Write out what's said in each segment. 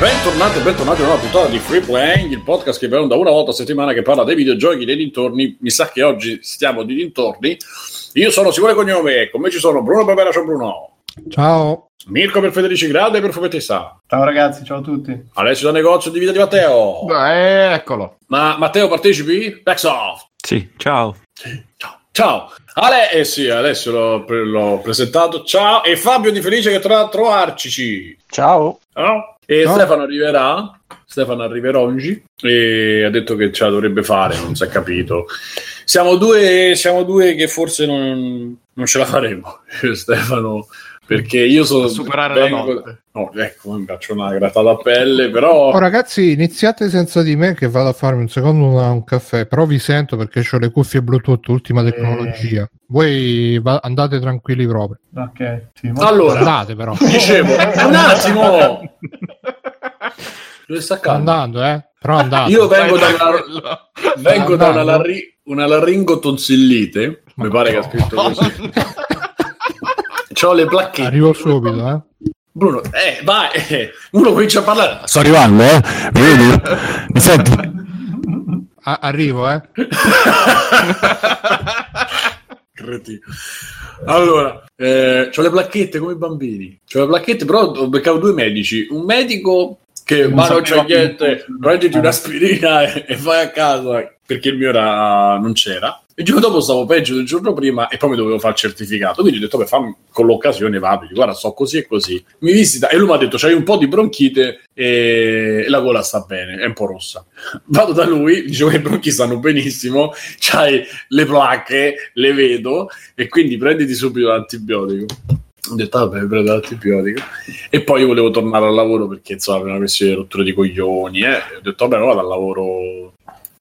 Bentornati e bentornati a una puntata di Free Playing, il podcast che va da una volta a settimana che parla dei videogiochi dei dintorni. Mi sa che oggi stiamo di dintorni. Io sono Simone Cognome e con me ci sono Bruno Barbera, ciao Bruno. Ciao. Mirko per Federici Grande e per Fumettessa. Ciao ragazzi, ciao a tutti. Alessio da negozio di vita di Matteo. Beh, eccolo. Ma Matteo partecipi? Backsoft. Sì, ciao. Ciao. Ale, eh sì, adesso l'ho, l'ho presentato. Ciao. E Fabio di Felice che torna a trovarci. Ciao. No? E Ciao. Stefano arriverà. Stefano arriverà oggi e ha detto che ce la dovrebbe fare, non si è capito. Siamo due, siamo due che forse non, non ce la faremo, Stefano, perché io sono... Per superare la vengo- notte. No, ecco, mi faccio una grattata a pelle, però... Oh, ragazzi, iniziate senza di me che vado a farmi un secondo una- un caffè, però vi sento perché ho le cuffie Bluetooth, ultima tecnologia. Voi va- andate tranquilli proprio. Ok, sì, molto- Allora, Andate però. dicevo, un attimo! Dove sta andando, eh? Però andate. Io vengo da Fai una, vengo da una, larri- una laringotonsillite, mi pare che ha scritto così. C'ho le placchette. Arrivo subito, eh? Bruno, eh, vai, eh, uno comincia a parlare. Sto arrivando, eh? Mi vedi? Mi senti? A- arrivo, eh? Cretino. Allora, eh, ho le placchette come i bambini. C'ho le placchette, però ho beccato due medici. Un medico che Non c'è niente, prenditi un'aspirina e, e vai a casa perché il mio era, non c'era. Il giorno dopo stavo peggio del giorno prima e poi mi dovevo fare il certificato. Quindi ho detto, beh, fammi con l'occasione, vado. Dico, Guarda, sto così e così. Mi visita e lui mi ha detto, c'hai un po' di bronchite e la gola sta bene, è un po' rossa. Vado da lui, dicevo che i bronchi stanno benissimo, c'hai le placche, le vedo e quindi prenditi subito l'antibiotico. Ho detto, vabbè, prendo l'antibiotico. E poi io volevo tornare al lavoro perché insomma, per una questione di rottura di coglioni. Eh. Ho detto, vabbè, vado al lavoro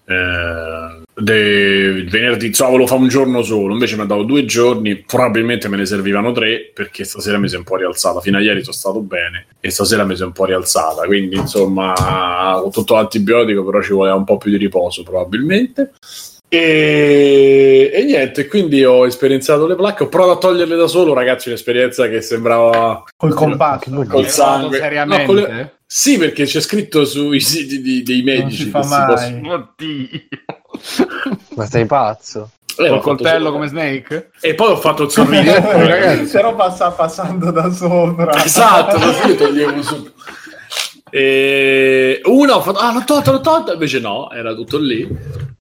eh, de- venerdì, insomma, volevo fare un giorno solo. Invece mi ha dato due giorni, probabilmente me ne servivano tre perché stasera mi si è un po' rialzata. Fino a ieri sono stato bene e stasera mi si è un po' rialzata. Quindi, insomma, ho tutto l'antibiotico, però ci voleva un po' più di riposo, probabilmente. E, e niente, quindi ho esperienziato le placche, ho provato a toglierle da solo, ragazzi, un'esperienza che sembrava Col compasso. col sangue. No, con le- Sì, perché c'è scritto sui siti di- dei Non medici. si fa mai. possono- Ma sei pazzo? Eh, Col coltello come Snake? E poi ho fatto il sorriso. Ragazzi, però passa passando da sopra. esatto, così io toglievo su. E una ho fatto, ah, l'ho tolta, l'ho tolta. Invece no, era tutto lì.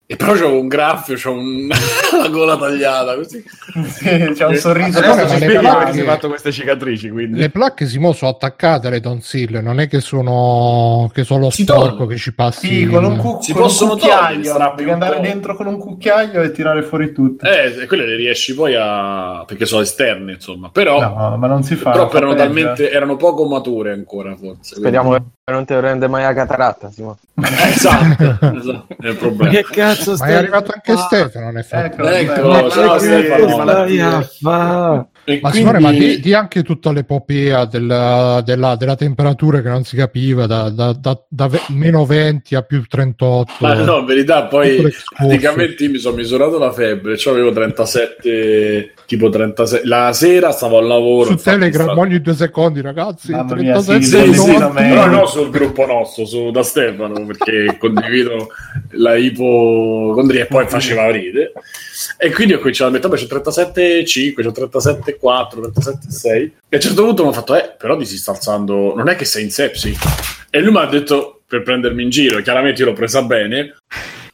E però c'avevo un graffio, c'ho un... la gola tagliata così. Sì, c'è un sorriso. Allora, Adesso ma ci le spieghi placche- perché si è fatto queste cicatrici, quindi. Le placche si mo sono attaccate alle tonsille, non è che sono che sono lo Si che ci passi. Sì, con un, cu- Si con un possono togliere, cucchiaio. Devi un andare dentro con un cucchiaio e tirare fuori tutto. Eh, e quelle le riesci poi a... perché sono esterne, insomma. Però No, ma non si fa. purtroppo fa erano peggio. talmente... erano poco mature ancora, forse. Speriamo che non ti prende mai la cataratta, Simo. Esatto, esatto, è il problema. cazzo Ma è arrivato anche Stefano, nel Ecco, frattempo. Ecco, bello. ciao, Stefano. stai a fa? Ma quindi... signore, ma di, di anche tutta l'epopea della, della, della, temperatura che non si capiva da, da, da, da ve- meno 20 a più 38. Ma no, in verità poi praticamente io mi sono misurato la febbre, cioè avevo 37, tipo 36. La sera stavo al lavoro. Su Telegram stato... ogni due secondi ragazzi. Mamma 37, mia, sì, sì, sì, no, no, sul gruppo nostro, su, da Stefano, perché condivido la ipocondria e poi faceva ridere. E quindi ho cominciato a mettere, beh, 37,5, c'ho 37 97,4, 6. E a un certo punto mi hanno fatto, eh, però ti si sta alzando, non è che sei in sepsi? E lui mi ha detto, per prendermi in giro, chiaramente io l'ho presa bene,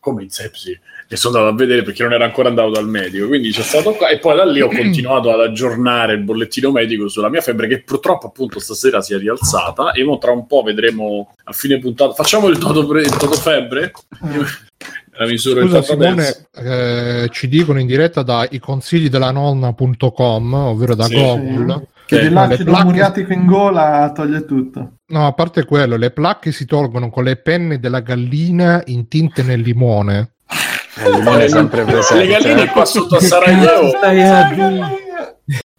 come in sepsi? E sono andato a vedere perché non era ancora andato dal medico, quindi c'è stato qua e poi da lì ho continuato ad aggiornare il bollettino medico sulla mia febbre che purtroppo appunto stasera si è rialzata e mo tra un po' vedremo a fine puntata. Facciamo il toto, pre- il toto febbre? Eh. La misura Scusa Simone, eh, ci dicono in diretta da i consigli della nonna.com, ovvero da Sì. Google. Che Ok. dell'acido Le placche- muriatico in gola toglie tutto. No, a parte quello, le placche si tolgono con le penne della gallina intinte nel limone. Il limone è sempre presente. Le galline qua sotto a Sarajevo.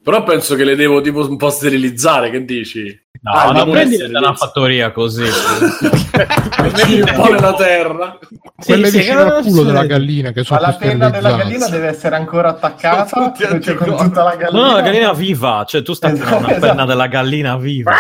Però penso che le devo tipo un po' sterilizzare, che dici? No, Ah, ma devo prendi essere da una fattoria così. Metti un po' nella terra. Quelle sì, vicino al culo della gallina che Ma sono la più penna della gallina deve essere ancora attaccata cioè, con anticorpi. tutta la No, gallina. no, la gallina viva, cioè tu stai Esatto, una esatto. penna della gallina viva.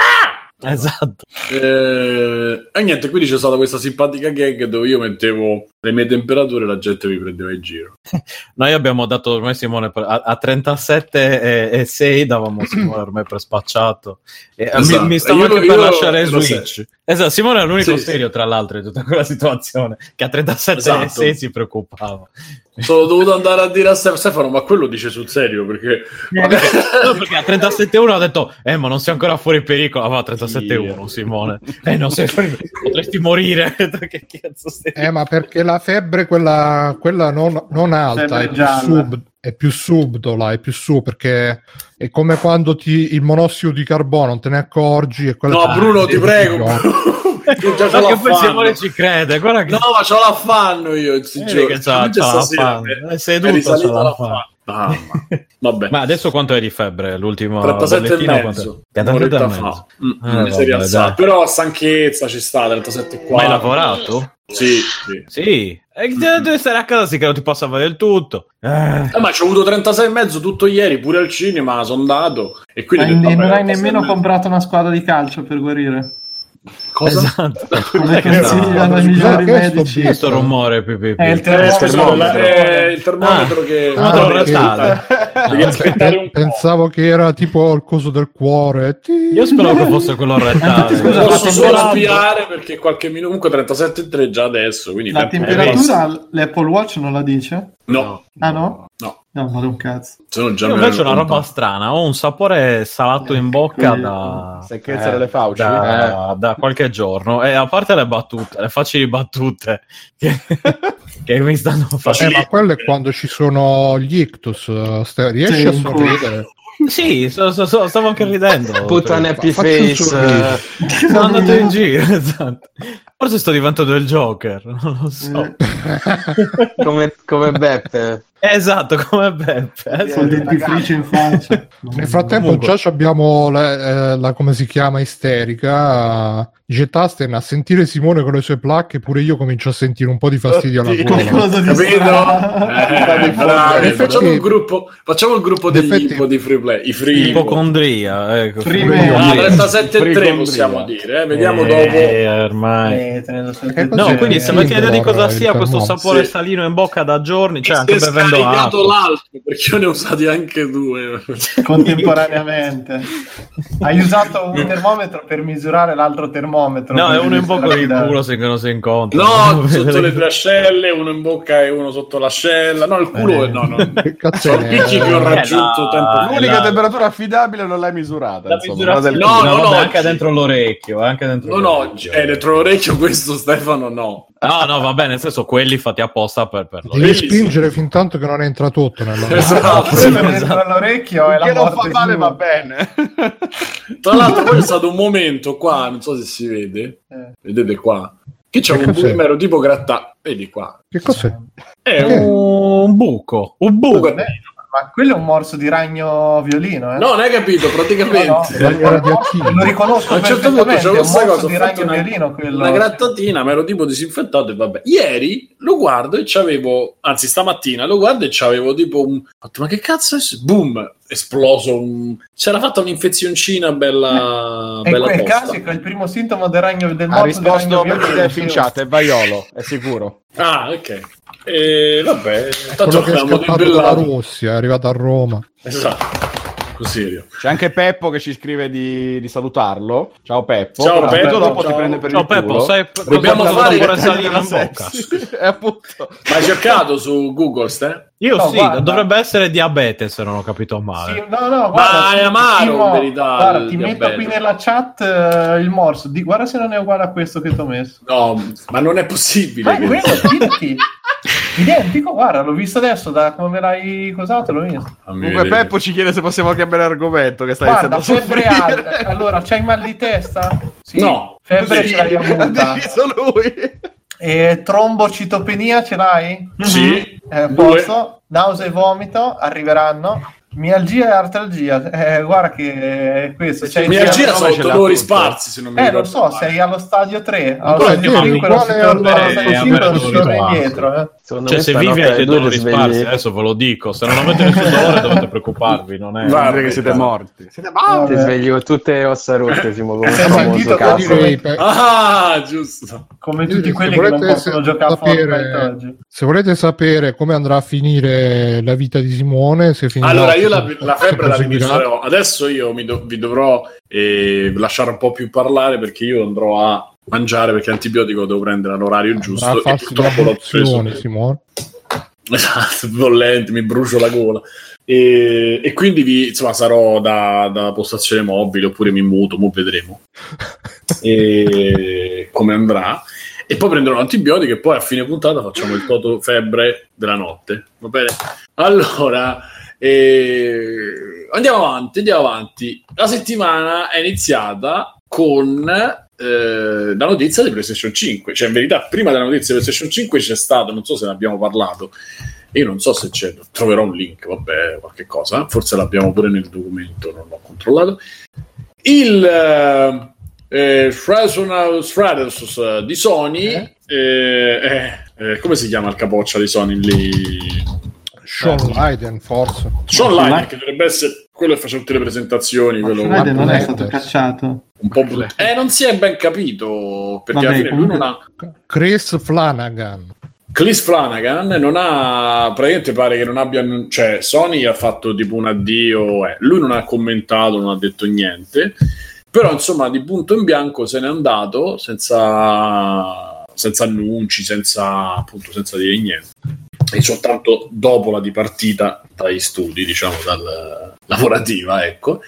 Esatto. Eh, e niente, quindi c'è stata questa simpatica gag dove io mettevo le mie temperature e la gente mi prendeva in giro. Noi abbiamo dato ormai Simone per- a, a 37 e, e 6 davamo Simone ormai per spacciato. E, Esatto. mi, mi stavo Io- anche per io lasciare Switch. Esatto, Simone è l'unico Sì, sì. serio tra l'altro di tutta quella situazione che a 37 e Esatto. 6 si preoccupava. Sono dovuto andare a dire a Stef- Stefano, ma quello dice sul serio perché No, perché a 37-1 ha detto eh ma non sei ancora fuori pericolo ah, va 37-1 Simone. Eh non sei fuori potresti morire. Che cazzo stai Eh, ma perché la febbre, quella, quella non, non alta, è più, sub, è più subdola, è più su, perché è come quando ti, il monossido di carbono non te ne accorgi. E quella No, Bruno, ti prego. Io già ce Perché poi fanno. Simone ci crede guarda che No, ma ce l'affanno io. questi Vedi giorni. che c'ha- c'ha stasera l'affanno. è- seduto, l'affanno. l'affanno. Ah, ma- Vabbè. ma adesso quanto è di febbre l'ultimo 37 e mezzo, quanto è? 37 un'oretta e mezzo. fa. Mm, Eh, è vabbè. Però stanchezza ci sta, 37 qua. ma hai lavorato? Sì, sì. sì e de- devi stare a casa sì che non ti possa fare del tutto eh. Eh, ma ci ho avuto 36 e mezzo tutto ieri, pure al cinema, sono andato. E quindi Ah, ho detto, non hai 36 e nemmeno mezzo. comprato una squadra di calcio per guarire. Cosa? esatto Come consigliano i migliori medici. questo rumore pipì, È il termometro. è il termometro Ah. che... Ah, Ah, perché- rettale. Devi aspettare un po'. Pensavo che era tipo il coso del cuore. Io spero che fosse quello rettale Scusa, Posso solo spiare perché qualche minuto, comunque 37,3 già adesso, quindi La temperatura l'Apple Watch non la dice? No, Ah no? no, No, ma un cazzo. sono già Io invece una roba strana, ho un sapore salato in bocca Eh, da, secchezza delle fauci. da, da qualche giorno e a parte le battute, le facili battute che, che mi stanno Eh, facendo. ma quello è quando ci sono gli ictus. eh, riesci Sì, a sorridere? Sì, so- so- so- stavo anche ridendo. Puttana happy face. eh, Sono andato in giro, esatto. Forse sto diventando il Joker, non lo so. come, come Beppe. Esatto, come Beppe. eh, Con dentifricio in faccia. Nel frattempo Comunque. già abbiamo la, eh, la- come si chiama isterica dice Tasten a sentire Simone con le sue placche pure io comincio a sentire un po' di fastidio alla gola Qualcosa di Capito? strano. Eh, bravi, In facciamo il gruppo, facciamo il gruppo degli effetti- info di free play, i free Ipocondria, ecco. Ah, Free- 37 e 3 free possiamo condria. dire, eh, vediamo Eh, dopo. ormai. Eh, No, quindi se avete idea di cosa sia questo sapore salino in bocca da giorni, cioè anche è scaricato acqua. l'altro perché io ne ho usati anche due. contemporaneamente. Hai usato un termometro per misurare l'altro termometro. No, è uno in bocca da- culo se non si incontrano. No, sotto le due ascelle, uno in bocca e uno sotto l'ascella. No, il culo, Eh. no, no. Che cazzo Sono è? picchi che ho Eh, raggiunto tempo. L'unica temperatura affidabile non l'hai misurata. La insomma, misura- No, no, vabbè, no, anche dentro l'orecchio, anche dentro Non l'orecchio. oggi, eh, dentro l'orecchio questo Stefano no. No, no, va bene, nel senso quelli fatti apposta per, per Devi spingere fin tanto che non entra tutto nella Esatto. Quello dentro all'orecchio è la Che non fa male va bene. Tra l'altro poi c'è stato un momento qua, non so se si vede, Eh. vedete qua, che c'è Che un ero tipo gratta, vedi qua. Che cos'è? È Che? un un buco, un buco. buco. Ma quello è un morso di ragno violino, eh? No, non hai capito, praticamente. No, no. Ragno radioattivo. Lo riconosco A un certo punto c'è questa morso cosa, di ragno una, violino quello. una grattatina, ma ero tipo disinfettato e vabbè. Ieri lo guardo e c'avevo, anzi stamattina lo guardo e c'avevo tipo un... ho detto, Ma che cazzo è? Boom! Esploso un... C'era fatta un'infezioncina bella... E in bella quel caso è il primo sintomo del ragno del Ha morso di ragno risposto violino. perché è finciato, è vaiolo, è sicuro. Ah, ok. E vabbè, tanto abbiamo scappato dalla. Russia, è arrivato a Roma. Esatto. Così. C'è anche Peppo che ci scrive di, di salutarlo. Ciao Peppo. Ciao, Peppo, dopo ciao. ti prende per Ciao il culo. Peppo, sai cosa Dobbiamo fare salino in Sì, bocca? appunto. Ma hai cercato su Google, Ste? Io No, sì, guarda. dovrebbe essere diabete se non ho capito male. Sì, no, no, guarda, è amaro, Simo, in verità, Guarda, ti metto diabete. qui nella chat eh, il morso. Di, guarda se non è uguale a questo che ti ho messo. No, ma non è possibile. Ma è quello. Identico, guarda, l'ho visto adesso da come me l'hai cosato, l'ho visto. Fammi Comunque. Peppo ci chiede se possiamo cambiare argomento che sta Guarda, iniziando a febbre alta. Allora, c'hai mal di testa? Sì. No. Febbre Sì. ce l'hai Ha avuta. deciso lui. E trombocitopenia ce l'hai? Sì. Eh, posto. Nausea e vomito arriveranno. Mialgia e artralgia. Eh, guarda che è questo. C'hai Mi sei aggira allo- sono ce l'ha dolori tutto. sparsi, se non mi Eh, lo so, male. sei allo stadio 3. Allo stadio Tieri, 5 non si torna, alla- allo stadio eh, 5 non si torna indietro. Eh. Cioè, se vivi ai alle tuoi due dolori ti sparsi, adesso ve lo dico. Se non avete nessun dolore dovete preoccuparvi, non è... Dire che siete morti. Siete Ti svegli con tutte le ossa rotte, Simo, come il Eh, famoso sentito caso. Ah, giusto. Come tutti quelli che non possono giocare a Fortnite oggi. se volete sapere come andrà a finire la vita di Simone, se finirà, Allora, io la, la febbre la rimisurerò. Adesso io mi do- vi dovrò eh, lasciare un po' più parlare perché io andrò a mangiare perché antibiotico devo prendere all'orario giusto e purtroppo l'ho preso. Simone. Esatto, bollente, mi brucio la gola. E, e quindi vi, insomma, sarò da, da postazione mobile oppure mi muto, mo vedremo e come andrà. E poi prenderò l'antibiotico e poi a fine puntata facciamo il toto febbre della notte. Va bene? Allora, eh, andiamo avanti, andiamo avanti. La settimana è iniziata con eh, la notizia di PlayStation 5. Cioè, in verità, prima della notizia di PlayStation 5 c'è stato, non so se ne abbiamo parlato, io non so se c'è, troverò un link, vabbè, qualche cosa. Forse l'abbiamo pure nel documento, non l'ho controllato. Il eh, Stratus eh, di Sony, Eh? eh, eh, eh, come si chiama il capoccia di Sony lì? Sean Leiden, forse. Sean Lyon. che dovrebbe essere quello che faceva tutte le presentazioni, quello Schneider non è stato cacciato. un po' brutto. Eh, non si è ben capito perché Vabbè, alla fine lui non ha. Chris Flanagan. Chris Flanagan non ha praticamente pare che non abbia cioè Sony ha fatto tipo un addio eh, lui non ha commentato non ha detto niente però insomma di punto in bianco se n'è andato senza senza annunci senza appunto senza dire niente e soltanto dopo la dipartita dai studi diciamo dal lavorativa ecco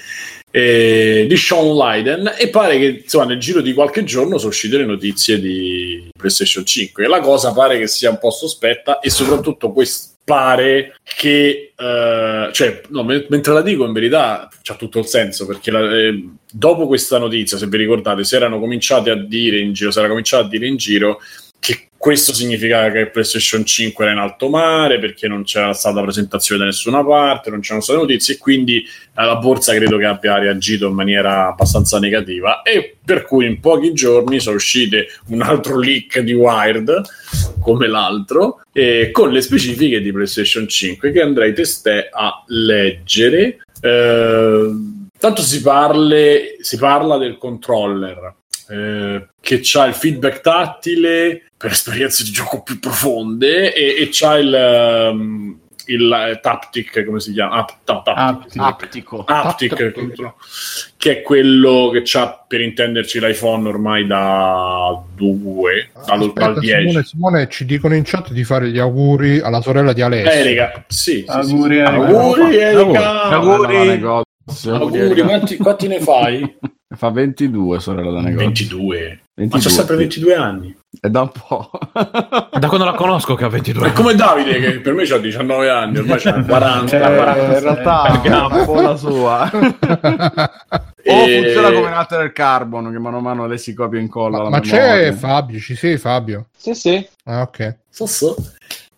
eh, di Sean Leiden e pare che insomma nel giro di qualche giorno sono uscite le notizie di PlayStation 5 e la cosa pare che sia un po' sospetta e soprattutto questo pare che eh, cioè no, me- mentre la dico in verità c'ha tutto il senso perché la- eh, dopo questa notizia se vi ricordate si erano cominciati a dire in giro si era cominciato a dire in giro che questo significava che PlayStation 5 era in alto mare perché non c'era stata presentazione da nessuna parte, non c'erano state notizie e quindi eh, la borsa credo che abbia reagito in maniera abbastanza negativa e per cui in pochi giorni sono uscite un altro leak di Wired come l'altro eh, con le specifiche di PlayStation 5 che andrei testé a leggere. Eh, tanto si, parle, si parla del controller eh, che ha il feedback tattile per esperienze di gioco più profonde e, e c'ha il, ehm, il eh, taptic, come si chiama? Ap- no, taptic, Aptic. Aptico. Aptic, Taptic. contro- che è quello che c'ha per intenderci l'iPhone ormai da 2 dal, Aspetta, dal 10 Simone, Simone, ci dicono in chat di fare gli auguri alla sorella di Alessio. Erika sì, sì, sì, Auguri, sì. Erika. auguri Erika Auguri. auguri, Auguri. Quanti, quanti ne fai? Fa 22, sorella da negozio. 22 ma 22. c'ha sempre 22 anni È da un po'. Da quando la conosco che ha 22 è anni. come Davide che per me c'ha 19 anni ormai c'ha 40 Eh, 40. in realtà è un po' la sua. O E- funziona come l'altro del carbon, che mano a mano lei si copia e incolla Ma, la ma c'è Fabio, ci sei Fabio? Sì, sì. Ah, ok. So, so.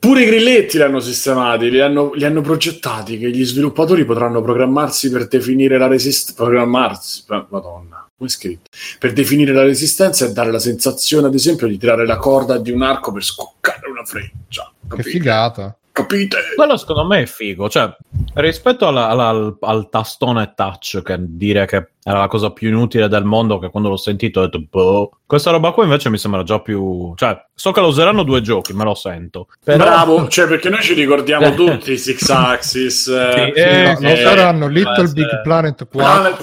Pure i grilletti li hanno sistemati, li hanno, li hanno progettati, che gli sviluppatori potranno programmarsi per definire la resistenza. Programmarsi, ma- madonna, come è scritto? Per definire la resistenza e dare la sensazione, ad esempio, di tirare la corda di un arco per scoccare una freccia. Che Capite? figata. Capite? Quello secondo me è figo, cioè rispetto alla- alla- al, al tastone touch, che dire che era la cosa più inutile del mondo, che quando l'ho sentito ho detto, boh, questa roba qua invece mi sembra già più... cioè, so che lo useranno due giochi, me lo sento. Però... Bravo, cioè perché noi ci ricordiamo tutti Six Axis, eh, Sì, eh, No, eh, saranno Little eh, Big eh, Planet 4.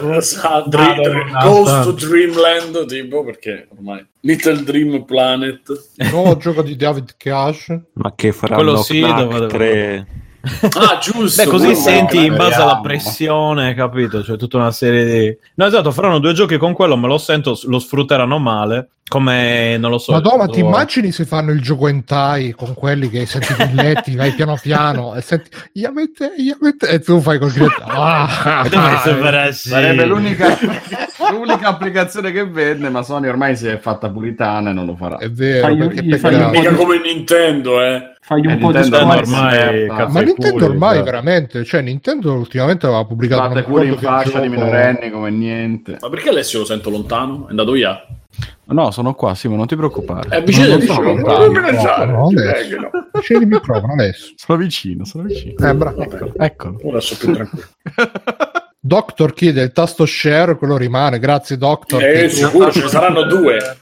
Planet, esatto. Ghost to Dreamland, tipo, perché ormai Little Dream Planet. Il nuovo gioco di David Cash. Ma che faranno Quello sì, dove- 3? Ah, giusto. Beh, così senti in base alla pressione, capito? C'è tutta una serie di... No, esatto, faranno due giochi con quello, me lo sento, lo sfrutteranno male, come, non lo so... Madonna, ti il- immagini se fanno il gioco hentai con quelli che senti i grilletti, vai piano piano e senti Yamete, Yamete, e tu fai col grilletto. Ah. Sarebbe l'unica, l'unica applicazione che vende, ma Sony ormai si è fatta puritana e non lo farà. È vero, Fai- perché gli fai peccato. un po' Mica come Nintendo, eh. Fagli un Eh, po' di Nintendo sforzo. ormai Ma Nintendo culi, ormai cioè. veramente, cioè Nintendo ultimamente aveva pubblicato Fate non pure in fascia di minorenni come niente. Ma perché Alessio lo sento lontano? È andato via? No, sono qua, Simo, non ti preoccupare. È vicino Non di sono non lontano. minacciare, no, no. C'è il microfono adesso. Sono vicino, sono vicino. Eh, bravo. Eccolo. ora sto più tranquillo. Doctor chiede il tasto share, quello rimane. Grazie, Doctor. Eh, sicuro ce ne saranno due.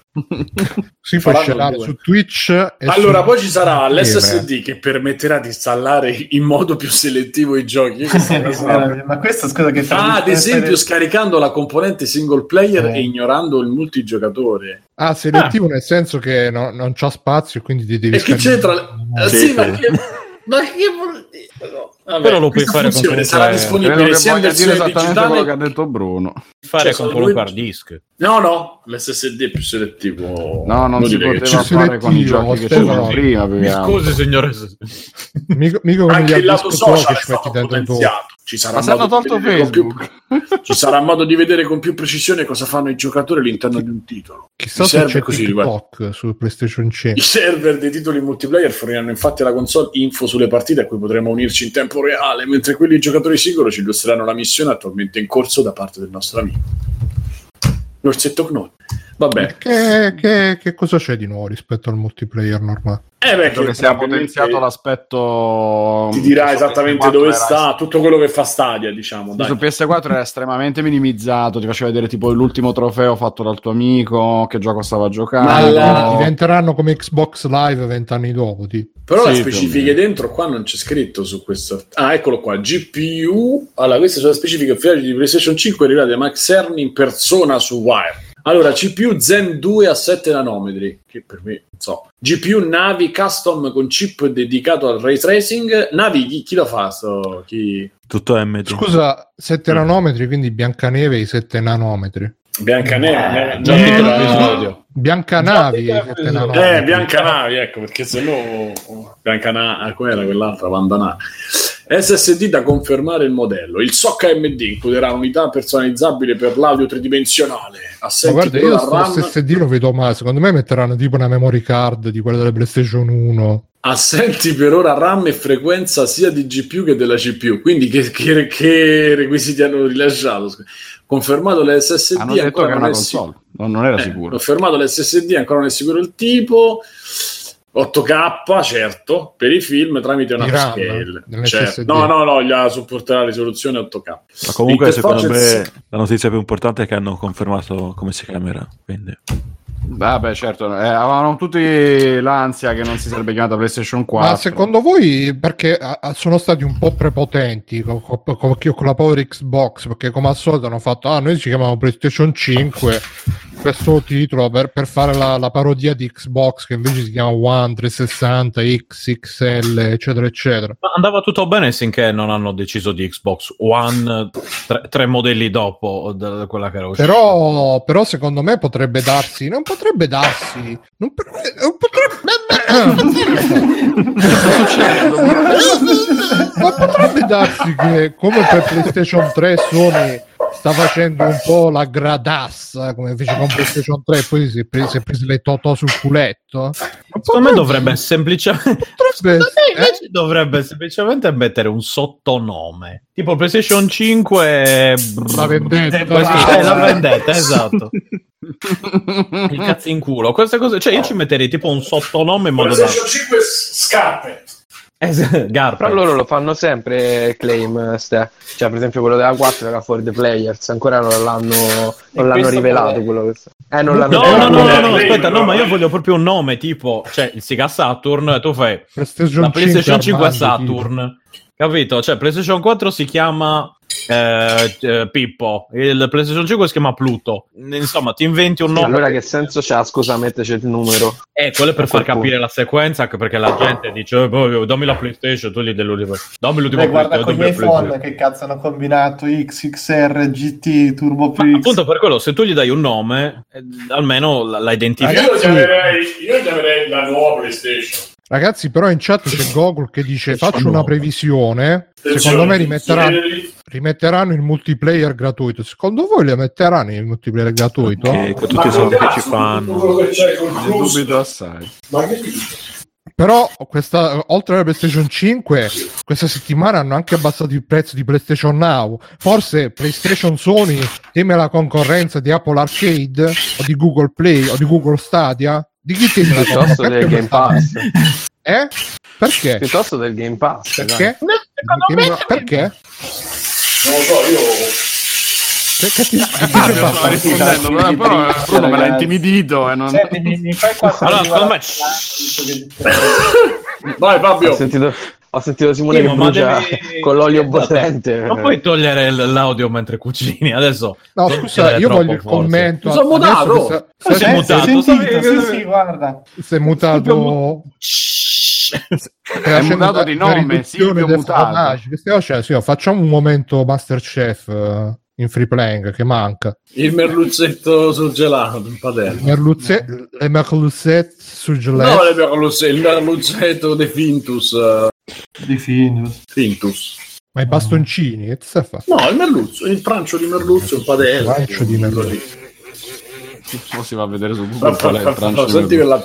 si può scegliere su Twitch. E Allora, su- poi ci sarà Eh, l'SSD che permetterà di installare in modo più selettivo i giochi. Questa è una cosa- Ma questo scusa che Ah, ad esempio, essere- scaricando la componente single player Eh. e ignorando il multigiocatore. Ah, selettivo nel senso che no- non c'ha spazio e quindi ti devi E che c'entra? Sì. ma che, ma che No. Vabbè, Però lo puoi fare con qualunque- sarà disponibile che sia in versione esattamente quello che ha detto Bruno. fare Cioè, con due- hard disk. No, no, l'SSD è più selettivo. No, non si Inutile che poteva fare con i selettivo, giochi che c'erano prima. Mi scusi, signore. Mica, mica Anche il lato social che è ci dentro. Ci sarà, più- ci sarà modo di vedere con più precisione cosa fanno i giocatori all'interno di un titolo. Chissà se serve c'è così. TikTok su PlayStation 5. I server dei titoli multiplayer forniranno infatti alla console info sulle partite a cui potremo unirci in tempo reale, mentre quelli giocatori singolo ci illustreranno la missione attualmente in corso da parte del nostro amico. L'orsetto Gnome. Vabbè, Che, che- che cosa c'è di nuovo rispetto al multiplayer normale? Eh beh, che sia probabilmente potenziato l'aspetto. Ti dirà su esattamente PS4 dove era- sta, tutto quello che fa Stadia, diciamo. Dai. Su PS4 era estremamente minimizzato, ti faceva vedere tipo l'ultimo trofeo fatto dal tuo amico, che gioco stava giocando. Ma la- Diventeranno come Xbox Live vent'anni dopo. tipo. Però le Sì, specifiche più o dentro qua non c'è scritto su questo. Ah, eccolo qua. GPU. Allora, queste sono le specifiche ufficiali di PlayStation 5 arrivate da Max Cerny in persona su Wire. Allora, CPU Zen 2 a 7 nanometri, che per me, non so. GPU Navi custom con chip dedicato al ray tracing. Navi, chi, chi lo fa? Sto, chi... Tutto MD. Scusa, 7 nanometri, quindi Biancaneve i 7 nanometri. Biancaneve. Già eh, tutto eh, l'episodio. Biancanavi i 7 nanometri. Eh, Biancanavi, ecco, perché se no Biancanavi, com'era quell'altra Vandana. SSD da confermare il modello. Il SOC AMD includerà unità personalizzabile per l'audio tridimensionale. Ma Assenti guarda, per io RAM, SSD lo vedo male. Secondo me metteranno tipo una memory card di quella delle PlayStation 1. assenti per ora RAM e frequenza sia di GPU che della CPU. Quindi che, che- che requisiti hanno rilasciato? Confermato l'SSD Hanno detto ancora che era non una è sicuro. console, non, non era Eh, sicuro. Confermato l'SSD, ancora non è sicuro il tipo. 8K, certo, per i film tramite un Di RAM, upscale. nell'SSD. Certo. No, no, no, gli supporterà la risoluzione 8K. Ma comunque, secondo me, la notizia più importante è che hanno confermato come si chiamerà. Quindi, Vabbè, certo, eh, avevano tutti l'ansia che non si sarebbe chiamata PlayStation 4. Ma secondo voi perché sono stati un po' prepotenti con, con- con- con la Power Xbox? Perché come al solito hanno fatto, ah, noi ci chiamiamo PlayStation 5, questo titolo per, per fare la, la parodia di Xbox che invece si chiama One, 360, X, XL, eccetera, eccetera. Ma andava tutto bene finché non hanno deciso di Xbox One tre, tre modelli dopo da quella che era uscita. Però, però secondo me potrebbe darsi, non potrebbe darsi, non, per- non potrebbe... Ma potrebbe darsi che come per PlayStation 3 Sony sta facendo un po' la gradassa come fece con PlayStation 3 e poi si è preso, si è preso le totò sul culetto. Ma Secondo me dovrebbe semplicemente potrebbe- invece dovrebbe semplicemente mettere un sottonome. Tipo PlayStation 5 La vendetta. Eh, la vendetta, esatto. Il cazzo in culo. Queste cose, cioè io ci metterei tipo un sottonome in modo da PlayStation 5 scarpe. Garpa. Però loro lo fanno sempre claim, ste. cioè per esempio quello della 4 era for the players, ancora non l'hanno, non l'hanno rivelato è? quello che Eh, non l'hanno No, no, no, no, Eh, no, lei, aspetta, no, no, ma io voglio proprio un nome, tipo, cioè il Sega Saturn, tu fai PlayStation la PlayStation 5 Armandi, Saturn, capito? Cioè PlayStation 4 si chiama eh, eh, Pippo, il PlayStation 5 si chiama Pluto. Insomma, ti inventi un Sì, nome. allora che senso c'ha? Scusa, metteci il numero. Eh, quello è per far capire la sequenza, anche perché la gente dice, eh, boh, dammi la PlayStation, tu gli dai l'ultimo. Dammi l'ultimo Beh, guarda con gli dammi la iPhone che cazzo hanno combinato X, XR, GT, Turbo Ma X. appunto per quello, se tu gli dai un nome, eh, almeno la, la identifichi. Io io chiamerei la nuova PlayStation. Ragazzi, però in chat c'è Google che dice faccio una previsione. Secondo me rimetteranno, rimetteranno il multiplayer gratuito. Secondo voi le metteranno il multiplayer gratuito? che, che tutti sono che ci fanno. Dubito assai. Ma che dici? Però questa, oltre alla PlayStation 5, questa settimana hanno anche abbassato il prezzo di PlayStation Now. Forse PlayStation Sony teme la concorrenza di Apple Arcade o di Google Play o di Google Stadia? Di chi la Piuttosto del Game Pass. Eh? Perché? Piuttosto del Game Pass. dai. Perché? Perché? Non lo so, io... Che ti, ti Ah, fatto? rispondendo, però, Bruno me l'ha intimidito e non... Senti, mi, mi fai quattro Allora, secondo me- Vai Ho Fabio. sentito, ho sentito Simone Sì, che ma brucia devi- con l'olio bollente. Non puoi togliere l- l'audio mentre cucini. Adesso No, scusa, io voglio il commento. Mi sono mutato. sa- Ma sei Eh, mutato, sentito, sapevi sì, sì, guarda. sei mutato È mutato di nome, Silvio mutato. Che stiamo facendo? Sì, facciamo un momento Masterchef eh, in free playing che manca. Il merluzzetto sul gelato, un padella. Merluzze- le merluzzette sul gelato. No, le merluzze- il merluzzetto de Fintus. eh, Di Findus. Fintus. Ma i bastoncini, che ti sta a fare? No, il merluzzo, il prancio di merluzzo, un padella. Prancio di merluzzo. Poi si va a vedere su Google qual è il prancio di Senti quella...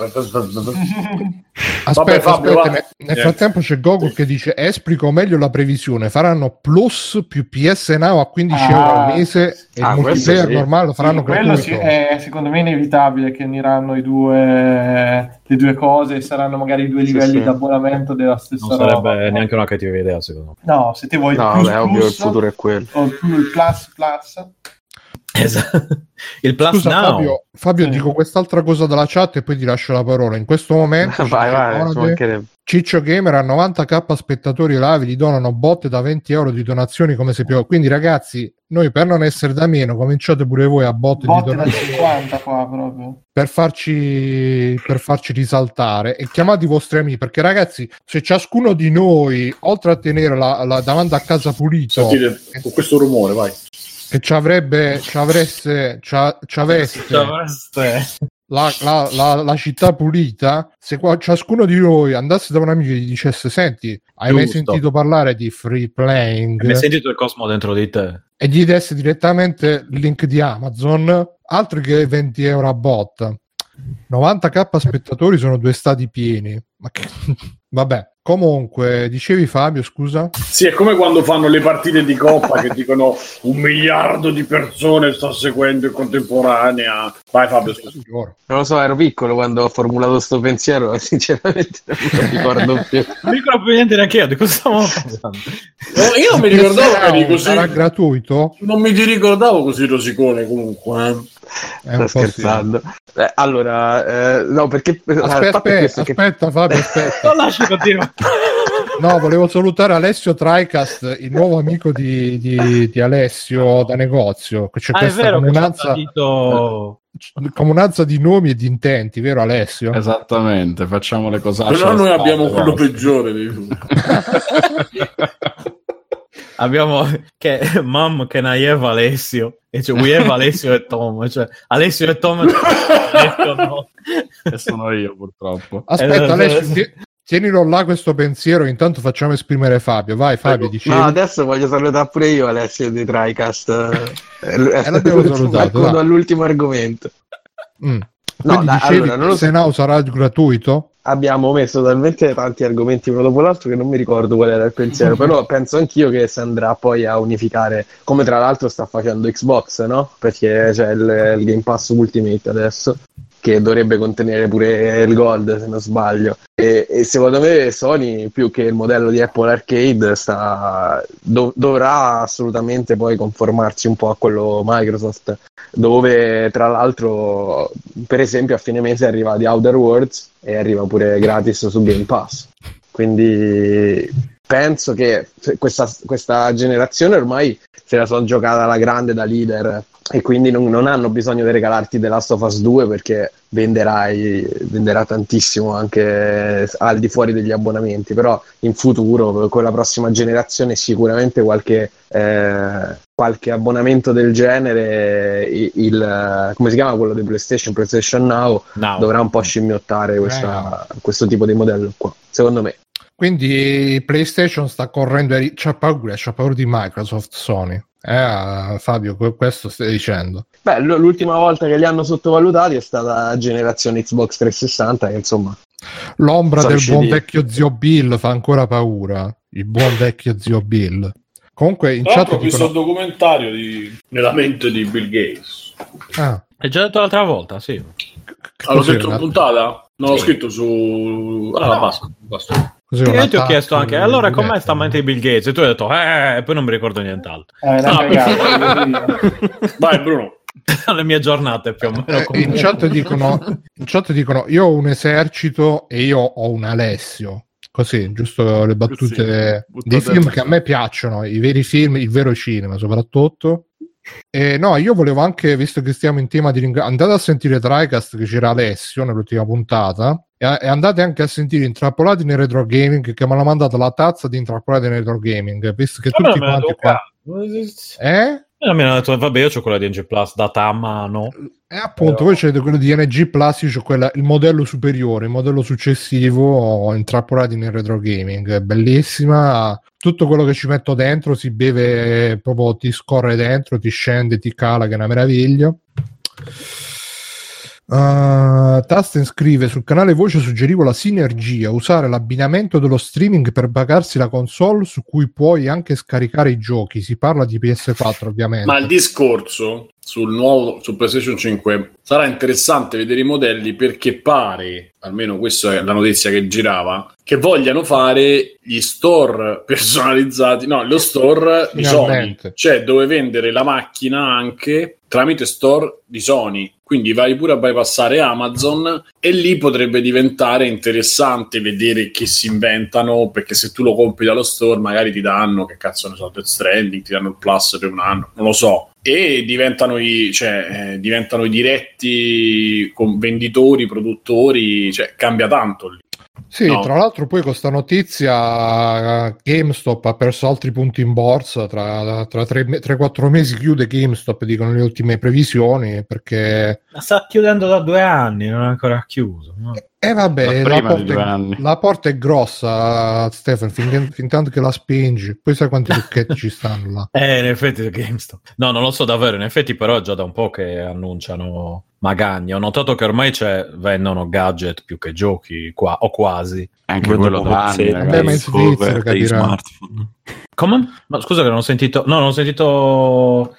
Aspetta, Fabio, aspetta, va. ne- nel frattempo c'è Goku che dice esplico meglio la previsione, faranno plus più PS Now a 15 Ah. euro al mese e Ah, il multiplayer sì. normale lo faranno Sì, quello sì, è secondo me inevitabile che uniranno i due, le due cose e saranno magari due Sì, livelli sì. di abbonamento della stessa Non roba. sarebbe neanche una cattiva idea, secondo me. No, se te vuoi il No, plus, vabbè, ovvio, il plus, futuro è quello. o il plus plus, Esatto. Il Plus Scusa Now. Fabio, Fabio Sì. dico quest'altra cosa dalla chat e poi ti lascio la parola. In questo momento vai, vai, ci Ciccio Gamer a 90k spettatori live gli donano botte da 20 euro di donazioni come se più. Quindi ragazzi, noi per non essere da meno cominciate pure voi a botte, botte di da donazioni 50 qua proprio. per farci, per farci risaltare e chiamate i vostri amici perché ragazzi se ciascuno di noi oltre a tenere la, la- davanti a casa pulito Sentite, con questo rumore, vai. Che ci avrebbe ci avresse ci, a- ci avesse la, la- la- la città pulita se qua- ciascuno di noi andasse da un amico e gli dicesse senti hai mai Giusto. sentito parlare di free playing? Mi hai sentito il cosmo dentro di te? e gli desse direttamente il link di Amazon. Altro che 20 euro a botta. 90k spettatori sono due stati pieni. Ma che... vabbè comunque dicevi Fabio scusa Sì, è come quando fanno le partite di coppa che dicono un miliardo di persone sta seguendo in contemporanea. Vai Fabio, scusa. Non lo so, ero piccolo quando ho formulato sto pensiero sinceramente non lo ricordo più. Non mi ricordo più niente neanche io di cosa stavamo parlando. No, io non mi ricordavo che eri così. sarà gratuito Non mi ti ricordavo così rosicone comunque. eh. È un Sto scherzando. Eh, allora, eh, no, perché... sì. a aspetta questo aspetta, che- aspetta Fabio aspetta Non lasci continuare. no volevo salutare Alessio Tricast il nuovo amico di, di- di Alessio da negozio c'è Ah, è questa vero comunanza detto... comunanza di nomi e di intenti vero Alessio? Esattamente, facciamo le cose. Però noi abbiamo quello peggiore di tutti. Abbiamo che Mam che Naieva Alessio e cioè we have Alessio e Tom cioè Alessio e Tom. Che sono io, purtroppo. Aspetta, Eh, Alessio, eh, ti- tienilo là questo pensiero, intanto facciamo esprimere Fabio. Vai, Fabio, dicevi. No, adesso voglio salutare pure io Alessio di TriCast. Eh, l'abbiamo salutato, Accodo dai. all'ultimo argomento. Mm. No, dicevi allora, non lo se no sarà gratuito? Abbiamo messo talmente tanti argomenti uno dopo l'altro che non mi ricordo qual era il pensiero, però penso anch'io che si andrà poi a unificare, come tra l'altro sta facendo Xbox, no? Perché c'è il, il Game Pass Ultimate adesso, che dovrebbe contenere pure il Gold, se non sbaglio. E, e secondo me Sony, più che il modello di Apple Arcade, sta, dov- dovrà assolutamente poi conformarsi un po' a quello Microsoft, dove tra l'altro, per esempio, a fine mese arriva The Outer Worlds e arriva pure gratis su Game Pass. Quindi penso che questa, questa generazione ormai se la sono giocata alla grande da leader e quindi non, non hanno bisogno di regalarti The Last of Us 2 perché venderai, venderà tantissimo anche al di fuori degli abbonamenti, però in futuro con la prossima generazione sicuramente qualche, eh, qualche abbonamento del genere, il, il- come si chiama quello di PlayStation, PlayStation Now, No. dovrà un po' scimmiottare questa- questo tipo di modello qua, secondo me. Quindi PlayStation sta correndo, ai c'ha paura, c'ha paura di Microsoft, Sony. Eh, Fabio, que- questo stai dicendo. Beh, l'ultima volta che li hanno sottovalutati è stata la generazione Xbox 360, che insomma L'ombra So del buon di- vecchio zio Bill fa ancora paura. Il buon vecchio zio Bill. Comunque in chat ho visto il dicono... documentario di... nella mente di Bill Gates. Ah, Hai già detto l'altra volta, sì. Ah, l'ho scritto in puntata? Non l'ho scritto su... Ah, basta. basta. Cos'era Io ti ho chiesto anche, allora com'è sta mente di Bill Gates? E tu hai detto, eh, e poi non mi ricordo nient'altro. Eh, una Ah, cagata. Vai Bruno. Le mie giornate più o meno. Eh, in, chat dicono, in chat dicono io ho un esercito e io ho un Alessio così giusto le battute Così, dei film che a me piacciono i veri film il vero cinema soprattutto e no io volevo anche visto che stiamo in tema di ringraziare andate a sentire Tricast che c'era Alessio nell'ultima puntata e, andate anche a sentire Intrappolati nel Retro Gaming che mi hanno mandato la tazza di Intrappolati nel Retro Gaming visto che tutti quanti qua eh? E mi hanno detto, vabbè, io ho quella di NG Plus data a mano. E appunto, voi c'avete quello di NG Plus, io c'ho quella, il modello superiore, il modello successivo intrappolati nel retro gaming. Bellissima. Tutto quello che ci metto dentro si beve, proprio ti scorre dentro, ti scende, ti cala, che è una meraviglia. Uh, Tasten scrive sul canale voce suggerivo la sinergia usare l'abbinamento dello streaming per pagarsi la console su cui puoi anche scaricare i giochi. Si parla di PS4 ovviamente. Ma il discorso sul nuovo su PlayStation 5 sarà interessante vedere i modelli perché pare, almeno questa è la notizia che girava, che vogliano fare gli store personalizzati, no, lo store di Sony, cioè dove vendere la macchina anche tramite store di Sony. Quindi vai pure a bypassare Amazon e lì potrebbe diventare interessante vedere che si inventano, perché se tu lo compri dallo store magari ti danno, che cazzo ne so, Death Stranding, ti danno il plus per un anno, non lo so. E diventano i, cioè, eh, diventano i diretti con venditori, produttori, cioè cambia tanto lì. Sì, No. tra l'altro poi con sta notizia eh, GameStop ha perso altri punti in borsa, tra, tra 3-4 mesi chiude GameStop, dicono le ultime previsioni, perché... Ma sta chiudendo da due anni, non è ancora chiuso. no? E vabbè, Da la porta, è, la porta è grossa, Stefano, fin, fin tanto che la spingi, poi sai quanti trucchetti ci stanno là. Eh, in effetti è GameStop. No, non lo so davvero, in effetti però è già da un po' che annunciano magagne. Ho notato che ormai c'è, vendono gadget più che giochi, qua, o quasi. Anche Vendono quello da anni, ma in ragazzi. Svizzera capirà. smartphone. Come? Ma scusa che non ho sentito... No, non ho sentito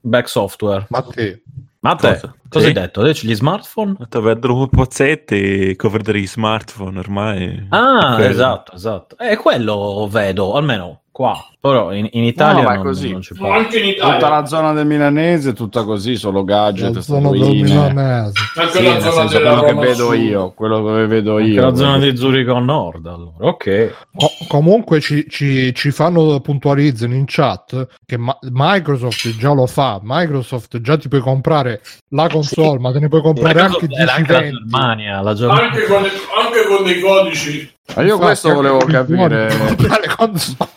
back software. Ma te, Ma te, Cosa? cosa, hai Sì? detto? Dici gli smartphone? Detto, Vendono pozzetti, cover degli smartphone ormai. Ah, esatto, esatto. E quello vedo, almeno qua. Però in, in Italia No, ma è non, così. non ci Ma parlo. anche in Tutta Italia, la zona del milanese, tutta così, solo gadget, la zona del milanese. anche Sì, la zona senso della quello che Roma vedo Sud. io, quello che vedo Anche io. la zona di Zurigo Nord, allora. Ok. Co- comunque ci, ci- ci fanno puntualizzano in chat che Ma- Microsoft già lo fa. Microsoft già ti puoi comprare la console, ma te ne puoi comprare anche Era anche la 10-20. Germania, la Germania. Anche con, anche con dei codici. Ma io Infatti, questo volevo capire. puoi comprare le console.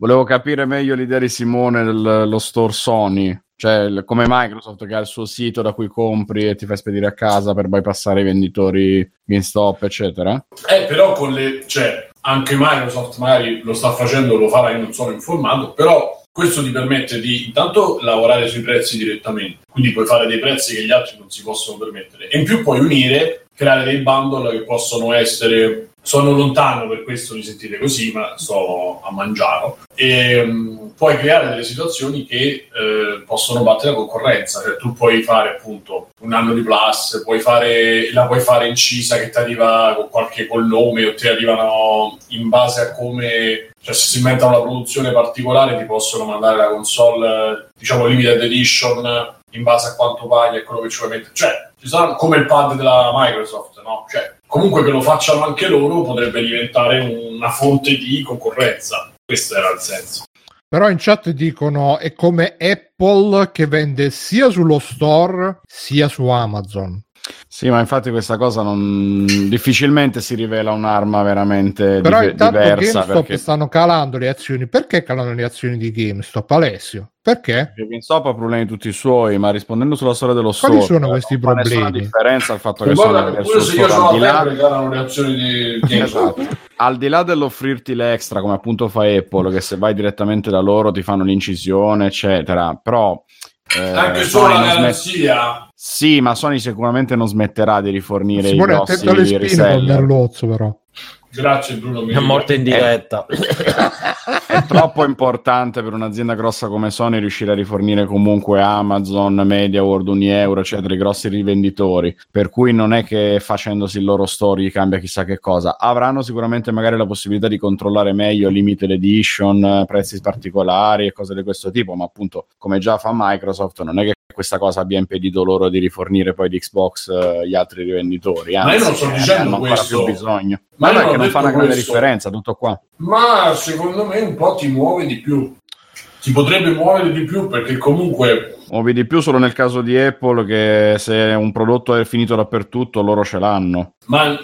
Volevo capire meglio l'idea di Simone dello store Sony, cioè come Microsoft che ha il suo sito da cui compri e ti fai spedire a casa per bypassare i venditori GameStop, eccetera. Eh, però con le... Cioè, anche Microsoft magari lo sta facendo, lo farà, io non sono informato, però questo ti permette di intanto lavorare sui prezzi direttamente, quindi puoi fare dei prezzi che gli altri non si possono permettere e in più puoi unire, creare dei bundle che possono essere... Sono lontano per questo mi sentite così, ma sto a mangiare. E mm, puoi creare delle situazioni che eh, possono battere la concorrenza. Cioè, tu puoi fare appunto un anno di plus, puoi fare, la puoi fare incisa che ti arriva con qualche col nome o ti arrivano in base a come cioè se si inventa una produzione particolare ti possono mandare la console diciamo limited edition in base a quanto paghi e quello che ci vuoi mettere cioè ci saranno come il pad della Microsoft no? cioè comunque che lo facciano anche loro potrebbe diventare una fonte di concorrenza questo era il senso Però in chat dicono è come Apple che vende sia sullo store sia su Amazon. Sì, ma infatti questa cosa non difficilmente si rivela un'arma veramente Però intanto diversa GameStop perché stanno calando le azioni. Perché calano le azioni di GameStop, Alessio? Perché? perché GameStop ha problemi tutti i suoi, ma rispondendo sulla storia dello Quali store, sono eh, questi non problemi? differenza il fatto che il pure se io sono al di là a regalano le azioni di GameStop Esatto. Al di là dell'offrirti l'extra, come appunto fa Apple, che se vai direttamente da loro ti fanno l'incisione, eccetera, però eh, Anche solo Sony la non smet- garanzia. Sì, ma Sony sicuramente non smetterà di rifornire Simone i attento alle grossi spine con. Merlozzo però. Grazie Bruno. È morte in diretta. È troppo importante per un'azienda grossa come Sony riuscire a rifornire comunque Amazon, MediaWorld, Unieuro, eccetera, i grossi rivenditori. Per cui non è che facendosi il loro store gli cambia chissà che cosa. Avranno sicuramente magari la possibilità di controllare meglio limited edition, eh, prezzi particolari e cose di questo tipo, ma appunto, come già fa Microsoft, non è che questa cosa abbia impedito loro di rifornire poi di Xbox eh, gli altri rivenditori. Ma io Anzi, non sto eh, dicendo hanno ancora questo. più bisogno. Ma Ma io no, è non che non fa una grande questo. differenza, tutto qua. Ma secondo me un po' ti muove di più. Si potrebbe muovere di più perché comunque Muovi di più solo nel caso di Apple che se un prodotto è finito dappertutto loro ce l'hanno. Ma eh,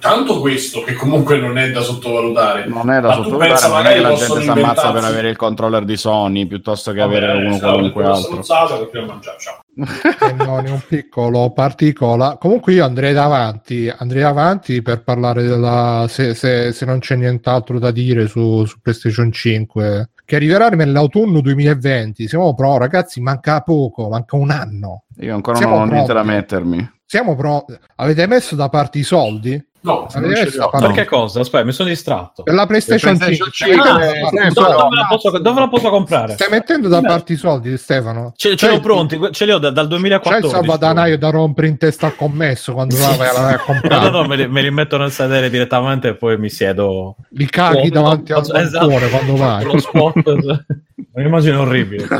tanto questo, che comunque non è da sottovalutare. Non è da Ma sottovalutare, pensa, non è magari che la gente si ammazza per avere il controller di Sony piuttosto che avere Vabbè, uno stavo qualunque altro. stronzata che prima mangiare, ciao. E non è un piccolo particola. Comunque io andrei davanti, andrei avanti per parlare della se, se- se non c'è nient'altro da dire su, su PlayStation 5 che arriverà nell'autunno 2020. Siamo pro, ragazzi, manca poco, manca un anno. Io ancora Siamo non ho niente da mettermi. Siamo pro. Avete messo da parte i soldi? No, Avete non ce messo li da ho. parte Per che cosa? Aspetta, mi sono distratto. per la PlayStation, PlayStation 5? 5, eh, i sì, però- soldi. Dove la posso, dove la posso comprare? Stai mettendo da parte i soldi, Stefano? Ce, ce C'è li ho il- pronti, ce li ho da- dal C'è il 2014. salvadanaio da rompere in testa al commesso quando la vai a No, no, comprare. no, me li, me li metto nel sedere direttamente e poi mi siedo. Li caghi Oh, davanti al esatto. quando vai. Lo spot. Un'immagine orribile.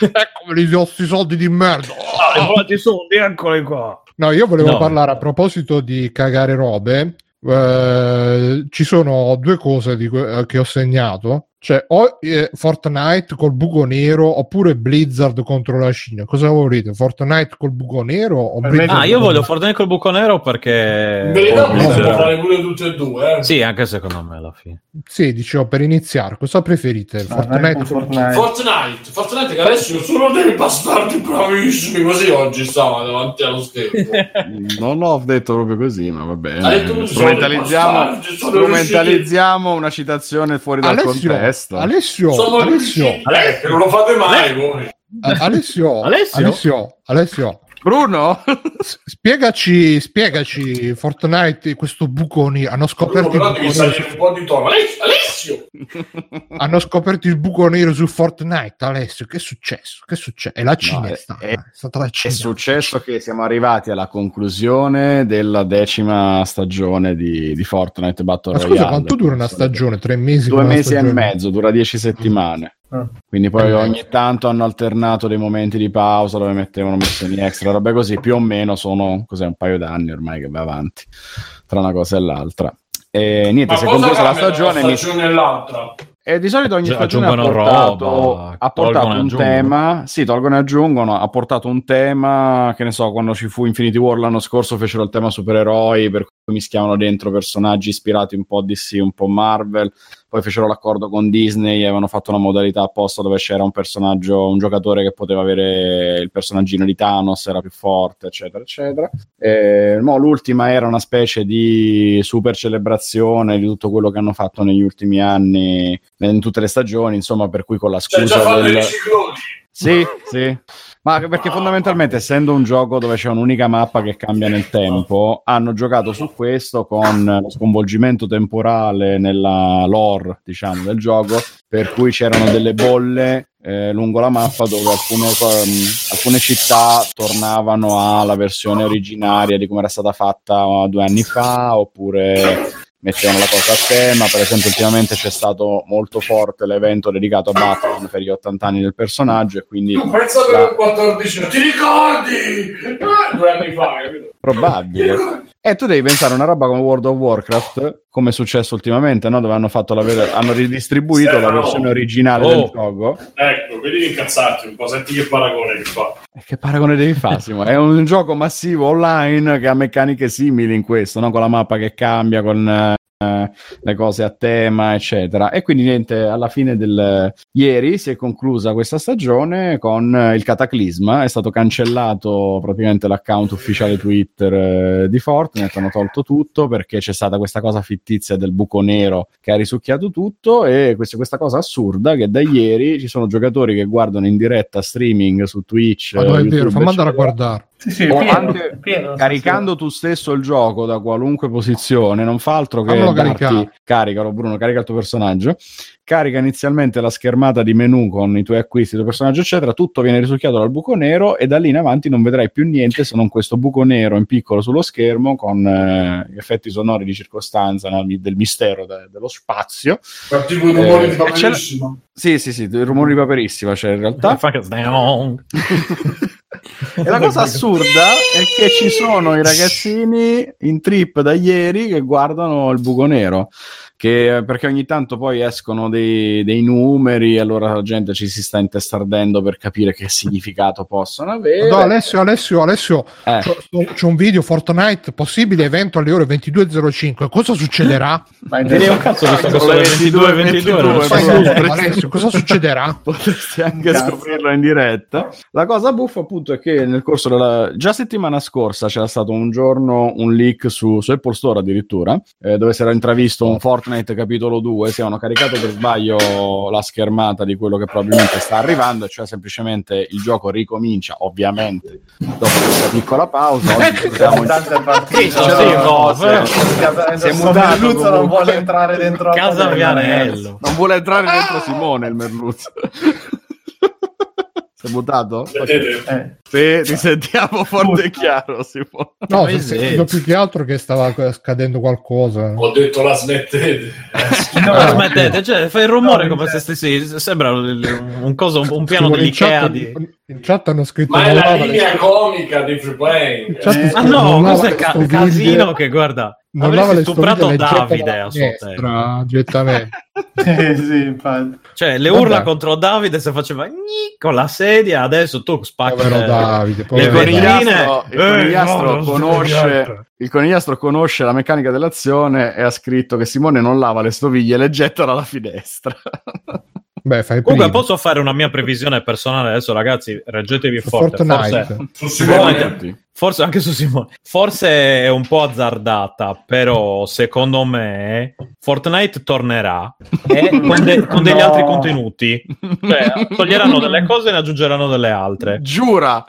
ecco i vostri soldi di merda. Ah, ho volati i soldi, eccoli qua. No, io volevo No. parlare a proposito di cagare robe. eh, ci sono due cose di que- eh, che ho segnato. Cioè, o eh, Fortnite col buco nero oppure Blizzard contro la Cina. Cosa volete? Fortnite col buco nero o Per Blizzard Ah, io voglio Fortnite col buco nero perché. Verità Oh, possiamo miseria. fare pure tutte e due, eh. Sì, anche secondo me alla fine. Sì, dicevo per iniziare. Cosa preferite? Fortnite Fortnite, Fortnite. Fortnite, Fortnite che adesso sono dei bastardi bravissimi, così oggi stava davanti allo schermo. Non ho detto proprio così, ma va bene. Strumentalizziamo, strumentalizziamo una citazione fuori dal Alessio, contesto. Alessio, Sono Alessio, che non lo fate mai voi. Alessio, Alessio? Alessio, Alessio, Bruno? spiegaci, spiegaci Fortnite questo buco nero. Hanno Bruno, scoperto, il però buco nero su- un po' di tono. Alessio, hanno scoperto il buco nero su Fortnite. Alessio, che è successo? Che è successo? E la Cina è, è- stata, è- è stata la È Cina. successo che siamo arrivati alla conclusione della decima stagione di, di Fortnite Battle Ma scusa, Royale. quanto dura una stagione? Tre mesi? Due mesi e mezzo, dura dieci settimane. Ah. Quindi poi Eh. ogni tanto hanno alternato dei momenti di pausa dove mettevano missioni extra, robe così, più o meno sono cos'è, un paio d'anni ormai che va avanti tra una cosa e l'altra. E niente, Ma si è conclusa la cambia da stagione. mi- stagione e l'altra? E di solito ogni Cioè, stagione ha aggiungono portato, roba, ha portato un aggiungono. tema, sì, tolgono e aggiungono, ha portato un tema, che ne so, quando ci fu Infinity War l'anno scorso fecero il tema supereroi, per cui mischiavano dentro personaggi ispirati un po' DC, un po' Marvel, poi fecero l'accordo con Disney e avevano fatto una modalità apposta dove c'era un personaggio, un giocatore che poteva avere il personaggino di Thanos, era più forte, eccetera, eccetera. E, mo, l'ultima era una specie di super celebrazione di tutto quello che hanno fatto negli ultimi anni, in tutte le stagioni, insomma, per cui con la Cioè, scusa già fanno i del... Sì, sì. Ma perché fondamentalmente, essendo un gioco dove c'è un'unica mappa che cambia nel tempo, hanno giocato su questo con lo sconvolgimento temporale nella lore, diciamo, del gioco, per cui c'erano delle bolle eh, lungo la mappa dove alcune, ehm, alcune città tornavano alla versione originaria di come era stata fatta due anni fa, oppure mettevano la cosa a tema. Per esempio, ultimamente c'è stato molto forte l'evento dedicato a Batman per gli 80 anni del personaggio, e quindi Tu pensa che la- avevo 14 anni, ti ricordi? Eh, due anni fa, capito? Probabile. E tu devi pensare a una roba come World of Warcraft, come è successo ultimamente, no? dove hanno, fatto la ver- hanno ridistribuito la Stefano. versione originale Oh. del gioco. Ecco, vedi che incazzarti un po', senti che paragone che fa. Che paragone devi fare, Simo? È un gioco massivo online che ha meccaniche simili in questo, no? con la mappa che cambia, con eh, le cose a tema, eccetera. E quindi niente, alla fine del ieri si è conclusa questa stagione con eh, il cataclisma, è stato cancellato praticamente l'account ufficiale Twitter eh, di Fortnite, hanno tolto tutto perché c'è stata questa cosa fittizia del buco nero che ha risucchiato tutto e questa, questa cosa assurda che da ieri ci sono giocatori che guardano in diretta streaming su Twitch. Ma no, è vero, fammi andare a guardare. Sì, sì, pieno, anche pieno, caricando tu stesso il gioco da qualunque posizione, non fa altro che darti, caricalo Bruno, carica il tuo personaggio, carica inizialmente la schermata di menu con i tuoi acquisti, il tuo personaggio eccetera, tutto viene risucchiato dal buco nero e da lì in avanti non vedrai più niente se non questo buco nero in piccolo sullo schermo con eh, gli effetti sonori di circostanza no, del mistero de- dello spazio. Cattivo i rumori Eh, di Paperissimo. Sì, sì, sì, il rumore di paperissima c'è in realtà. E la cosa assurda è che ci sono i ragazzini in trip da ieri che guardano il buco nero. Che, perché ogni tanto poi escono dei, dei numeri e allora la gente ci si sta intestardendo per capire che significato possono avere. No, Alessio, Alessio, Alessio, Eh. c'ho- c'è un video Fortnite, possibile evento alle ore 22.05. Cosa succederà? Ma è Direi un cazzo che sono le 22 22 non lo so. Ma Fai sì. tu, Alessio, cosa succederà? potresti anche Cazzo. scoprirlo in diretta. La cosa buffa, appunto, è che nel corso della già settimana scorsa c'era stato un giorno un leak su, su Apple Store addirittura, eh, dove si era intravisto un Fortnite capitolo 2. Si avevano caricato per sbaglio la schermata di quello che probabilmente sta arrivando, cioè semplicemente il gioco ricomincia, ovviamente, dopo questa piccola pausa. Oggi siamo in- Cioè, sì, no, Si è mutato Merluzzo non vuole entrare dentro Casa Vianello. Non vuole entrare dentro Simone il merluzzo. Sei mutato? Eh. Sì, ti sentiamo forte e chiaro. No, si è sì. sentito più che altro che stava scadendo qualcosa. Ho detto la smettete. No, Ma smettete, cioè, fai il rumore No, come se stessi. Sembra un, coso, un piano dell'Ikea. chat- Di... In chat hanno scritto Ma è la linea comica di Free Playing. Eh, Ah no, questo è ca- casino che guarda. Non lava le stuprato le Davide a suo tempo. direttamente. Eh, sì. Cioè, le Vabbè. urla contro Davide se faceva con la sedia, adesso tu spacchi Povero le- Davide, le Il povero. Davide. conigliastro, il Eh, conigliastro no, conosce, il conigliastro conosce la meccanica dell'azione e ha scritto che Simone non lava le stoviglie e le getta dalla finestra. Beh, fai Comunque posso fare una mia previsione personale adesso, ragazzi, reggetevi forte. Fortnite. Forse. Veramente. Forse anche su Simone. Forse è un po' azzardata, però secondo me Fortnite tornerà e con, de- con degli No. altri contenuti. Cioè, toglieranno delle cose e ne aggiungeranno delle altre. Giura!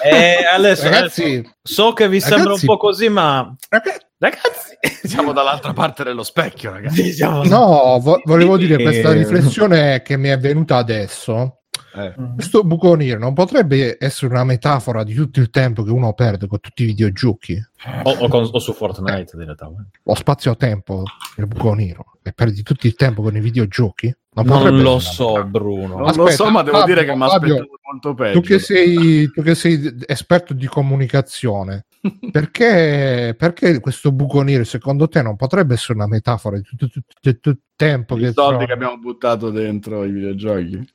E adesso, Ragazzi, adesso so che vi sembra un ragazzi- po' così, ma ragazzi, ragazzi, Siamo dall'altra parte dello specchio, ragazzi. No, vo- volevo dire questa Eh. riflessione che mi è venuta adesso. Eh. Questo buco nero non potrebbe essere una metafora di tutto il tempo che uno perde con tutti i videogiochi? o, o con- o su Fortnite direttamente. O spazio-tempo il buco nero e perdi tutto il tempo con i videogiochi? Non, Non lo so, una Bruno. Non lo so, ma devo Fabio, dire che mi Fabio, aspettavo molto metafora. peggio. Tu che, sei, tu che sei esperto di comunicazione, perché, perché questo buco nero secondo te non potrebbe essere una metafora di tutto, tutto- tutto il tempo I che soldi sono- che abbiamo buttato dentro i videogiochi.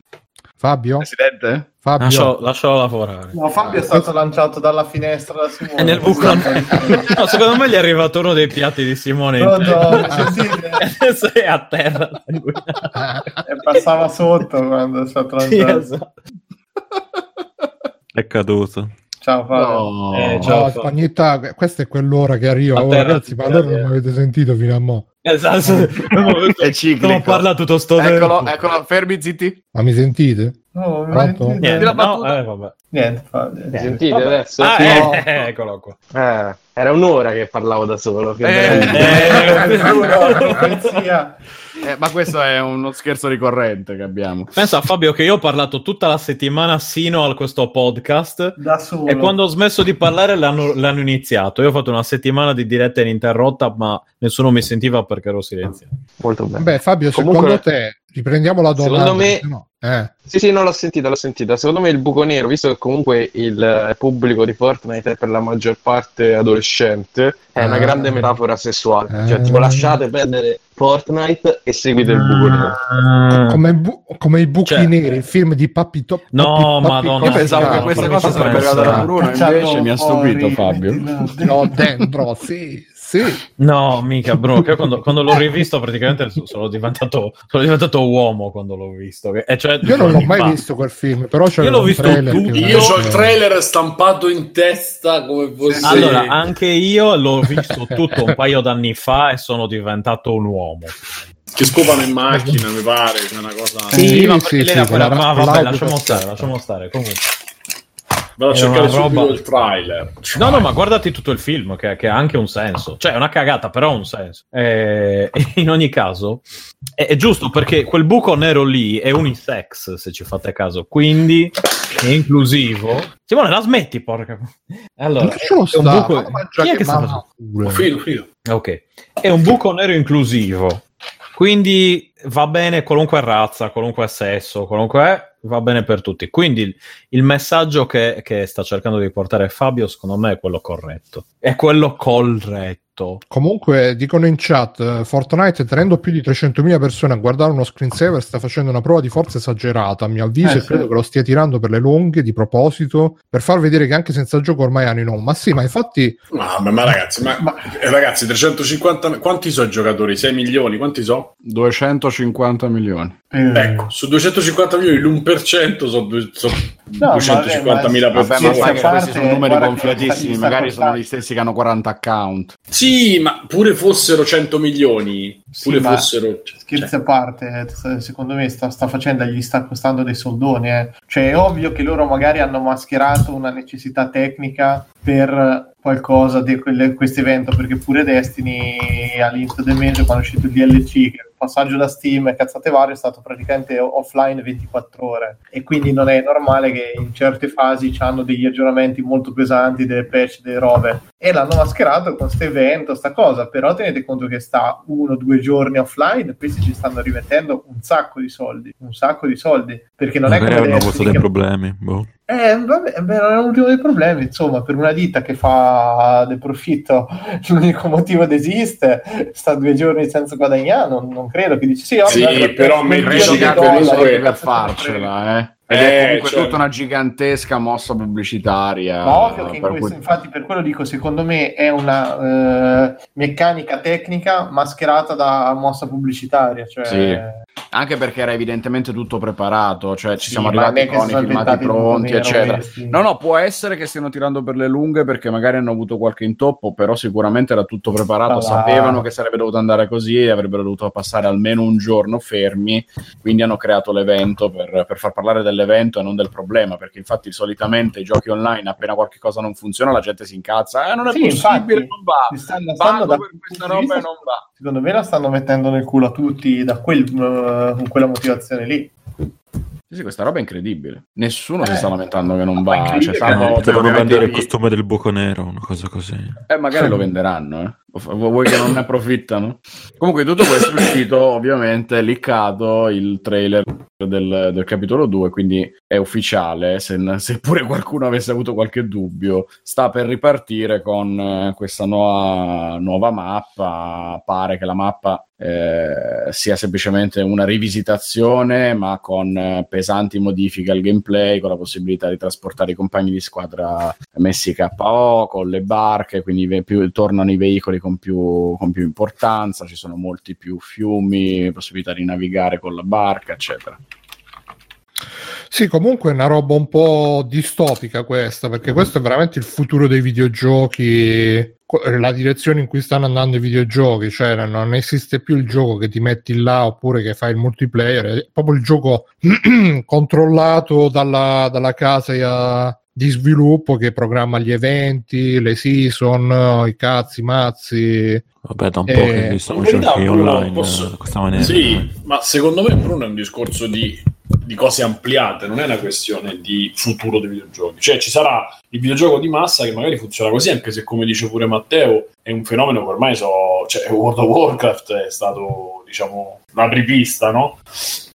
Fabio? Presidente? Fabio? Lascio, lascialo lavorare. No, Fabio è stato lanciato dalla finestra da Simone. È nel buco. No, secondo me gli è arrivato uno dei piatti di Simone. sentite? E adesso è a terra. E passava sotto quando è stato Sì, lanciato. esatto. È caduto. Ciao Fabio. No. Eh, No, ciao. Spagnetta, questa è quell'ora che arriva. Oh, ragazzi, ma allora non mi avete sentito fino a mo'. Esatto. È ciclico. Non parla tutto sto Eccolo, tempo. eccolo, fermi zitti. Ma mi sentite? Mi Pronto? Niente, la no, eh, vabbè. Niente, Fabio. Mi sentite Vabbè. adesso? Ah, No. eh, eh, eccolo qua. Eh, era un'ora che parlavo da solo. Che Eh, bello. Eh, Bruno, polizia. Eh, ma questo è uno scherzo ricorrente che abbiamo. Pensa a Fabio che io ho parlato tutta la settimana sino a questo podcast Da solo. e quando ho smesso di parlare l'hanno, l'hanno iniziato. Io ho fatto una settimana di diretta ininterrotta ma nessuno mi sentiva perché ero silenziato. Molto bene. Beh, Fabio, Comunque- secondo te, riprendiamo la domanda. Secondo me- no- eh. Sì, sì, non l'ho sentita, l'ho sentita. Secondo me il buco nero, visto che comunque il eh, pubblico di Fortnite è per la maggior parte adolescente, è una Ah. grande metafora sessuale. Cioè, Ah. tipo, lasciate perdere Fortnite e seguite il buco nero. Come, il bu- come i buchi Cioè- neri, il film di Pappi Top. No, Pappi- Madonna, Io pensavo che questa non cosa mi sarebbe arrivata da Bruno, invece mi ha stupito Fabio. No, dentro, sì, Sì, No, mica Bruno, che io quando, quando l'ho rivisto praticamente sono diventato, sono diventato uomo quando l'ho visto. che- e cioè, io non l'ho mai fa. visto quel film, però c'è Io l'ho visto trailer tutto. Io ho il trailer stampato in testa come fosse... Allora, anche io l'ho visto tutto un paio d'anni fa e sono diventato un uomo. Che scopano in macchina, mi pare, c'è una cosa... Sì, ma sì, perché lei sì, era quella- ma vabbè, lasciamo stare, lasciamo stare. Comunque. Vado a cercare una roba- subito il trailer. No, no, ma guardati tutto il film che, che ha anche un senso. Cioè, è una cagata, però ha un senso. Eh, in ogni caso, è, è giusto perché quel buco nero lì è unisex, se ci fate caso. Quindi è inclusivo. Simone, la smetti, porca. Allora, è un buco- Chi è che sta pure. Filo, filo. Ok, è un buco nero inclusivo, quindi va bene qualunque razza, qualunque sesso, qualunque va bene per tutti. Quindi il, messaggio che, che sta cercando di portare Fabio, secondo me, è quello corretto. È quello corretto. Comunque dicono in chat eh, Fortnite tenendo più di 300.000 persone a guardare uno screensaver sta facendo una prova di forza esagerata a mio avviso Eh, e credo sì. che lo stia tirando per le lunghe di proposito per far vedere che anche senza gioco ormai hanno i no ma sì ma infatti Ma, ma, ma ragazzi, ma, eh, ragazzi, 350... Quanti sono i giocatori? 6 milioni? Quanti so? 250 milioni. Eh, Ecco, su 250 milioni l'1% sono, due- sono No, 250.000 vabbè, ma- Vabbè, ma persone. Sì, sai che a parte, questi sono numeri guarda che gonfiatissimi, sta- magari sta sono contando. gli stessi che hanno 40 account. Sì, ma pure fossero 100 milioni, Sì, pure ma fossero... Scherzi cioè, a parte, eh, secondo me sta, sta facendo, gli sta costando dei soldoni. eh. Cioè, è ovvio che loro magari hanno mascherato una necessità tecnica per qualcosa di questo evento, perché pure Destiny all'inizio del mese, quando è uscito il DLC, che il passaggio da Steam e cazzate varie, è stato praticamente offline 24 ore. E quindi non è normale che in certe fasi hanno degli aggiornamenti molto pesanti, delle patch, delle robe. E l'hanno mascherato con questo evento, sta cosa. Però tenete conto che sta uno o due giorni offline, questi ci stanno rimettendo un sacco di soldi, un sacco di soldi. Perché non Magari è come hanno avuto dei che- problemi. Boh. Eh, vabbè, non è l'ultimo dei problemi, insomma, per una ditta che fa del profitto, l'unico motivo ed esiste, sta due giorni senza guadagnare, non, non credo che dici sì, vabbè, Sì, vabbè, però per mi Credo che per frega. farcela, eh. Ed Eh, è comunque cioè- tutta una gigantesca mossa pubblicitaria. Ma ovvio che in per questo, cui- infatti, per quello dico, secondo me è una eh, meccanica tecnica mascherata da mossa pubblicitaria. Cioè, Sì. Anche perché era evidentemente tutto preparato, cioè ci Sì, siamo arrivati con i filmati pronti, eccetera. questi. No, no, può essere che stiano tirando per le lunghe perché magari hanno avuto qualche intoppo, però sicuramente era tutto preparato, Ah, sapevano che sarebbe dovuto andare così e avrebbero dovuto passare almeno un giorno fermi, quindi hanno creato l'evento per, per far parlare dell'evento e non del problema, perché infatti solitamente i giochi online appena qualche cosa non funziona la gente si incazza, eh non è Sì, possibile, infatti, non va, stanno- stanno da- questa roba e non va. Secondo me la stanno mettendo nel culo a tutti da quel, eh, con quella motivazione lì. Sì, sì, questa roba è incredibile. Nessuno si Eh, sta lamentando che non va. Cioè, Potevano ovviamente vendere il costume del buco nero, una cosa così. Eh, magari lo venderanno, eh. Vu- Vuoi che non ne approfittano? Comunque, tutto questo è uscito, ovviamente, liccato il trailer del, del capitolo 2, quindi è ufficiale. Se, seppure qualcuno avesse avuto qualche dubbio, sta per ripartire con eh, questa nuova, nuova mappa. Pare che la mappa eh, sia semplicemente una rivisitazione, ma con eh, pesanti modifiche al gameplay, con la possibilità di trasportare i compagni di squadra messi KO, con le barche, quindi più- tornano i veicoli con più, con più importanza, ci sono molti più fiumi, possibilità di navigare con la barca, eccetera. Sì, comunque è una roba un po' distopica questa, perché questo è veramente il futuro dei videogiochi, la direzione in cui stanno andando i videogiochi, cioè non esiste più il gioco che ti metti là oppure che fai il multiplayer, è proprio il gioco controllato dalla, dalla casa eh, di sviluppo che programma gli eventi, le season, i cazzi, i mazzi. Vabbè, da un Eh, po' che in verità, giochi online posso- eh, di questa maniera. Sì, ma secondo me Bruno è un discorso di, di cose ampliate, non è una questione di futuro dei videogiochi. Cioè ci sarà il videogioco di massa che magari funziona così, anche se come dice pure Matteo è un fenomeno che ormai so, cioè World of Warcraft è stato diciamo la rivista, no?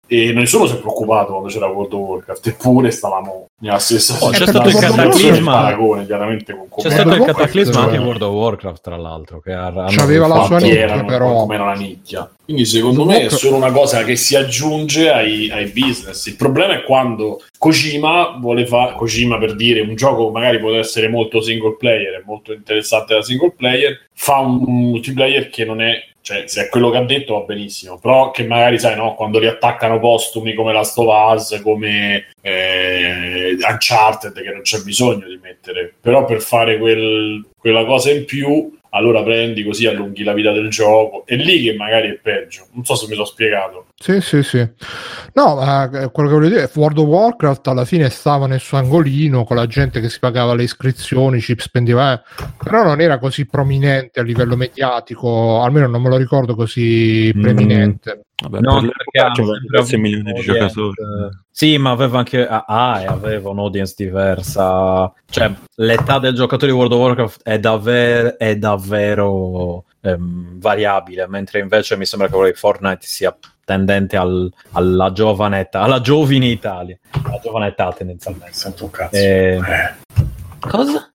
E nessuno si è preoccupato quando c'era World of Warcraft, eppure stavamo nella stessa Oh, c'è stato il cataclisma. paragone, chiaramente con C'è come stato il cataclisma anche in. World of Warcraft, tra l'altro, che C'aveva la sua nicchia, erano però. come era la nicchia. Quindi secondo me è solo una cosa che si aggiunge ai, ai business. Il problema è quando Kojima vuole fare Kojima per dire un gioco magari può essere molto single player e molto interessante da single player, fa un multiplayer che non è cioè, se è quello che ha detto va benissimo, però che magari, sai, no, quando li attaccano postumi come Last of Us, come eh, Uncharted, che non c'è bisogno di mettere, però per fare quel- quella cosa in più, allora prendi così allunghi la vita del gioco, è lì che magari è peggio. Non so se mi sono spiegato. Sì, sì, sì. No, ma eh, quello che voglio dire è che World of Warcraft alla fine stava nel suo angolino con la gente che si pagava le iscrizioni, ci spendeva, eh, però non era così prominente a livello mediatico, almeno non me lo ricordo così Mm. Vabbè, No, per perché c'aveva sempre diversi avuto milioni di giocatori. eh, Sì, ma aveva anche ah, ah, e aveva un'audience diversa. Cioè, l'età del giocatore di World of Warcraft è, davvero è davvero ehm, variabile, mentre invece mi sembra che quello di Fortnite sia tendente al- alla giovane età, alla giovine Italia, alla giovane età tendenzialmente. Sento un cazzo. Eh, Eh. cosa?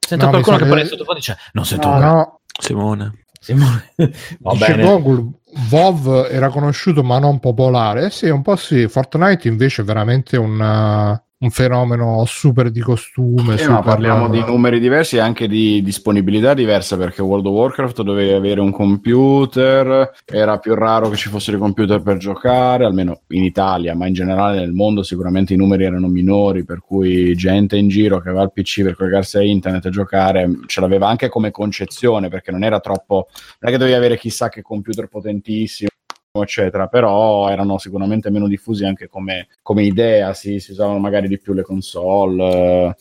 Sento No, qualcuno che parla sottofondo e dice non sento No. No, Simone. Simone. Va dice bene. Gogol, WoW era conosciuto ma non popolare. Eh sì, un po' sì. Fortnite invece è veramente un, uh, un fenomeno super di costume. Eh, ma super- parliamo di numeri diversi e anche di disponibilità diverse perché World of Warcraft dovevi avere un computer, era più raro che ci fossero i computer per giocare, almeno in Italia, ma in generale nel mondo sicuramente i numeri erano minori, per cui gente in giro che aveva il PC per collegarsi a internet e giocare ce l'aveva anche come concezione perché non era troppo, non è che dovevi avere chissà che computer potentissimo eccetera, però erano sicuramente meno diffusi anche come, come idea, sì, si usavano magari di più le console,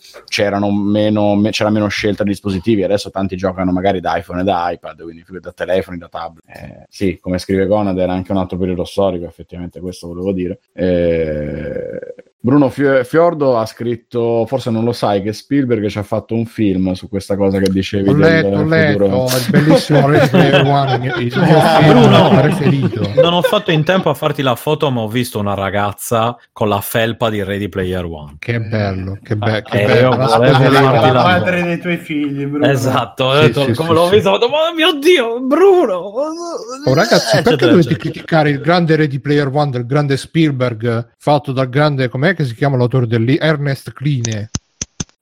meno, me- c'era meno scelta di dispositivi, adesso tanti giocano magari da iPhone e da iPad, quindi più da telefoni, da tablet. Eh, sì, come scrive Gonad era anche un altro periodo storico, effettivamente questo volevo dire. Eh, Bruno Fio- Fiordo ha scritto, forse non lo sai, che Spielberg ci ha fatto un film su questa cosa che dicevi Ho del letto, ho letto, futuro. il bellissimo Ready Player One, il mio, Ah, Bruno. preferito. Non ho fatto in tempo a farti la foto, ma ho visto una ragazza con la felpa di Ready Player One. Che bello, che, be- che Eh, bello. La la la- madre dei tuoi figli, Bruno. Esatto, Sì, detto, sì, come sì, l'ho sì. visto, ho detto, ma mio Dio, Bruno! Oh, ragazzi, Eh, perché eccetera, dovete eccetera. criticare il grande Ready Player One del grande Spielberg fatto dal grande, com'è che si chiama l'autore del lì? Ernest Cline.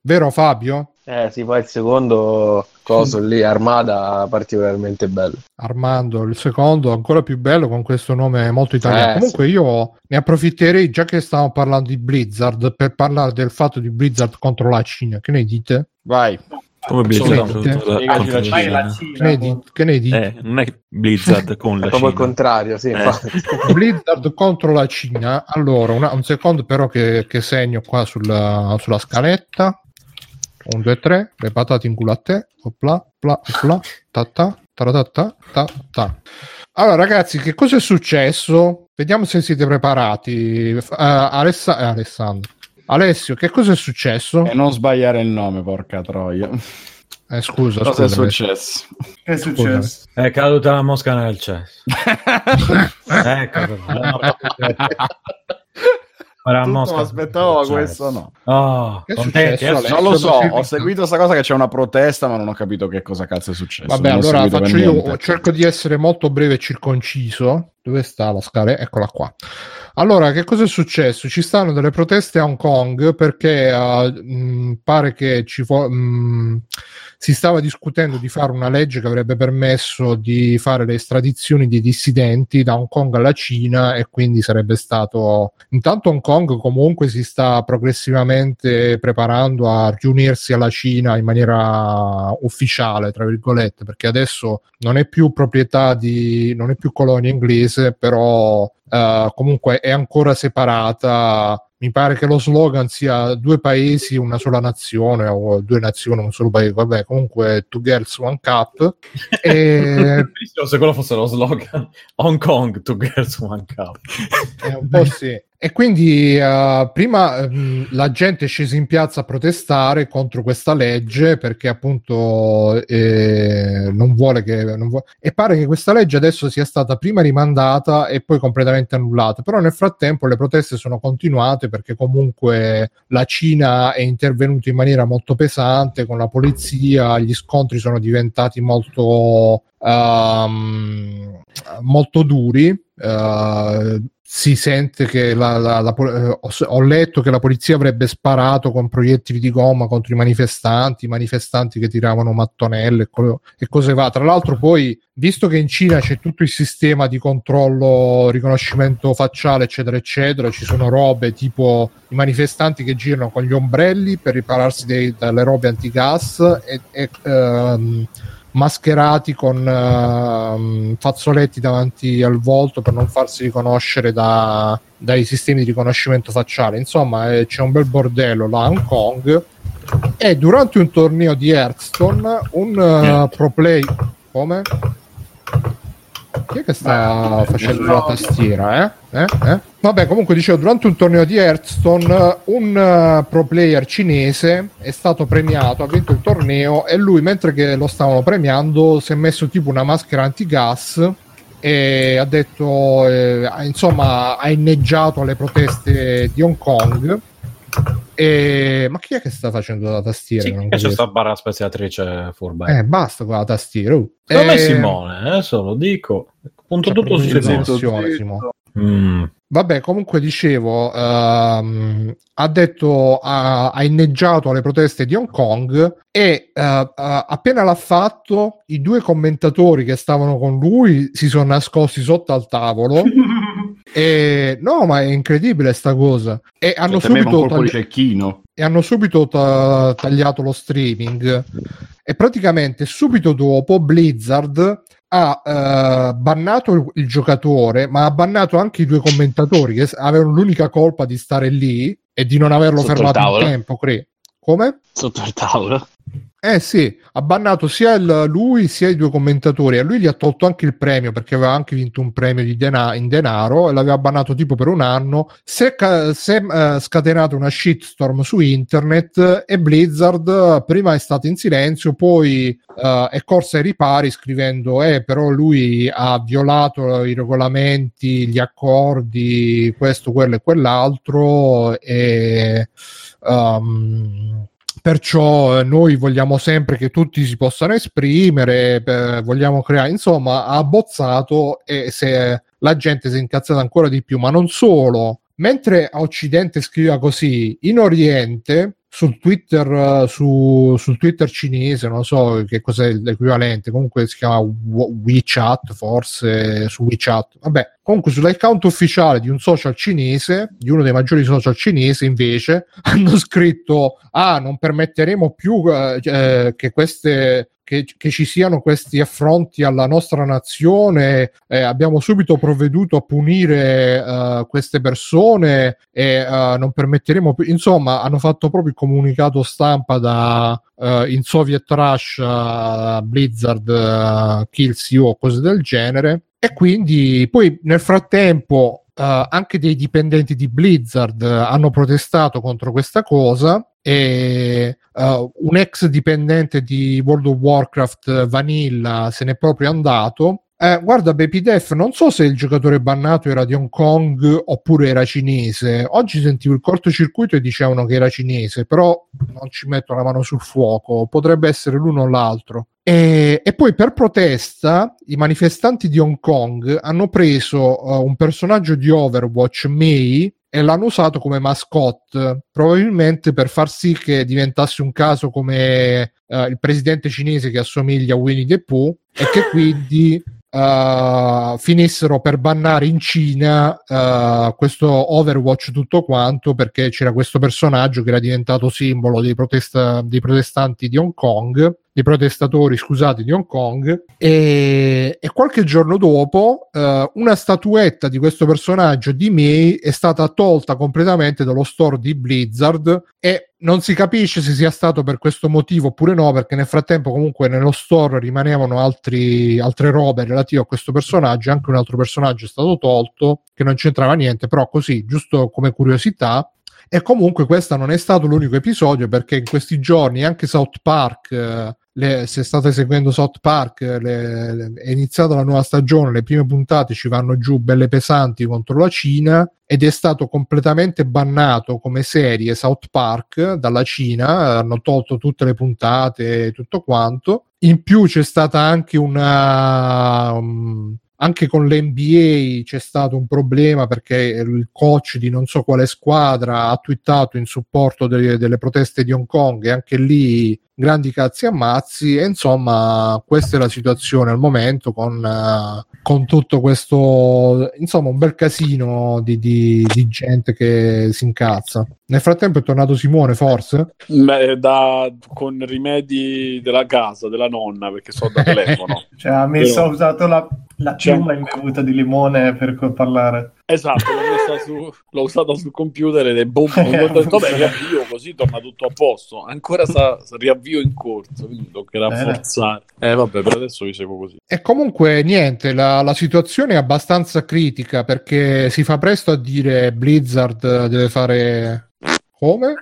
Vero Fabio? Eh sì, poi il secondo coso lì, Armada, particolarmente bello. Armando, il secondo ancora più bello con questo nome molto italiano. Eh, Comunque io ne approfitterei, già che stiamo parlando di Blizzard, per parlare del fatto di Blizzard contro la Cina. Che ne dite? Vai. Come Blizzard contro la- la Cina. Che Cina. ne, di- che ne dite? Eh, non è Blizzard con la È proprio il Cina. contrario, sì, Eh. Blizzard contro la Cina. Allora, una- un secondo però che, che segno qua sulla, sulla scaletta. Un, due, tre, le patate in culo a te. Opla, opla, opla, ta ta, taratata, ta ta. Allora, ragazzi, che cosa è successo? Vediamo se siete preparati. Uh, Alessa- eh, Alessandro. Alessio, che cosa è successo? E non sbagliare il nome, porca troia. Eh, scusa, Cosa è successo? Che è successo? È caduta la mosca nel cesso. ecco, Ora Tutto mosca. mi aspettavo, Cioè, questo no. Oh, Che è contenti, successo, eh? Non lo so, Adesso- ho seguito questa cosa che c'è una protesta, ma non ho capito che cosa cazzo è successo. Vabbè, Non allora faccio io, cerco di essere molto breve e circonciso. Dove sta la scala? Eccola qua. Allora, che cosa è successo? Ci stanno delle proteste a Hong Kong perché eh, mh, pare che ci fo- mh, si stava discutendo di fare una legge che avrebbe permesso di fare le estradizioni di dissidenti da Hong Kong alla Cina e quindi sarebbe stato intanto Hong Kong comunque si sta progressivamente preparando a riunirsi alla Cina in maniera ufficiale, tra virgolette, perché adesso non è più proprietà di non è più colonia inglese, però eh, comunque è ancora separata. Mi pare che lo slogan sia due paesi, una sola nazione, o due nazioni, un solo paese. Vabbè, comunque two girls, one cup. E se quello fosse lo slogan Hong Kong, two girls, one cup. Eh, un po' sì. E quindi eh, prima ehm, la gente è scesa in piazza a protestare contro questa legge perché appunto eh, non vuole che... Non vuole... E pare che questa legge adesso sia stata prima rimandata e poi completamente annullata, però nel frattempo le proteste sono continuate perché comunque la Cina è intervenuta in maniera molto pesante con la polizia, gli scontri sono diventati molto... Um, molto duri uh, si sente che la, la, la, eh, ho, letto che la polizia avrebbe sparato con proiettili di gomma contro i manifestanti, i manifestanti che tiravano mattonelle e, co- cose va. Tra l'altro, poi, visto che in Cina c'è tutto il sistema di controllo, riconoscimento facciale, eccetera, eccetera, ci sono robe tipo i manifestanti che girano con gli ombrelli per ripararsi dei, dalle robe antigas e, e ehm, mascherati con uh, fazzoletti davanti al volto per non farsi riconoscere da, dai sistemi di riconoscimento facciale. Insomma, eh, c'è un bel bordello là a Hong Kong. E durante un torneo di Hearthstone, un uh, pro play. Come? Chi è che sta facendo la tastiera? Eh? Eh? Eh? Vabbè, comunque dicevo, durante un torneo di Hearthstone, un uh, pro player cinese è stato premiato, ha vinto il torneo e lui, mentre che lo stavano premiando, si è messo tipo una maschera antigas e ha detto, eh, insomma, ha inneggiato alle proteste di Hong Kong. E... Ma chi è che sta facendo la tastiera? Sì, non c'è capisco. sta barra speziatrice furba. Eh, basta con la tastiera. Uh. Secondo me Eh, Simone, adesso lo dico. Punto c'è tutto proprio su Simone. Mm. Vabbè, comunque dicevo, ehm, ha detto, ha, ha inneggiato alle proteste di Hong Kong e eh, eh, appena l'ha fatto, i due commentatori che stavano con lui si sono nascosti sotto al tavolo. e no, ma è incredibile sta cosa. E hanno Cioè, un subito, tagli- cecchino. e hanno subito ta- tagliato lo streaming. E praticamente subito dopo Blizzard ha eh, bannato il, il giocatore, ma ha bannato anche i due commentatori che avevano l'unica colpa di stare lì e di non averlo Sotto fermato in tempo. cre- Come? Sotto il tavolo. Eh sì, ha bannato sia il- lui sia i due commentatori. A lui gli ha tolto anche il premio perché aveva anche vinto un premio dena- in denaro e l'aveva bannato tipo per un anno. Si è, ca- si è, eh, scatenato una shitstorm su internet e Blizzard prima è stato in silenzio, poi eh, è corsa ai ripari scrivendo: Eh, però lui ha violato i regolamenti, gli accordi, questo, quello e quell'altro. E. ehm, Perciò eh, noi vogliamo sempre che tutti si possano esprimere, eh, vogliamo creare, insomma, ha abbozzato e se la gente si è incazzata ancora di più, ma non solo. Mentre a Occidente scriveva così, in Oriente, sul Twitter, eh, su, sul Twitter cinese, non so che cos'è l'equivalente, comunque si chiama WeChat, forse su WeChat, vabbè, comunque sull'account ufficiale di un social cinese, di uno dei maggiori social cinesi, invece, hanno scritto: Ah, non permetteremo più eh, eh, che queste. Che, che ci siano questi affronti alla nostra nazione, eh, abbiamo subito provveduto a punire eh, queste persone e eh, non permetteremo più. Insomma, hanno fatto proprio il comunicato stampa da eh, in Soviet Russia, Blizzard, Kills You o cose del genere. E quindi poi nel frattempo eh, anche dei dipendenti di Blizzard eh, hanno protestato contro questa cosa e eh, un ex dipendente di World of Warcraft Vanilla se n'è proprio andato. Eh, guarda, Baby Def, non so se il giocatore bannato era di Hong Kong oppure era cinese. Oggi sentivo il cortocircuito e dicevano che era cinese, però non ci metto la mano sul fuoco, potrebbe essere l'uno o l'altro. E, e poi per protesta i manifestanti di Hong Kong hanno preso eh, un personaggio di Overwatch, Mei, e l'hanno usato come mascotte, probabilmente per far sì che diventasse un caso come eh, il presidente cinese che assomiglia a Winnie the Pooh e che quindi eh, finissero per bannare in Cina eh, questo Overwatch tutto quanto perché c'era questo personaggio che era diventato simbolo dei, protesta- dei protestanti di Hong Kong dei protestatori, scusate, di Hong Kong. E, e qualche giorno dopo, eh, una statuetta di questo personaggio di May è stata tolta completamente dallo store di Blizzard e non si capisce se sia stato per questo motivo oppure no, perché nel frattempo comunque nello store rimanevano altri, altre robe relative a questo personaggio, anche un altro personaggio è stato tolto che non c'entrava niente, però così, giusto come curiosità. E comunque questo non è stato l'unico episodio perché in questi giorni anche South Park eh, le, se state seguendo South Park, le, le, è iniziata la nuova stagione, le prime puntate ci vanno giù belle pesanti contro la Cina ed è stato completamente bannato come serie South Park dalla Cina, hanno tolto tutte le puntate e tutto quanto. In più c'è stata anche una... Um, anche con l'NBA c'è stato un problema perché il coach di non so quale squadra ha twittato in supporto delle, delle proteste di Hong Kong e anche lì grandi cazzi e ammazzi e insomma questa è la situazione al momento con, uh, con tutto questo insomma un bel casino di, di, di, gente che si incazza. Nel frattempo è tornato Simone forse? Beh, da, con rimedi della casa della nonna perché so da telefono. Cioè ha messo Però... ha usato la, la piuma imbevuta di limone per parlare. Esatto, l'ho, su, l'ho, usata sul computer ed è boom. Vabbè, riavvio così torna tutto a posto. Ancora sa, riavvio in corso, quindi toccherà Bene. forzare. Eh, vabbè, per adesso vi seguo così. E comunque, niente, la, la, situazione è abbastanza critica perché si fa presto a dire Blizzard deve fare. Come?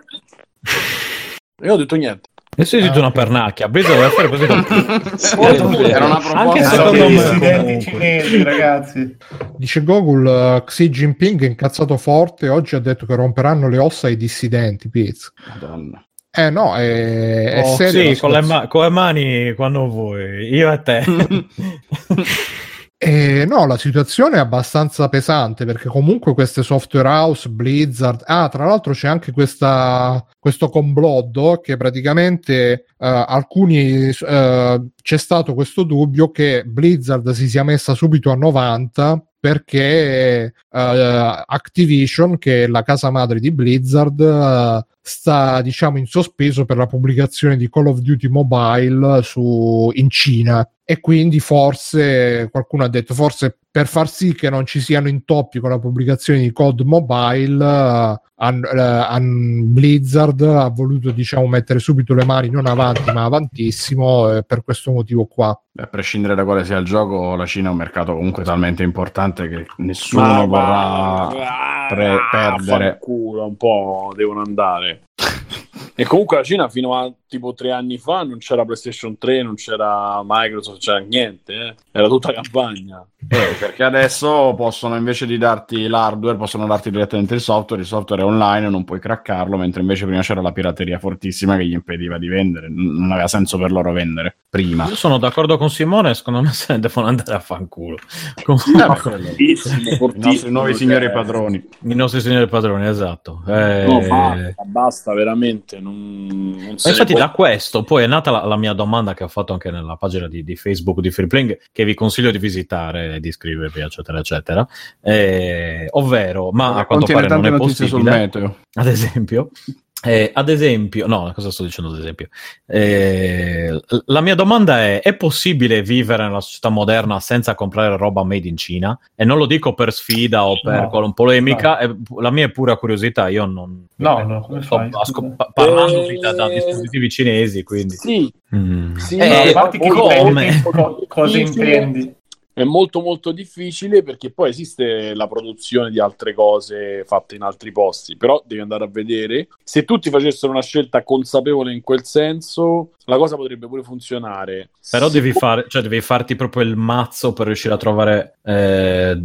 Io ho detto niente. Adesso hai ah, una pernacchia. Blizzard deve fare così. Era una proposta Anche secondo me. Dissidenti cinesi, ragazzi. Dice Google, uh, Xi Jinping è incazzato forte. Oggi ha detto che romperanno le ossa ai dissidenti. Piz. Madonna. Eh no, è, è oh, serio. Sì, con le, ma- con le mani quando vuoi. Io e te. Eh, no, la situazione è abbastanza pesante perché comunque queste software house, Blizzard, ah, tra l'altro c'è anche questa, questo complotto che praticamente uh, alcuni uh, c'è stato questo dubbio che Blizzard si sia messa subito a 90 perché uh, Activision, che è la casa madre di Blizzard, sta diciamo in sospeso per la pubblicazione di Call of Duty Mobile su, in Cina. E quindi forse qualcuno ha detto forse per far sì che non ci siano intoppi con la pubblicazione di COD Mobile uh, an, uh, an Blizzard ha voluto diciamo mettere subito le mani non avanti ma avantissimo eh, per questo motivo qua. A prescindere da quale sia il gioco la Cina è un mercato comunque talmente importante che nessuno ma, vorrà ma, pre- perdere. Culo un po' devono andare e comunque la Cina fino a tipo tre anni fa non c'era PlayStation 3, non c'era Microsoft, c'era niente, eh? era tutta campagna. Eh, perché adesso possono invece di darti l'hardware, possono darti direttamente il software, il software è online, non puoi craccarlo, mentre invece prima c'era la pirateria fortissima che gli impediva di vendere, non aveva senso per loro vendere prima. Io sono d'accordo con Simone, secondo me se ne devono andare a fanculo. I nostri nuovi signori padroni. I nostri signori padroni, esatto. Eh... No, basta, basta veramente. Non, non infatti può... da questo poi è nata la, la, mia domanda che ho fatto anche nella pagina di, di Facebook di Freeplaying, che vi consiglio di visitare di iscrivervi, eccetera, eccetera. Eh, ovvero, ma a quanto pare non è possibile, ad esempio, eh, ad esempio, no, cosa sto dicendo ad esempio? Eh, la mia domanda è: è possibile vivere nella società moderna senza comprare roba made in Cina? E non lo dico per sfida o per no, polemica, no. la mia è pura curiosità. Io non. No, no, come fai? Sto parlando eh, da, da, dispositivi cinesi, quindi. Sì, mm. sì eh, no, come? cosa intendi? È molto molto difficile perché poi esiste la produzione di altre cose fatte in altri posti, però devi andare a vedere. Se tutti facessero una scelta consapevole in quel senso, la cosa potrebbe pure funzionare. Però devi, fare, cioè devi farti proprio il mazzo per riuscire a trovare eh,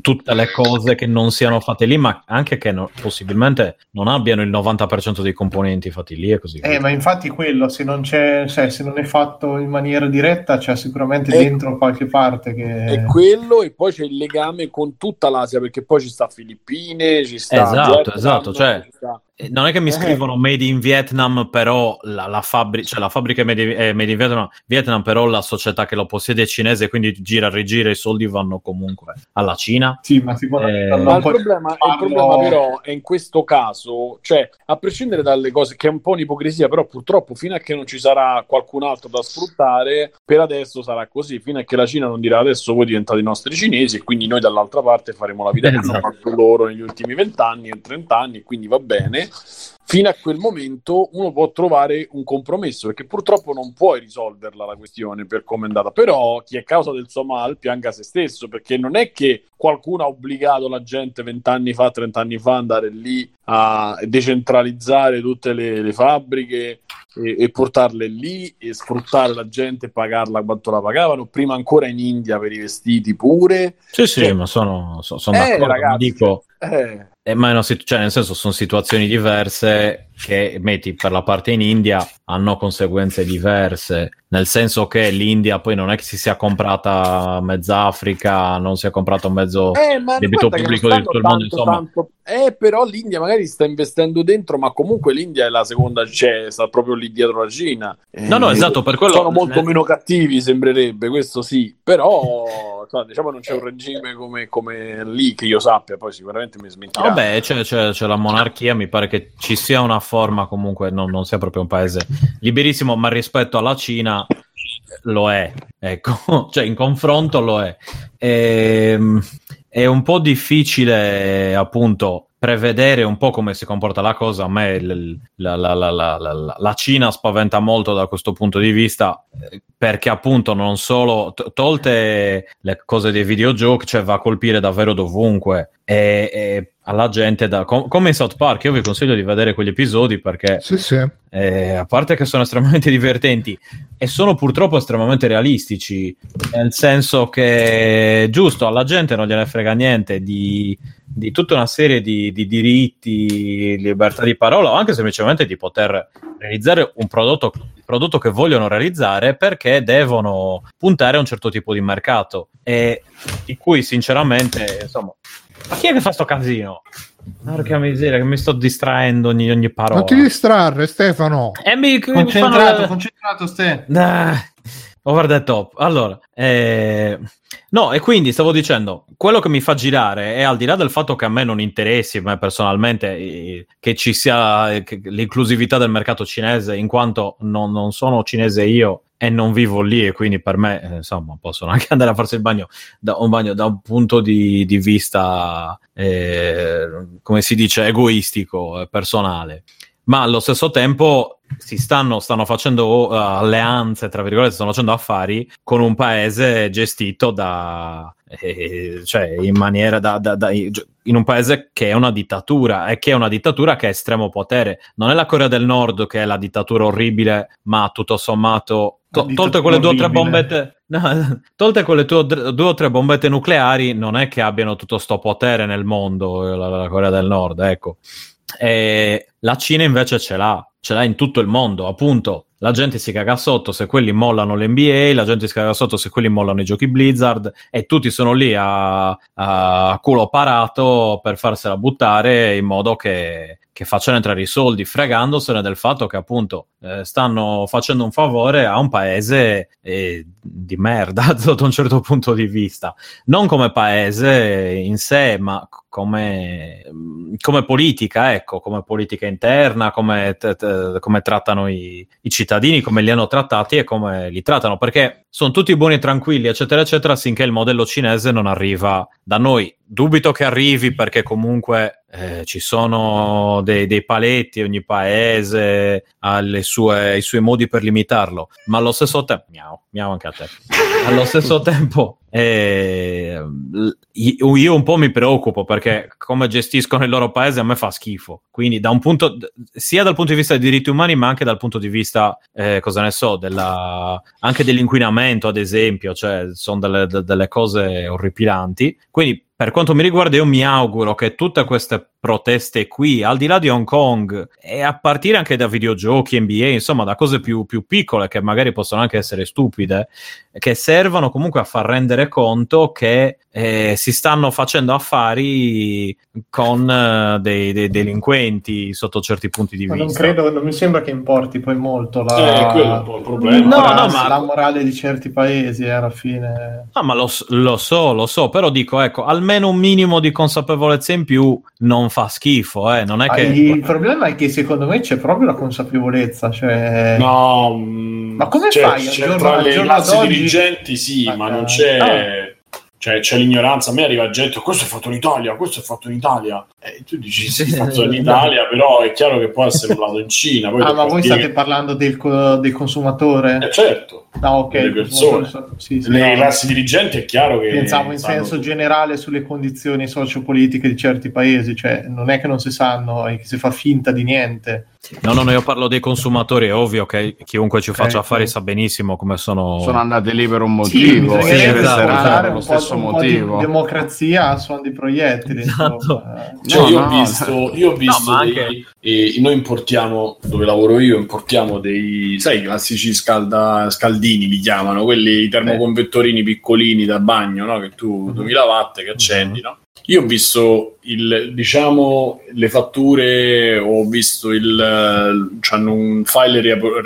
tutte le cose che non siano fatte lì, ma anche che no, possibilmente non abbiano il 90% dei componenti fatti lì e così eh, via. ma infatti quello, se non, c'è, cioè, se non è fatto in maniera diretta, c'è sicuramente e, dentro qualche parte che... È quello e poi c'è il legame con tutta l'Asia, perché poi ci sta Filippine, ci sta... Esatto, Vietnam, esatto, cioè... Sta non è che mi Eh. scrivono made in Vietnam, però la, la, fabri- cioè la fabbrica è made, in, è made in Vietnam, Vietnam, però la società che lo possiede è cinese, quindi gira, rigira, i soldi vanno comunque alla Cina. Sì, ma me Eh, Ma il problema, il farlo- problema però è in questo caso, cioè a prescindere dalle cose che è un po' un'ipocrisia, però purtroppo fino a che non ci sarà qualcun altro da sfruttare, per adesso sarà così, fino a che la Cina non dirà adesso voi diventate i nostri cinesi e quindi noi dall'altra parte faremo la vita che hanno Esatto. fatto loro negli ultimi vent'anni e trent'anni e quindi va bene. Fino a quel momento uno può trovare un compromesso perché purtroppo non puoi risolverla la questione per come è andata. Però chi è causa del suo mal pianga se stesso perché non è che qualcuno ha obbligato la gente vent'anni fa, trent'anni fa andare lì a decentralizzare tutte le, le fabbriche e, e portarle lì e sfruttare la gente e pagarla quanto la pagavano. Prima ancora in India per i vestiti pure. Sì, sì, Cioè- ma sono, so- sono Eh, d'accordo. ragazzi, dico, Eh, eh, ma situ- cioè, nel senso, sono situazioni diverse che, metti, per la parte in India hanno conseguenze diverse. Nel senso che l'India poi non è che si sia comprata mezza Africa, non si è comprato mezzo. Eh, debito pubblico di tutto il mondo, stanno insomma. tanto- Eh, però l'India magari sta investendo dentro, ma comunque l'India è la seconda, cioè sta proprio lì dietro la Cina. Eh, No, no, esatto, per quello- Sono molto nel- meno cattivi, sembrerebbe, questo sì. Però, insomma, diciamo, non c'è un regime come, come lì che io sappia, poi sicuramente mi smentirà. Vabbè, c'è, c'è- c'è la monarchia, mi pare che ci sia una forma comunque, non, non sia proprio un paese liberissimo, ma rispetto alla Cina lo è, ecco, cioè in confronto lo è. Ehm, è un po' difficile appunto prevedere un po' come si comporta la cosa. A me il- la, la- la- la- Cina spaventa molto da questo punto di vista perché appunto non solo to- tolte le cose dei videogiochi, cioè va a colpire davvero dovunque e, e alla gente da, com- come in South Park. Io vi consiglio di vedere quegli episodi perché Sì, sì. eh, a parte che sono estremamente divertenti e sono purtroppo estremamente realistici, nel senso che giusto alla gente non gliene frega niente di, di tutta una serie di, di diritti, libertà di parola o anche semplicemente di poter realizzare un prodotto, prodotto che vogliono realizzare perché devono puntare a un certo tipo di mercato e di cui sinceramente insomma ma chi è che fa sto casino? Porca miseria, che mi sto distraendo ogni, ogni parola. Non ti distrarre, Stefano. E mi, mi Concentrato, fanno- concentrato, Ste. Dai, over the top. Allora, eh, no, e quindi stavo dicendo, quello che mi fa girare è al di là del fatto che a me non interessi, a me personalmente, eh, che ci sia eh, che- l'inclusività del mercato cinese, in quanto non, non sono cinese io e non vivo lì e quindi per me, eh, insomma, possono anche andare a farsi il bagno da un, bagno, da un punto di, di vista, eh, come si dice, egoistico, eh, personale ma allo stesso tempo si stanno, stanno facendo uh, alleanze, tra virgolette, stanno facendo affari con un paese gestito da, eh, cioè in maniera da, da- da- in un paese che è una dittatura e che è una dittatura che ha estremo potere. Non è la Corea del Nord che è la dittatura orribile, ma tutto sommato, to- tolte quelle due o tre bombette, no, tolte quelle due, due o tre bombette nucleari, non è che abbiano tutto sto potere nel mondo, eh, la, la Corea del Nord, ecco. E la Cina invece ce l'ha, ce l'ha in tutto il mondo, appunto. La gente si caga sotto se quelli mollano l'NBA, la gente si caga sotto se quelli mollano i giochi Blizzard e tutti sono lì a, a culo parato per farsela buttare in modo che, che facciano entrare i soldi, fregandosene del fatto che appunto eh, stanno facendo un favore a un paese eh, di merda sotto un certo punto di vista. Non come paese in sé, ma come, come politica, ecco, come politica interna, come, t- t- come trattano i, i cittadini, come li hanno trattati e come li trattano, perché sono tutti buoni e tranquilli, eccetera, eccetera, finché il modello cinese non arriva da noi. Dubito che arrivi perché comunque eh, ci sono dei, dei paletti, ogni paese ha le sue- i suoi modi per limitarlo, ma allo stesso tempo, miau, miau anche a te, allo stesso tempo eh, io un po' mi preoccupo perché come gestiscono il loro paese a me fa schifo. Quindi, da un punto, sia dal punto di vista dei diritti umani, ma anche dal punto di vista, eh, cosa ne so, della, anche dell'inquinamento, ad esempio, cioè sono delle, de- delle cose orripilanti. Quindi per quanto mi riguarda, io mi auguro che tutte queste proteste qui, al di là di Hong Kong, e a partire anche da videogiochi, NBA, insomma, da cose più, più piccole che magari possono anche essere stupide, che servono comunque a far rendere conto che eh, si stanno facendo affari con eh, dei, dei delinquenti sotto certi punti di Ma vista. non credo, non mi sembra che importi poi molto la, Eh, un po' il problema. No, la, no, ma- la morale di certi paesi eh, alla fine. Ah, ma lo, lo so, lo so, però dico, ecco, almeno un minimo di consapevolezza in più non fa schifo, eh, non è Ah, che... Il problema è che secondo me c'è proprio la consapevolezza, cioè... No, Ma come c'è- fai al c'è giorno- tra le classi dirigenti, sì, Ah, ma non ah. c'è. Cioè, c'è l'ignoranza. A me arriva gente, questo è fatto in Italia, questo è fatto in Italia. E tu dici, sì, è fatto in Italia, però è chiaro che può essere usato in Cina. Poi Ah, ma voi state parlando del, del consumatore? Eh, certo, Ah, ok. delle il persone. sì, sì, le no. classi dirigenti è chiaro che. Pensavo in sanno senso tutto. generale sulle condizioni sociopolitiche di certi paesi, cioè non è che non si sanno e che si fa finta di niente. No, no, no, io parlo dei consumatori, è ovvio che chiunque ci faccia Ok, affari ok. sa benissimo come sono... Sono andati lì per un Sì, motivo bisognerebbe sì, e esatto. Stesso motivo. di democrazia a suon di proiettili. Esatto. Cioè, No, io, no. ho visto, io ho visto dei- anche- e noi importiamo, dove lavoro io, importiamo dei, sai, i classici scalda- scaldini li chiamano, quelli i termoconvettorini piccolini da bagno, no? Che tu 2000 watt che accendi, no? Io ho visto il, diciamo, le fatture, ho visto il, c'hanno un file riep-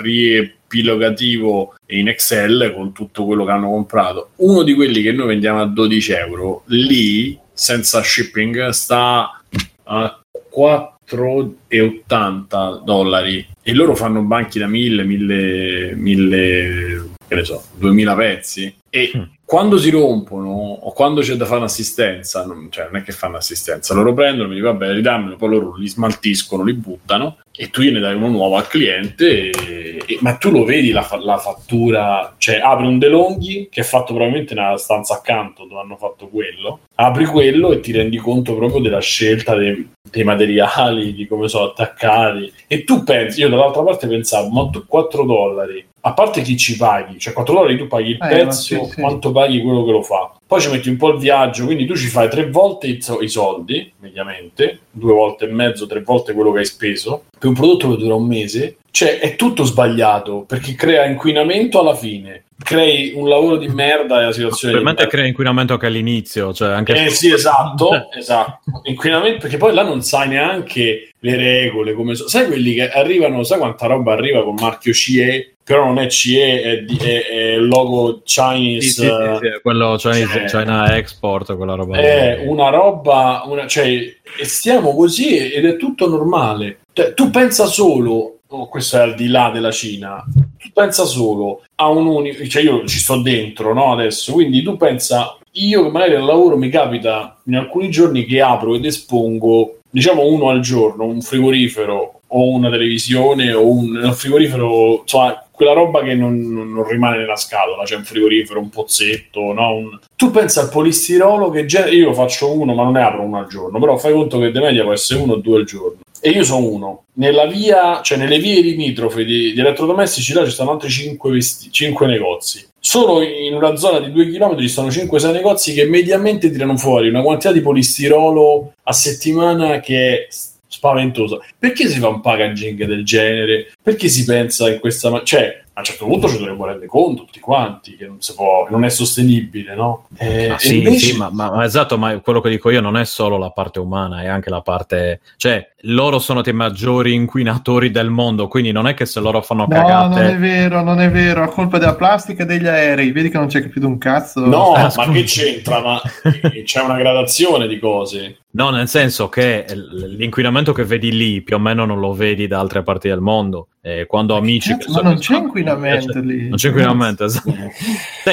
riepilogativo in Excel con tutto quello che hanno comprato. Uno di quelli che noi vendiamo a 12 euro, lì, senza shipping, sta a 4,80 dollari e loro fanno banchi da 1000, 1000, 1000 che ne so, 2000 pezzi e Mm. quando si rompono o quando c'è da fare un'assistenza, non, cioè non è che fanno assistenza, loro prendono, mi dicono vabbè, ridammelo, poi loro li smaltiscono, li buttano e tu gliene dai uno nuovo al cliente, e- e- ma tu lo vedi la, la fattura, cioè apri un DeLonghi che è fatto probabilmente nella stanza accanto dove hanno fatto quello, apri quello e ti rendi conto proprio della scelta dei, dei materiali, di come sono attaccati e tu pensi, io dall'altra parte pensavo, ma tu 4 dollari, a parte chi ci paghi, cioè 4 dollari tu paghi il Eh, pezzo, sì, sì. quanto paghi quello che lo fa. Poi ci metti un po' il viaggio, quindi tu ci fai tre volte i, so- i soldi, mediamente, due volte e mezzo, tre volte quello che hai speso, per un prodotto che dura un mese. Cioè, è tutto sbagliato, perché crea inquinamento alla fine. Crei un lavoro di merda e la situazione Probabilmente crea inquinamento anche all'inizio, cioè anche... Eh sì, esatto, esatto. Inquinamento, perché poi là non sai neanche le regole, come so- sai quelli che arrivano, sai quanta roba arriva con marchio CE, però non è CE, è, è, è logo Chinese. Sì, sì, sì, quello Chinese- cioè- China Export, quella roba. È lì. una roba, una, cioè, stiamo così ed è tutto normale. Cioè, tu pensa solo, oh, questo è al di là della Cina, tu pensa solo a un unico, cioè io ci sto dentro no, adesso, quindi tu pensa, io che magari al lavoro mi capita in alcuni giorni che apro ed espongo, diciamo uno al giorno, un frigorifero o una televisione o un, un frigorifero, insomma, quella roba che non, non- rimane nella scatola, c'è un frigorifero, un pozzetto, no? Un- Tu pensa al polistirolo che gen- io faccio uno, ma non ne apro uno al giorno, però fai conto che de media può essere uno o due al giorno. E io sono uno. Nella via, cioè nelle vie limitrofe di, di elettrodomestici, là ci stanno altri 5, negozi. Solo in una zona di 2 km ci stanno 5-6 negozi che mediamente tirano fuori una quantità di polistirolo a settimana che è spaventosa. Perché si fa un packaging del genere? Perché si pensa in questa... ma- cioè, a un certo punto ci dovremmo rendere conto tutti quanti che non si può, non è sostenibile, no? Eh, Ah, sì, invece- sì, ma, ma- ma esatto, ma quello che dico io non è solo la parte umana, è anche la parte... Cioè, loro sono i maggiori inquinatori del mondo, quindi non è che se loro fanno No, non è cagate... vero, non è vero. A colpa della plastica e degli aerei. Vedi che non c'è più un cazzo. No, Ah, ma che c'entra? Ma c'è una gradazione di cose. No, nel senso che l'inquinamento che vedi lì più o meno non lo vedi da altre parti del mondo. E quando amici... Cazzo, ma non c'è inquinamento lì. Non c'è inquinamento, esatto.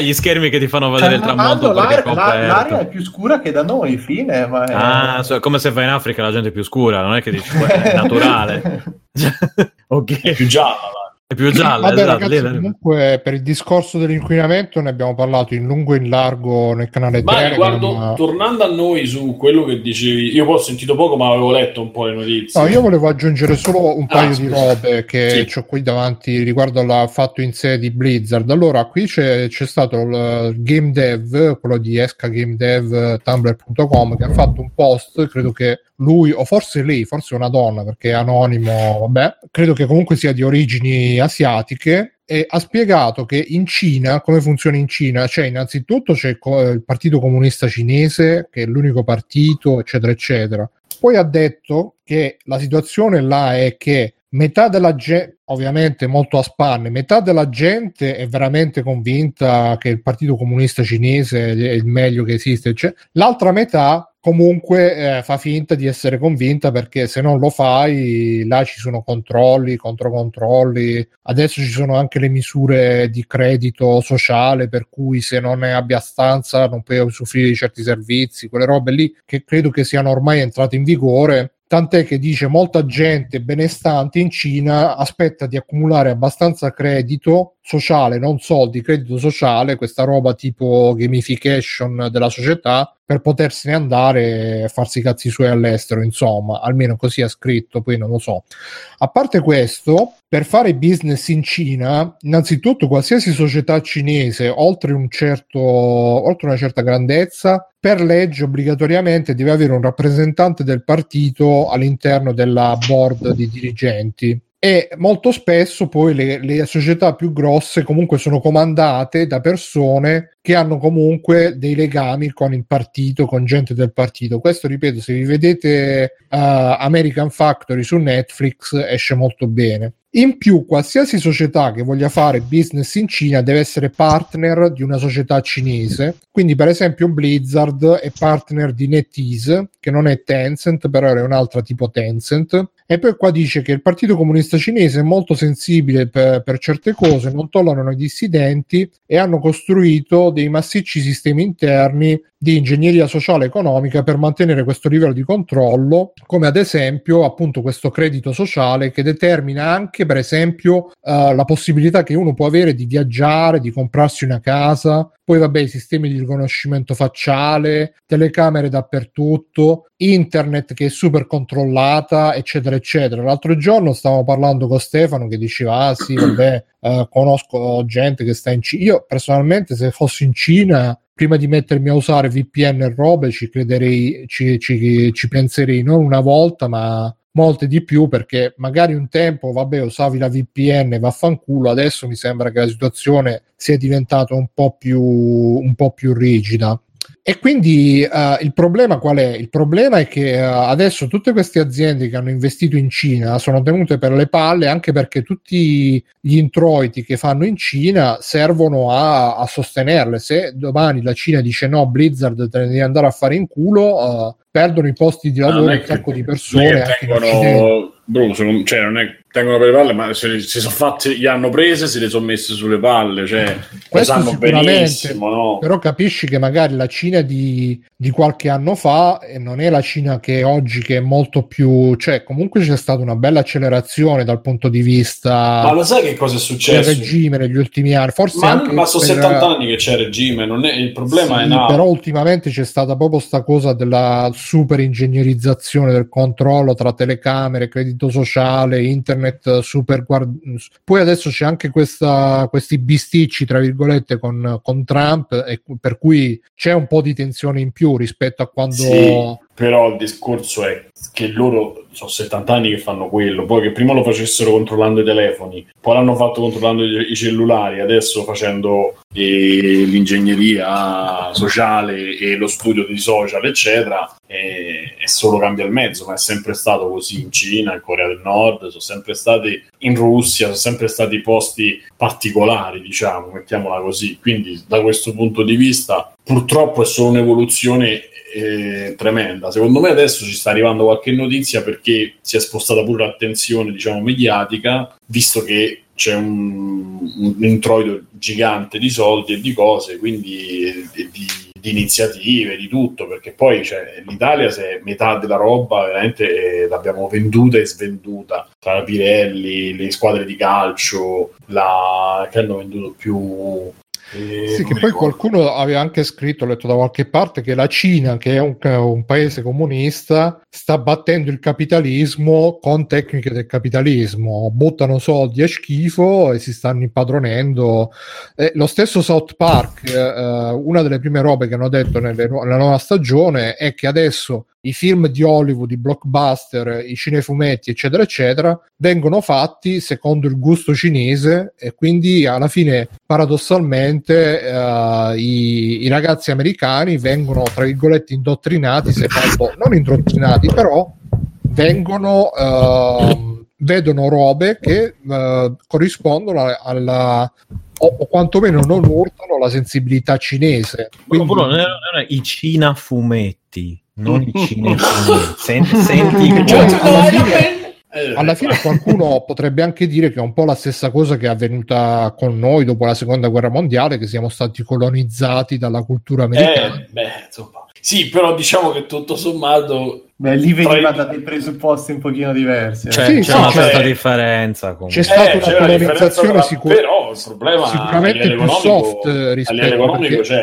Gli schermi che ti fanno vedere Cioè, il tramonto è l'aria, la- l'aria coperto. è più scura che da noi, fine. Ma è... Ah, so- è come se vai in Africa la gente è più scura, non è che dici "Beh, è naturale. È ok. più gialla. È più gialla, Vabbè, esatto, ragazzi, comunque per il discorso dell'inquinamento ne abbiamo parlato in lungo e in largo nel canale Ma Telegram. riguardo, tornando a noi su quello che dicevi, io poi ho sentito poco, ma avevo letto un po' le notizie. No, io volevo aggiungere solo un Ah, paio di scusa. robe che Sì. ho qui davanti riguardo al fatto in sé di Blizzard. Allora, qui c'è, c'è stato il game dev, quello di esca game dev tumblr.com, che ha fatto un post, credo che lui, o forse lei, forse una donna, perché è anonimo, vabbè, credo che comunque sia di origini asiatiche, e ha spiegato che in Cina, come funziona in Cina, cioè innanzitutto c'è il Partito Comunista Cinese, che è l'unico partito, eccetera, eccetera. Poi ha detto che la situazione là è che metà della gente, ovviamente molto a spanne, metà della gente è veramente convinta che il Partito Comunista Cinese è il meglio che esiste, cioè, l'altra metà comunque eh, fa finta di essere convinta perché se non lo fai là ci sono controlli, controcontrolli, adesso ci sono anche le misure di credito sociale per cui se non ne abbia stanza non puoi usufruire di certi servizi, quelle robe lì che credo che siano ormai entrate in vigore. Tant'è che dice molta gente benestante in Cina aspetta di accumulare abbastanza credito sociale, non soldi, credito sociale, questa roba tipo gamification della società per potersene andare a farsi i cazzi suoi all'estero, insomma, almeno così ha scritto, poi non lo so. A parte questo, per fare business in Cina, innanzitutto qualsiasi società cinese oltre un certo oltre una certa grandezza per legge obbligatoriamente deve avere un rappresentante del partito all'interno della board di dirigenti e molto spesso poi le, le società più grosse comunque sono comandate da persone che hanno comunque dei legami con il partito, con gente del partito. Questo, ripeto, se vi vedete uh, American Factory su Netflix esce molto bene. In più, qualsiasi società che voglia fare business in Cina deve essere partner di una società cinese. Quindi, per esempio, Blizzard è partner di NetEase, che non è Tencent, però è un'altra tipo Tencent. E poi qua dice che il Partito Comunista Cinese è molto sensibile per, per certe cose, non tollerano i dissidenti e hanno costruito dei massicci sistemi interni di ingegneria sociale economica per mantenere questo livello di controllo, come ad esempio appunto questo credito sociale che determina anche per esempio uh, la possibilità che uno può avere di viaggiare, di comprarsi una casa, poi vabbè i sistemi di riconoscimento facciale, telecamere dappertutto, internet che è super controllata, eccetera, eccetera. L'altro giorno stavamo parlando con Stefano che diceva, ah sì, vabbè, eh, conosco gente che sta in Cina. Io personalmente se fossi in Cina prima di mettermi a usare VPN e robe ci crederei, ci, ci, ci penserei non una volta, ma molte di più perché magari un tempo vabbè usavi la VPN vaffanculo adesso mi sembra che la situazione sia diventata un po' più un po' più rigida e quindi uh, il problema qual è? Il problema è che uh, adesso tutte queste aziende che hanno investito in Cina sono tenute per le palle anche perché tutti gli introiti che fanno in Cina servono a, a sostenerle. Se domani la Cina dice no, Blizzard te ne devi andare a fare in culo, uh, perdono i posti di lavoro un sacco di persone. Anche tengono, bro, sono, cioè, non è tengono per le palle, ma se si sono fatte, gli hanno prese, se le sono messe sulle palle, cioè Questo sanno benissimo, no? Però capisci che magari la Cina di, di qualche anno fa e non è la Cina che oggi che è molto più, cioè comunque c'è stata una bella accelerazione dal punto di vista Ma lo sai che cosa è successo? del regime negli ultimi anni, forse ma, anche ma sono per- 70 anni che c'è regime, non è, il problema Sì, è nato. però ultimamente c'è stata proprio sta cosa della super ingegnerizzazione del controllo tra telecamere, credito sociale, internet super guard- poi adesso c'è anche questa, questi bisticci tra virgolette con, con Trump e per cui c'è un po' di tensione in più rispetto a quando Sì, però il discorso è che loro sono 70 anni che fanno quello, poi che prima lo facessero controllando i telefoni, poi l'hanno fatto controllando i cellulari, adesso facendo eh, l'ingegneria sociale e lo studio di social, eccetera, e, e solo cambia il mezzo, ma è sempre stato così in Cina, in Corea del Nord, sono sempre stati in Russia, sono sempre stati posti particolari, diciamo, mettiamola così. Quindi da questo punto di vista purtroppo è solo un'evoluzione eh, tremenda. Secondo me adesso ci sta arrivando qualche notizia perché si è spostata pure l'attenzione, diciamo, mediatica, visto che c'è un, un introito gigante di soldi e di cose, quindi e di, di iniziative, di tutto, perché poi cioè, l'Italia se metà della roba veramente eh, l'abbiamo venduta e svenduta. Tra Pirelli, le squadre di calcio, la... che hanno venduto più Sì, che poi ricordo. qualcuno aveva anche scritto, ho letto da qualche parte, che la Cina, che è un, un paese comunista, sta battendo il capitalismo con tecniche del capitalismo. Buttano soldi a schifo e si stanno impadronendo. Eh, lo stesso South Park, eh, una delle prime robe che hanno detto nelle nella nuova stagione è che adesso i film di Hollywood, i blockbuster, i cinefumetti, eccetera, eccetera, vengono fatti secondo il gusto cinese e quindi alla fine, paradossalmente, eh, i, i ragazzi americani vengono, tra virgolette, indottrinati, secondo, non indottrinati, però vengono, ehm, vedono robe che eh, corrispondono alla, alla- o, o quantomeno non urtano la sensibilità cinese. Quindi- è- non è i Cina fumetti, non i cinefumetti. Senti, senti che Cioè, c'è- alla fine- Eh, Alla fine qualcuno potrebbe anche dire che è un po' la stessa cosa che è avvenuta con noi dopo la seconda guerra mondiale, che siamo stati colonizzati dalla cultura americana. eh, beh, insomma. Sì, però diciamo che tutto sommato Beh, lì veniva da dei presupposti un pochino diversi. eh. c'è, Sì, c'è sì, una c'è- certa differenza. comunque. C'è stata Eh, una c'è la differenza colonizzazione tra- sicur- però il problema sicuramente a livello più economico- soft eh, a livello rispetto economico perché- c'è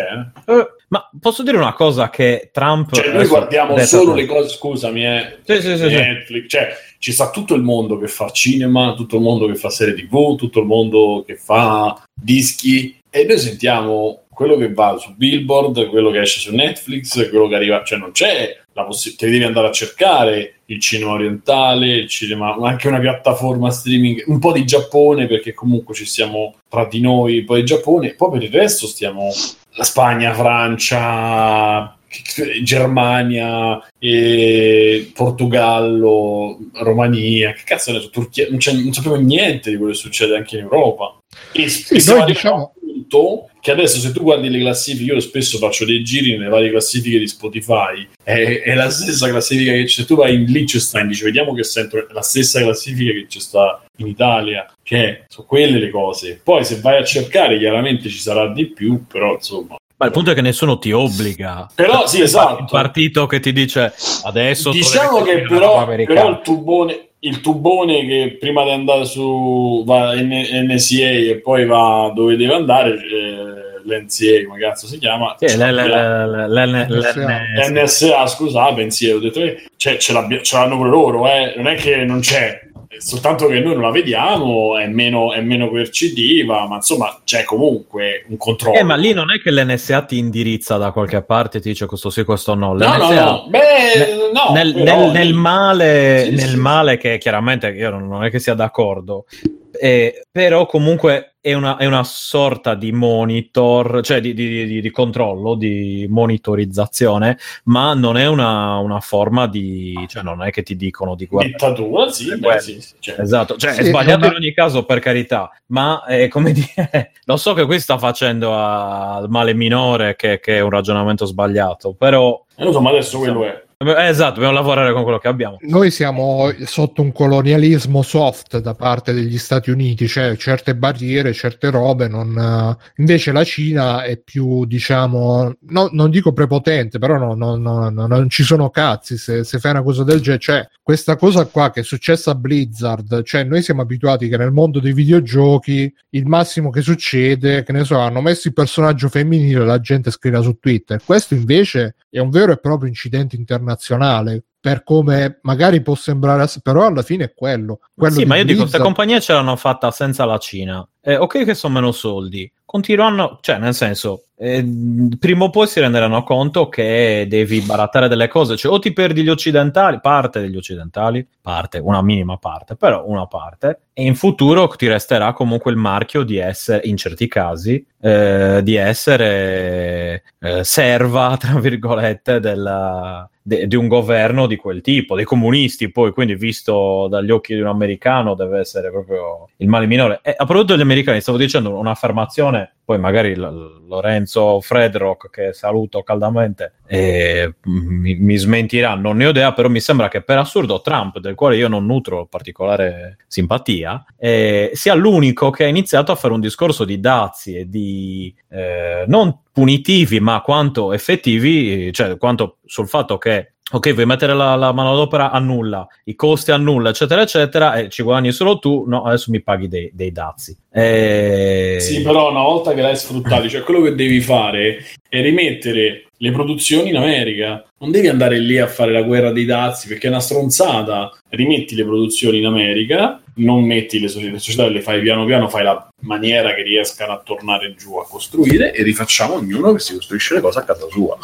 eh? Ma posso dire una cosa che Trump... cioè noi guardiamo solo le cose scusami eh, Sì, sì, sì. Netflix cioè ci sta tutto il mondo che fa cinema tutto il mondo che fa serie tv tutto il mondo che fa dischi e noi sentiamo quello che va su Billboard quello che esce su Netflix quello che arriva cioè non c'è la possibilità devi andare a cercare il cinema orientale il cinema anche una piattaforma streaming un po' di Giappone perché comunque ci siamo tra di noi poi il Giappone poi per il resto stiamo la Spagna, Francia, Germania, eh, Portogallo, Romania, che cazzo ne so, Turchia, non, c'è- non sappiamo niente di quello che succede anche in Europa. E, Sì, e noi diciamo- un punto che adesso se tu guardi le classifiche, io spesso faccio dei giri nelle varie classifiche di Spotify, è, è la stessa classifica che se tu vai in Liechtenstein, dici vediamo che sempre è la stessa classifica che c'è sta in Italia, che sono quelle le cose. Poi se vai a cercare chiaramente ci sarà di più, però insomma... Ma il punto è che nessuno ti obbliga. Però sì, Il esatto. partito che ti dice adesso... Diciamo che però, però il tubone il tubone che prima di andare su va in NCA e poi va dove deve andare eh, l'NCA come cazzo si chiama Sì, ce l- l- l'abbiamo- l- l- NSA. NSA scusa pensiero ho detto eh, cioè, ce, ce l'hanno pure loro eh. non è che non c'è soltanto che noi non la vediamo è meno, è meno coercitiva ma insomma c'è comunque un controllo Eh, ma lì non è che l'NSA ti indirizza da qualche parte e ti dice questo sì, questo no. no no L'NSA no beh no nel, però- nel- nel male, Sì, nel sì. male che chiaramente io non non è che sia d'accordo, eh, però comunque è una, è una sorta di monitor, cioè di, di- di- di controllo, di monitorizzazione, ma non è una, una forma di, cioè non è che ti dicono di guardare. dittatura sì, Eh, beh, beh, sì, sì, cioè. Esatto, cioè è Sì, sbagliato è una- in ogni caso per carità, ma è come dire, lo so che qui sta facendo al male minore che, che è un ragionamento sbagliato, però Eh, lo so, ma adesso quello è. Eh, esatto, dobbiamo lavorare con quello che abbiamo. Noi siamo sotto un colonialismo soft da parte degli Stati Uniti, cioè certe barriere, certe robe, non, eh, invece la Cina è più, diciamo, no- non dico prepotente, però no- no- no- no- non ci sono cazzi se, se fai una cosa del genere. Cioè, questa cosa qua che è successa a Blizzard, cioè noi siamo abituati che nel mondo dei videogiochi il massimo che succede, che ne so, hanno messo il personaggio femminile e la gente scrive su Twitter. Questo invece è un vero e proprio incidente internazionale per come magari può sembrare, però alla fine è quello. quello sì, ma io dico, queste Blizzard. compagnie ce l'hanno fatta senza la Cina. Eh, ok che sono meno soldi, continuano, cioè nel senso, eh, prima o poi si renderanno conto che devi barattare delle cose, cioè o ti perdi gli occidentali, parte degli occidentali, parte, una minima parte, però una parte, e in futuro ti resterà comunque il marchio di essere, in certi casi, eh, di essere eh, serva, tra virgolette, della, de- di un governo di quel tipo, dei comunisti, poi quindi visto dagli occhi di un americano deve essere proprio il male minore. E a proposito degli americani, stavo dicendo un'affermazione, poi magari l- Lorenzo Fredrock, che saluto caldamente, eh, mi, mi smentirà, non ne ho idea, però mi sembra che per assurdo Trump, del quale io non nutro particolare simpatia, eh, sia l'unico che ha iniziato a fare un discorso di dazi e di... eh, non punitivi, ma quanto effettivi, cioè quanto sul fatto che ok, vuoi mettere la, la manodopera a nulla, i costi a nulla, eccetera, eccetera, e ci guadagni solo tu, no, adesso mi paghi dei, dei dazi. E... Sì, però una volta che l'hai sfruttato, cioè quello che devi fare è rimettere le produzioni in America. Non devi andare lì a fare la guerra dei dazi perché è una stronzata. Rimetti le produzioni in America, non metti le società, le società le fai piano piano, fai la maniera che riescano a tornare giù a costruire e rifacciamo ognuno che si costruisce le cose a casa sua.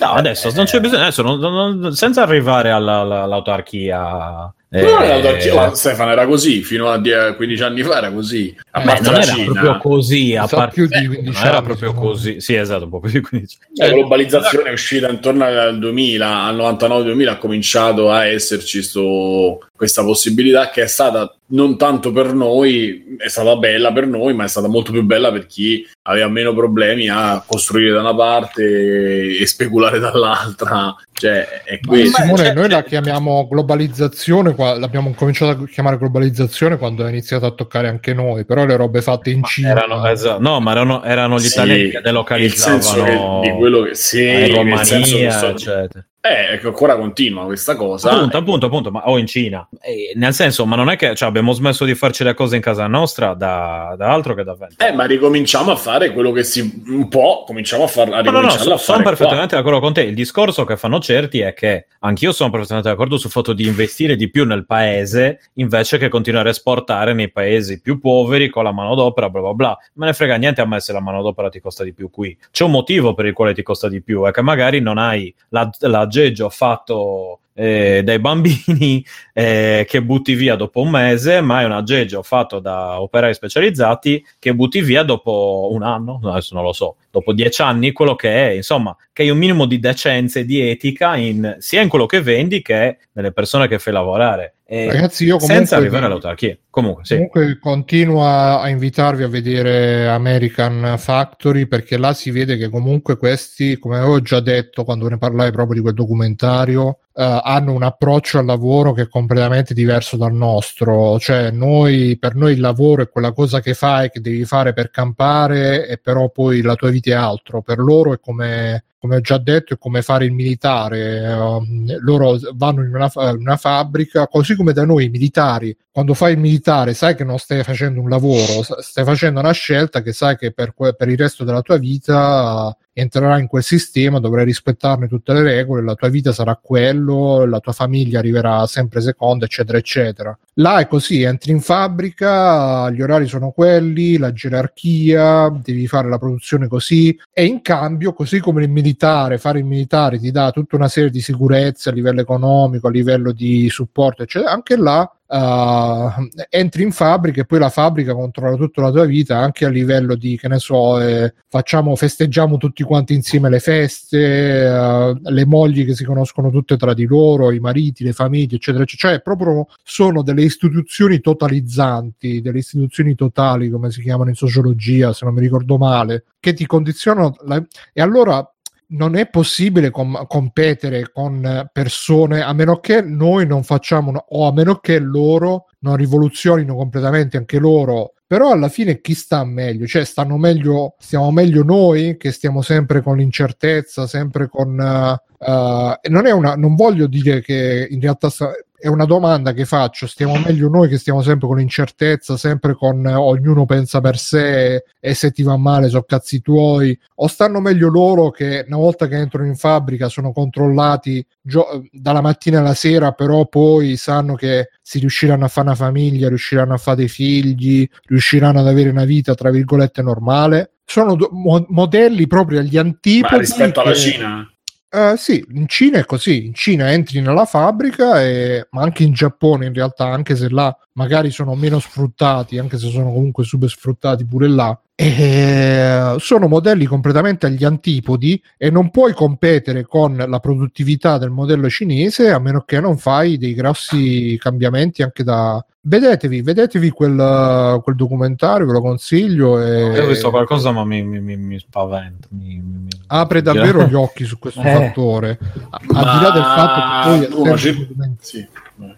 No, adesso non c'è bisogno, adesso non- non- senza arrivare alla- alla- all'autarchia. eh, Non è l'autarchia, ma Stefano era così fino a 10 15 anni fa era così. A beh, parte non la era Cina. proprio così, a Sa parte più di eh, 15 non era anni, proprio secondo me. così. Sì, esatto, un po' più di 15. La globalizzazione è uscita intorno al 2000, al 99-2000 ha cominciato a esserci sto- questa possibilità che è stata non tanto per noi, è stata bella per noi, ma è stata molto più bella per chi aveva meno problemi a costruire da una parte e speculare dall'altra. Cioè, è questo. Simone, cioè- noi la chiamiamo globalizzazione, qua- l'abbiamo cominciato a chiamare globalizzazione quando ha iniziato a toccare anche noi, però le robe fatte in Cina. Erano, esatto, no, ma erano, erano gli Sì, italiani che il senso delocalizzavano che- di quello che sì, Romania, sto- eccetera. Eh, che ancora continua questa cosa. Appunto, appunto, appunto, ma o in Cina. Eh, nel senso, ma non è che cioè, abbiamo smesso di farci le cose in casa nostra da, da altro che da venti. Eh, ma ricominciamo a fare quello che si un po' cominciamo a fare a No, no, no, sono fare perfettamente d'accordo con te. Il discorso che fanno certi è che anch'io sono perfettamente d'accordo sul fatto di investire di più nel paese invece che continuare a esportare nei paesi più poveri con la manodopera, bla bla bla. Me ne frega niente a me se la manodopera ti costa di più qui. C'è un motivo per il quale ti costa di più, è che magari non hai la- l'aggeggio fatto eh, dai bambini eh, che butti via dopo un mese, ma è un aggeggio fatto da operai specializzati che butti via dopo un anno, no, adesso non lo so, dopo dieci anni, quello che è, insomma, che hai un minimo di decenza e di etica in, sia in quello che vendi che nelle persone che fai lavorare. E Ragazzi, io comunque, senza arrivare all'autarchia. Comunque, sì. comunque continuo a, a invitarvi a vedere American Factory perché là si vede che comunque questi, come avevo già detto quando ne parlai proprio di quel documentario, eh, hanno un approccio al lavoro che è completamente diverso dal nostro. Cioè, noi, per noi il lavoro è quella cosa che fai, che devi fare per campare, e però poi la tua vita è altro. Per loro è come come ho già detto, è come fare il militare. ehm, loro vanno in una, una fabbrica, così come da noi i militari, quando fai il militare sai che non stai facendo un lavoro, stai facendo una scelta che sai che per, per il resto della tua vita entrerai in quel sistema, dovrai rispettarne tutte le regole, la tua vita sarà quello, la tua famiglia arriverà sempre seconda, eccetera, eccetera. Là è così, entri in fabbrica, gli orari sono quelli, la gerarchia, devi fare la produzione così e in cambio, così come il militare, fare il militare ti dà tutta una serie di sicurezze a livello economico, a livello di supporto, eccetera, anche là Uh, entri in fabbrica e poi la fabbrica controlla tutta la tua vita anche a livello di che ne so eh, facciamo festeggiamo tutti quanti insieme le feste uh, le mogli che si conoscono tutte tra di loro i mariti le famiglie eccetera eccetera. Cioè proprio sono delle istituzioni totalizzanti delle istituzioni totali come si chiamano in sociologia se non mi ricordo male che ti condizionano la- e allora non è possibile com- competere con persone a meno che noi non facciamo una- o a meno che loro non rivoluzionino completamente anche loro. Però alla fine chi sta meglio? Cioè stanno meglio stiamo meglio noi che stiamo sempre con l'incertezza sempre con uh, non è una non voglio dire che in realtà sta- è una domanda che faccio stiamo meglio noi che stiamo sempre con l'incertezza sempre con eh, ognuno pensa per sé e se ti va male so cazzi tuoi o stanno meglio loro che una volta che entrano in fabbrica sono controllati gio- dalla mattina alla sera però poi sanno che si riusciranno a fare una famiglia riusciranno a fare dei figli riusciranno ad avere una vita tra virgolette normale sono do- mo- modelli proprio agli antipodi Ma rispetto alla che- Cina? Eh, sì, in Cina è così, in Cina entri nella fabbrica, e, ma anche in Giappone in realtà, anche se là magari sono meno sfruttati, anche se sono comunque super sfruttati pure là, e sono modelli completamente agli antipodi e non puoi competere con la produttività del modello cinese a meno che non fai dei grossi cambiamenti anche da... Vedetevi, vedetevi quel, quel documentario, ve lo consiglio. E... Io ho visto qualcosa, ma mi, mi, mi, mi spaventa. Mi, mi- mi- apre davvero gli occhi su questo Eh. fattore A- al di là del fatto che poi document- sì.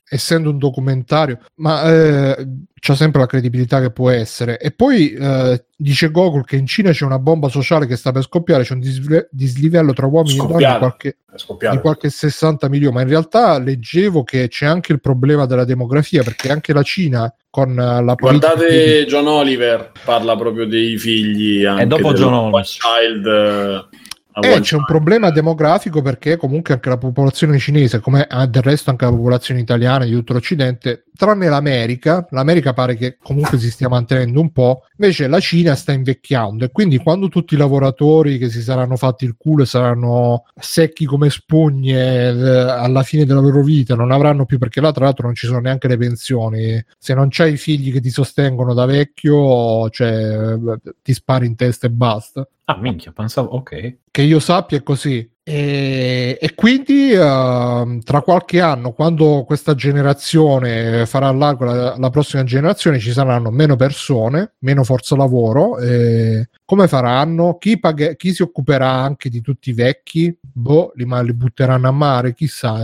Essendo un documentario ma eh, c'ha sempre la credibilità che può essere. E poi eh, dice Gogol che in Cina c'è una bomba sociale che sta per scoppiare, c'è un dislive- dislivello tra uomini e donne di Scoppiare. qualche, di qualche 60 milioni, ma in realtà leggevo che c'è anche il problema della demografia, perché anche la Cina con eh, la politica di- Guardate John Oliver, parla proprio dei figli. Anche dopo del John Holmes. Child, eh, c'è un problema demografico perché comunque anche la popolazione cinese, come ah, del resto anche la popolazione italiana di tutto l'Occidente, tranne l'America, l'America pare che comunque si stia mantenendo un po', invece la Cina sta invecchiando e quindi quando tutti i lavoratori che si saranno fatti il culo e saranno secchi come spugne eh, alla fine della loro vita non avranno più, perché là tra l'altro non ci sono neanche le pensioni, se non c'hai i figli che ti sostengono da vecchio, cioè, ti spari in testa e basta Ah, minchia, pensavo, ok. che io sappia è così. E, e quindi ehm, tra qualche anno, quando questa generazione farà largo la, la prossima generazione, ci saranno meno persone, meno forza lavoro. come faranno? Chi, paghe- chi si occuperà anche di tutti i vecchi? Boh, li, li butteranno a mare, chissà.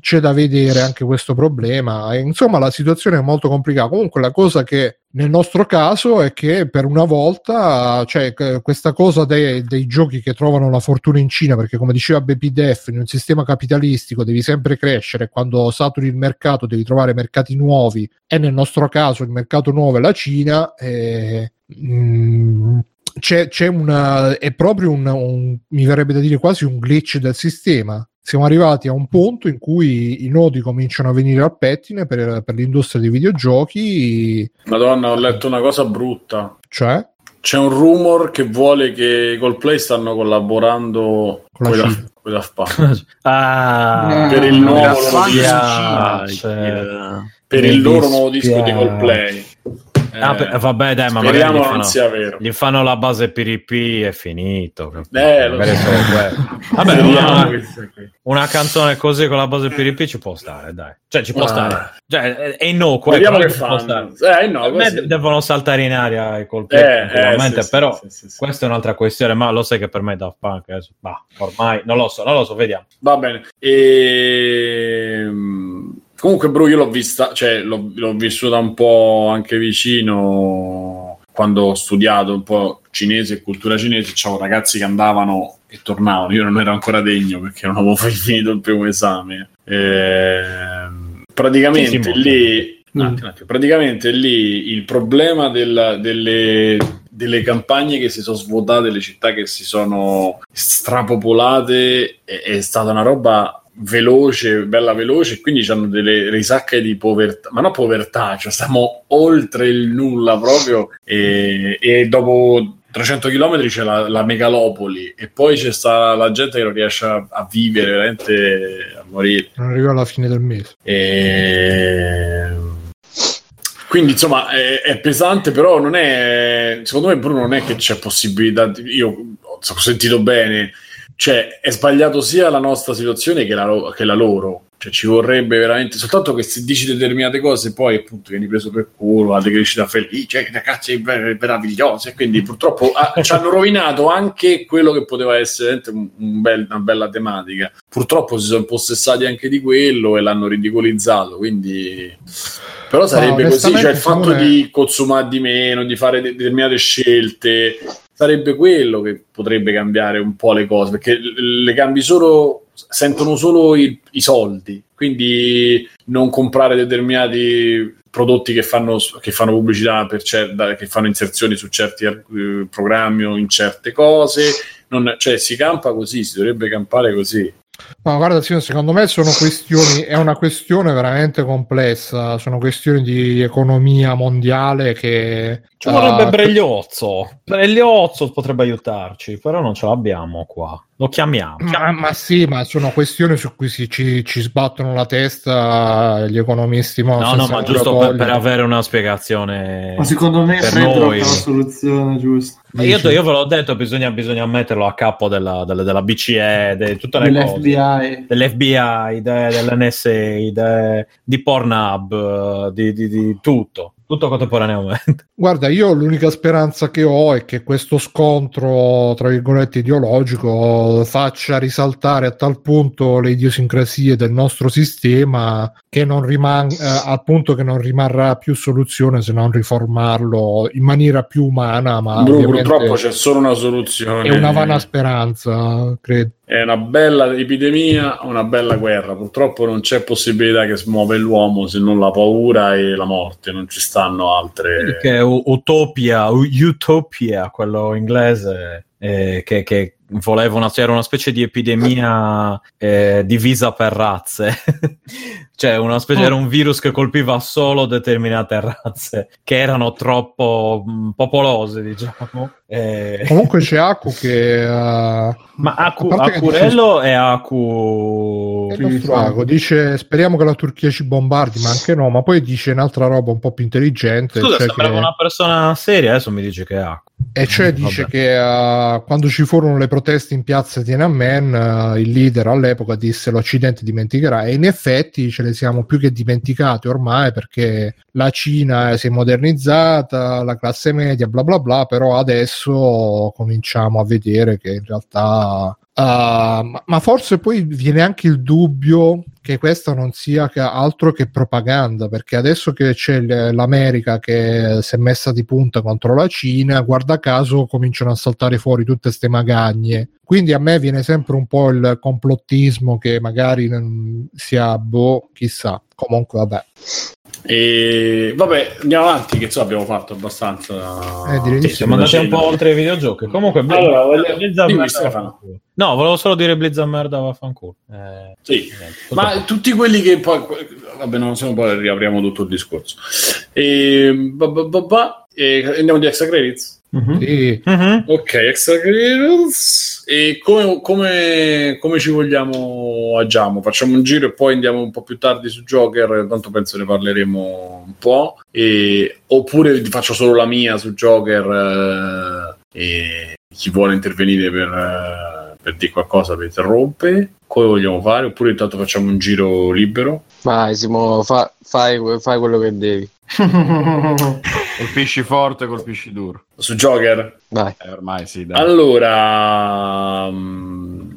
c'è da vedere anche questo problema. E, insomma, la situazione è molto complicata. Comunque, la cosa che nel nostro caso è che per una volta, cioè que- questa cosa dei, dei giochi che trovano la fortuna in Cina, perché come diceva Baby Def, in un sistema capitalistico devi sempre crescere, quando saturi il mercato devi trovare mercati nuovi e nel nostro caso il mercato nuovo è la Cina. E, mm, c'è, c'è una, è proprio un, un- mi verrebbe da dire quasi un glitch del sistema. Siamo arrivati a un punto in cui i nodi cominciano a venire al pettine per, per l'industria dei videogiochi, Madonna, ho letto una cosa brutta. cioè C'è un rumor che vuole che i Coldplay stanno collaborando Con la con la, Cina. con la Punk. Ah, Per il mi nuovo loro dispiace. per il loro nuovo disco di. Coldplay. Ah, Eh, per- vabbè, dai, ma magari gli fanno, sia vero. gli fanno la base PDP è finito. Eh, lo so. Vabbè, una, una canzone così con la base PDP ci può stare, dai. Cioè, ci può Ah. stare. Cioè, è- è innocua. Vediamo che fanno. Eh, no, devono saltare in aria i colpi, Eh, eh, sì, però sì, sì, questa è un'altra questione, ma lo sai che per me Daft Punk adesso, bah, ormai non lo so, non lo so, vediamo. Va bene. Ehm, Comunque, Bru, io l'ho vista, cioè l'ho, l'ho vissuta un po' anche vicino quando ho studiato un po' cinese e cultura cinese. C'avevo ragazzi che andavano e tornavano. Io non ero ancora degno perché non avevo finito il primo esame. Ehm, praticamente lì. Mm. un attimo, un attimo. praticamente lì il problema della- delle, delle campagne che si sono svuotate, le città che si sono strapopolate, è, è stata una roba veloce, bella veloce, quindi hanno delle risacche di povertà, ma non povertà, cioè stiamo oltre il nulla proprio e, e dopo 300 km c'è la, la megalopoli e poi c'è sta la gente che non riesce a, a vivere veramente a morire. non arriva alla fine del mese. E... Quindi insomma è, è pesante, però non è. Secondo me, Bruno, non è che c'è possibilità. di- Io ho sentito bene, cioè è sbagliato sia la nostra situazione che la, lo- che la loro. Cioè, ci vorrebbe veramente soltanto che se dici determinate cose, poi appunto vieni preso per culo, la crescita felice, che ragazzi be- meravigliosi. E quindi purtroppo ah, ci hanno rovinato anche quello che poteva essere un- un bel- una bella tematica. Purtroppo si sono impossessati anche di quello e l'hanno ridicolizzato. Quindi, però sarebbe così: cioè il fatto me- di consumare di meno, di fare de- determinate scelte, sarebbe quello che potrebbe cambiare un po' le cose perché le cambi solo sentono solo i, i soldi. Quindi non comprare determinati prodotti che fanno, che fanno pubblicità cer- che fanno inserzioni su certi eh, programmi o in certe cose. Non- cioè si campa così si dovrebbe campare così. No, guarda, secondo me sono questioni, è una questione veramente complessa, sono questioni di economia mondiale che... Ci vorrebbe eh, Bregliozzo. Bregliozzo potrebbe aiutarci, però non ce l'abbiamo qua. Lo chiamiamo. Ma, ma sì, ma sono questioni su cui si- ci, ci sbattono la testa gli economisti. mo, No, no, ma giusto per, per avere una spiegazione. Ma secondo me per noi. è la soluzione giusta. Io, io ve l'ho detto, bisogna, bisogna metterlo a capo della, della, della BCE, di tutte le cose. Dell'FBI. Dell'FBI, de- dell'NSA, de- di Pornhub, di, di- di tutto. Tutto contemporaneamente. Guarda, io l'unica speranza che ho è che questo scontro, tra virgolette, ideologico faccia risaltare a tal punto le idiosincrasie del nostro sistema che non rimanga eh, al punto che non rimarrà più soluzione se non riformarlo in maniera più umana. Ma Bru, purtroppo c'è solo una soluzione. è una vana speranza, credo. È una bella epidemia, una bella guerra. Purtroppo non c'è possibilità che smuove l'uomo se non la paura e la morte, non ci stanno altre. Che Utopia, Utopia, quello inglese, eh, che, che voleva una, c'era una specie di epidemia eh, divisa per razze. cioè, una specie, era un virus che colpiva solo determinate razze che erano troppo mh, popolose, diciamo. Eh, Comunque c'è Aku che... eh, ma Aku, a parte che Acurello e Aku... È Aku dice speriamo che la Turchia ci bombardi, ma anche no, ma poi dice un'altra roba un po' più intelligente, Scusa, cioè sembrava che- una persona seria, adesso mi dice che è Aku. e cioè dice Vabbè. che eh, quando ci furono le proteste in piazza Tiananmen, eh, il leader all'epoca disse l'Occidente dimenticherà e in effetti ce le siamo più che dimenticate ormai perché la Cina si è modernizzata, la classe media, bla bla bla, però adesso cominciamo a vedere che in realtà Uh, ma forse poi viene anche il dubbio che questa non sia che altro che propaganda, perché adesso che c'è l'America che si è messa di punta contro la Cina, guarda caso cominciano a saltare fuori tutte queste magagne. Quindi a me viene sempre un po' il complottismo che magari non sia boh, chissà. Comunque, vabbè. E vabbè, andiamo avanti, che insomma abbiamo fatto abbastanza. Eh, direi di Sì, siamo andati un po' oltre i videogiochi. Comunque, Allora, voglio- Blizz a dimmi, Stefano. No, volevo solo dire Blizz a merda vaffanculo. Eh, Sì. niente, Ma qua. tutti quelli che poi, vabbè, non siamo poi riapriamo tutto il discorso. E, ba- ba- ba- ba- e andiamo di extra credits. Mhm. Sì. Mhm. Ok, extra credits. E come, come, come ci vogliamo agiamo? Facciamo un giro e poi andiamo un po' più tardi su Joker. Tanto penso ne parleremo un po'. E, oppure faccio solo la mia su Joker. eh, e chi vuole intervenire per, eh, per dire qualcosa vi interrompe. Come vogliamo fare? Oppure intanto facciamo un giro libero. Vai, Simo, fa- fai, fai quello che devi. Colpisci forte, colpisci duro. Su Joker. Vai. Eh, ormai sì, dai. Allora. mm,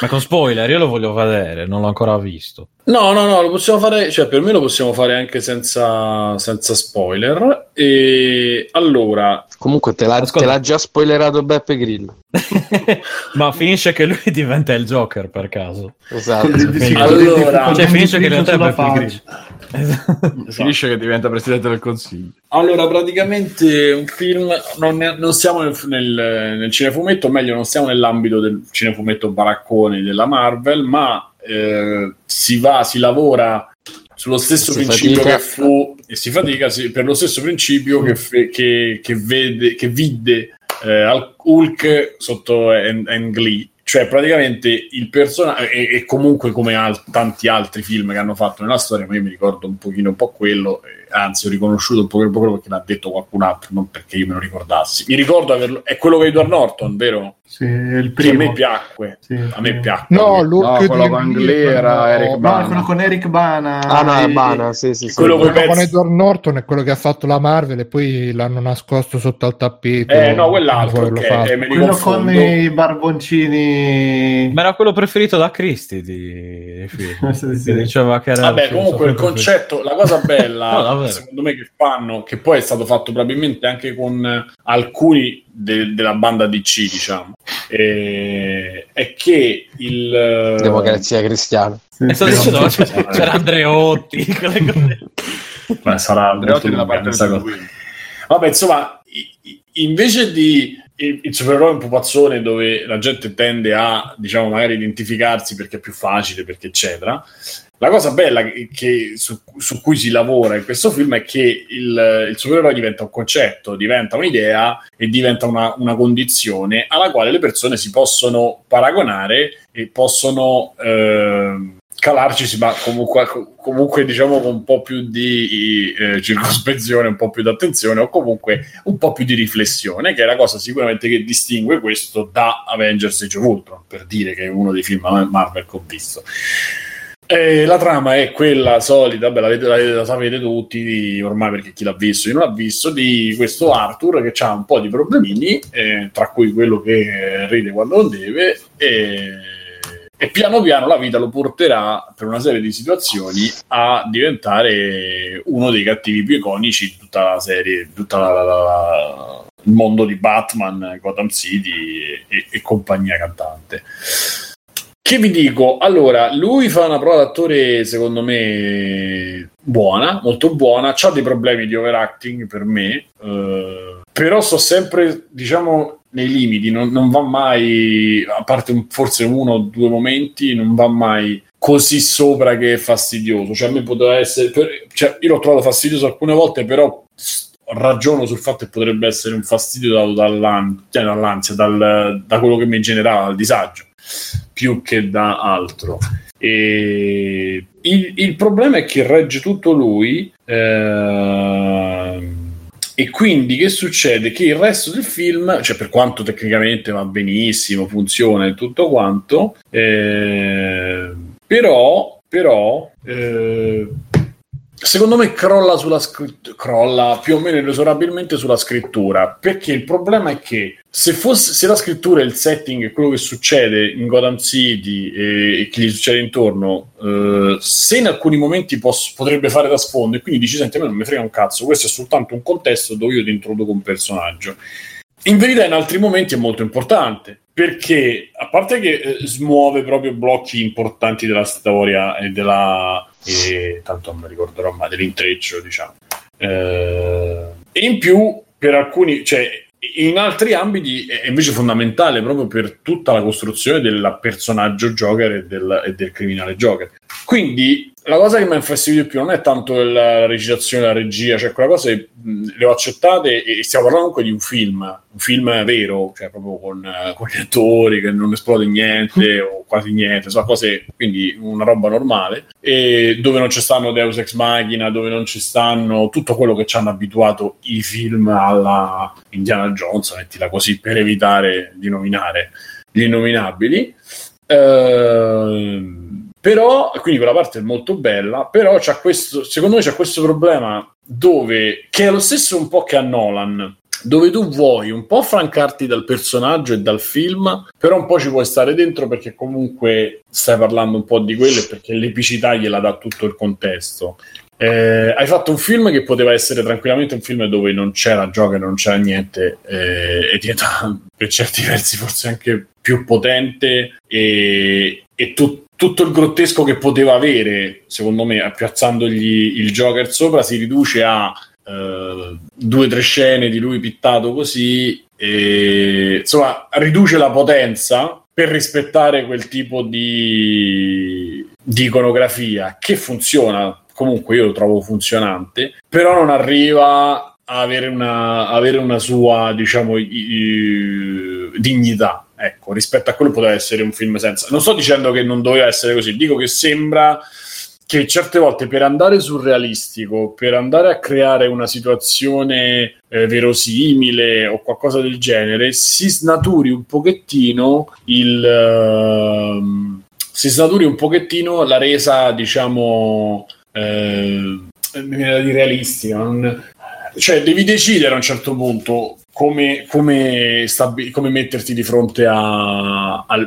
Ma con spoiler, io lo voglio vedere, non l'ho ancora visto. No, no, no, lo possiamo fare, cioè per me lo possiamo fare anche senza, senza spoiler. E allora, Comunque te l'ha, te l'ha già spoilerato Beppe Grillo. Ma finisce che lui diventa il Joker per caso. Esatto. Allora- Cioè, finisce che in dipinto realtà è sulla Beppe faccia. Esatto. Finisce che diventa presidente del consiglio. allora, praticamente un film, non, ne- non siamo nel, nel, nel cinefumetto, o meglio, non siamo nell'ambito del cinefumetto baraccone della Marvel, ma eh, si va, si lavora sullo stesso Si principio fatica. che fu, e si fatica sì, per lo stesso principio che, fe- che, che vede, che vide eh, Hulk sotto Ang Lee. Cioè, praticamente il personaggio, e, e comunque come al- tanti altri film che hanno fatto nella storia, ma io mi ricordo un pochino un po' quello, eh, anzi ho riconosciuto un pochino quello perché l'ha detto qualcun altro, non perché io me lo ricordassi. Mi ricordo averlo, è quello che Edward Norton, vero? Sì, il Che a primo. me piacque. Sì, A me primo. piacque. No, No, quello con Lee, Lee era quello- Eric No, Bana. quello con Eric Bana. Ah, no, e- Bana, sì, sì, sì. Quello Quello con Edward Norton è quello che ha fatto la Marvel e poi l'hanno nascosto sotto al tappeto. Eh, no, quell'altro, Quello ok, fatto. eh, me li Quello con confondo. i barboncini. Ma era quello preferito da Cristi di. Sì, sì. Diceva che era Vabbè, comunque il concetto, la cosa bella, No, davvero. secondo me, che fanno, che poi è stato fatto probabilmente anche con eh, alcuni de- della banda DC, diciamo, eh, è che il eh, Democrazia cristiana. E sì. c'era c'era Andreotti, quelle cose. Beh, sarà Andreotti nella parte cosa. Twin. Vabbè, insomma, invece di il, il supereroe un pupazzone dove la gente tende a, diciamo, magari identificarsi perché è più facile, perché eccetera. La cosa bella che, su, su cui si lavora in questo film è che il, il supereroe diventa un concetto, diventa un'idea e diventa una, una condizione alla quale le persone si possono paragonare e possono ehm, calarci, ma comunque, comunque diciamo con un po' più di eh, circospezione, un po' più di attenzione o comunque un po' più di riflessione, che è la cosa sicuramente che distingue questo da Avengers of Ultron, per dire che è uno dei film Marvel che ho visto. Eh, la trama è quella solita, beh, la, la, la sapete tutti, di- ormai perché chi l'ha visto, io non l'ha visto, di questo Arthur che ha un po' di problemini, eh, tra cui quello che ride quando non deve, e, e piano piano la vita lo porterà per una serie di situazioni a diventare uno dei cattivi più iconici di tutta la serie, la- la- il mondo di Batman, Gotham City e, e compagnia cantante. Che vi dico? Allora, lui fa una prova d'attore, secondo me, buona, molto buona. C'ha dei problemi di overacting per me, eh, però sto sempre, diciamo, nei limiti. Non, non va mai, a parte un- forse uno o due momenti, non va mai così sopra che è fastidioso. Cioè, a me poteva essere, per- cioè, io l'ho trovato fastidioso alcune volte, però ragiono sul fatto che potrebbe essere un fastidio dato dall'an- cioè, dall'ansia, dal- da quello che mi generava, dal disagio più che da altro. E il, il problema è che regge tutto lui. ehm, e quindi che succede? Che il resto del film, cioè per quanto tecnicamente va benissimo, funziona e tutto quanto, eh, però, però eh, secondo me crolla sulla scrittura, crolla più o meno inesorabilmente sulla scrittura, perché il problema è che se, fosse, se la scrittura e il setting è quello che succede in Gotham City e, e che gli succede intorno, eh, se in alcuni momenti poss- potrebbe fare da sfondo e quindi dici, senti, a me non mi frega un cazzo, questo è soltanto un contesto dove io ti introduco un personaggio. In verità in altri momenti è molto importante, perché a parte che eh, smuove proprio blocchi importanti della storia e della... E, tanto non mi ricorderò mai dell'intreccio, diciamo. Eh, in più, per alcuni, cioè, in altri ambiti è invece fondamentale proprio per tutta la costruzione del personaggio Joker e del, e del criminale Joker. Quindi la cosa che mi ha infastidito di più non è tanto la recitazione, la regia, cioè quella cosa che, le ho accettate e stiamo parlando comunque di un film, un film vero, cioè proprio con, eh, con gli attori che non esplode niente o quasi niente, insomma cose, quindi una roba normale, e dove non ci stanno Deus Ex Machina, dove non ci stanno tutto quello che ci hanno abituato i film alla Indiana Jones, mettila così, per evitare di nominare gli innominabili. Ehm, però, quindi quella parte è molto bella, però c'ha questo, secondo me c'è questo problema dove, che è lo stesso un po' che a Nolan, dove tu vuoi un po' francarti dal personaggio e dal film, però un po' ci puoi stare dentro perché comunque stai parlando un po' di quello e perché l'epicità gliela dà tutto il contesto. Eh, hai fatto un film che poteva essere tranquillamente un film dove non c'era gioco e non c'era niente eh, e diventa per certi versi forse anche più potente e, e tu- tutto il grottesco che poteva avere secondo me piazzandogli il Joker sopra si riduce a eh, due o tre scene di lui pittato così e insomma riduce la potenza per rispettare quel tipo di, di iconografia che funziona. Comunque io lo trovo funzionante però non arriva a avere una, avere una sua diciamo i- i- dignità ecco rispetto a quello poteva essere un film senza non sto dicendo che non doveva essere così dico che sembra che certe volte per andare sul realistico, per andare a creare una situazione eh, verosimile o qualcosa del genere, si snaturi un pochettino il ehm, si snaturi un pochettino la resa, diciamo, eh, mi realistica. non- cioè, devi decidere a un certo punto come, come, stabi- come metterti di fronte a- al,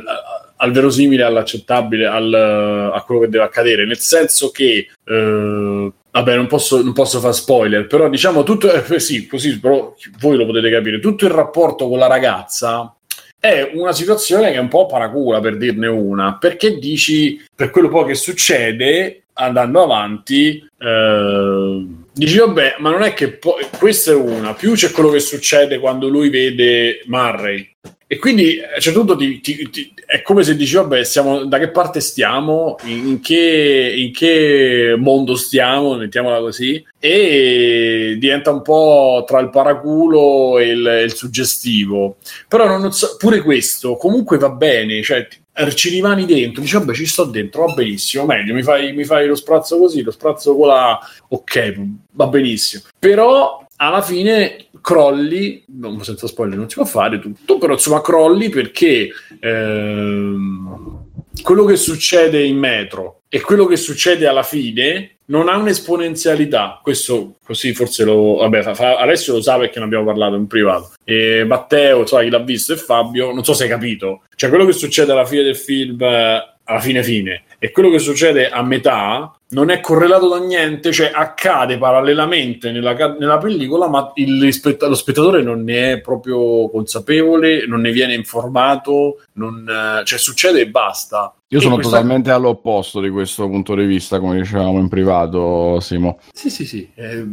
al verosimile, all'accettabile, al- a quello che deve accadere. Nel senso che, eh, vabbè, non posso, non posso fare spoiler, però diciamo tutto, eh, sì, così però voi lo potete capire. Tutto il rapporto con la ragazza è una situazione che è un po' paracula per dirne una, perché dici per quello poi che succede andando avanti, eh, dici vabbè, ma non è che poi questa è una, più c'è quello che succede quando lui vede Murray. E quindi a un certo punto ti- ti- ti- è come se dici, vabbè, siamo, da che parte stiamo, in che, in che mondo stiamo, mettiamola così, e diventa un po' tra il paraculo e il, il suggestivo. Però non so- pure questo comunque va bene, cioè ci rimani dentro, dici vabbè ci sto dentro, va benissimo, meglio, mi fai, mi fai lo sprazzo così, lo sprazzo con la... ok, va benissimo. Però alla fine crolli, non, senza spoiler non si può fare tutto, però insomma crolli perché ehm, quello che succede in metro e quello che succede alla fine non ha un'esponenzialità. Questo così forse lo. Vabbè, Alessio lo sa perché ne abbiamo parlato in privato. E Matteo, so, chi l'ha visto, e Fabio, non so se hai capito. Cioè, quello che succede alla fine del film, eh, alla fine fine, e quello che succede a metà non è correlato da niente, cioè accade parallelamente nella, nella pellicola, ma il lo spettatore non ne è proprio consapevole, non ne viene informato, non, eh, cioè succede e basta. Io E sono questa- totalmente all'opposto di questo punto di vista, come dicevamo in privato, Simo. Sì, sì, sì. eh,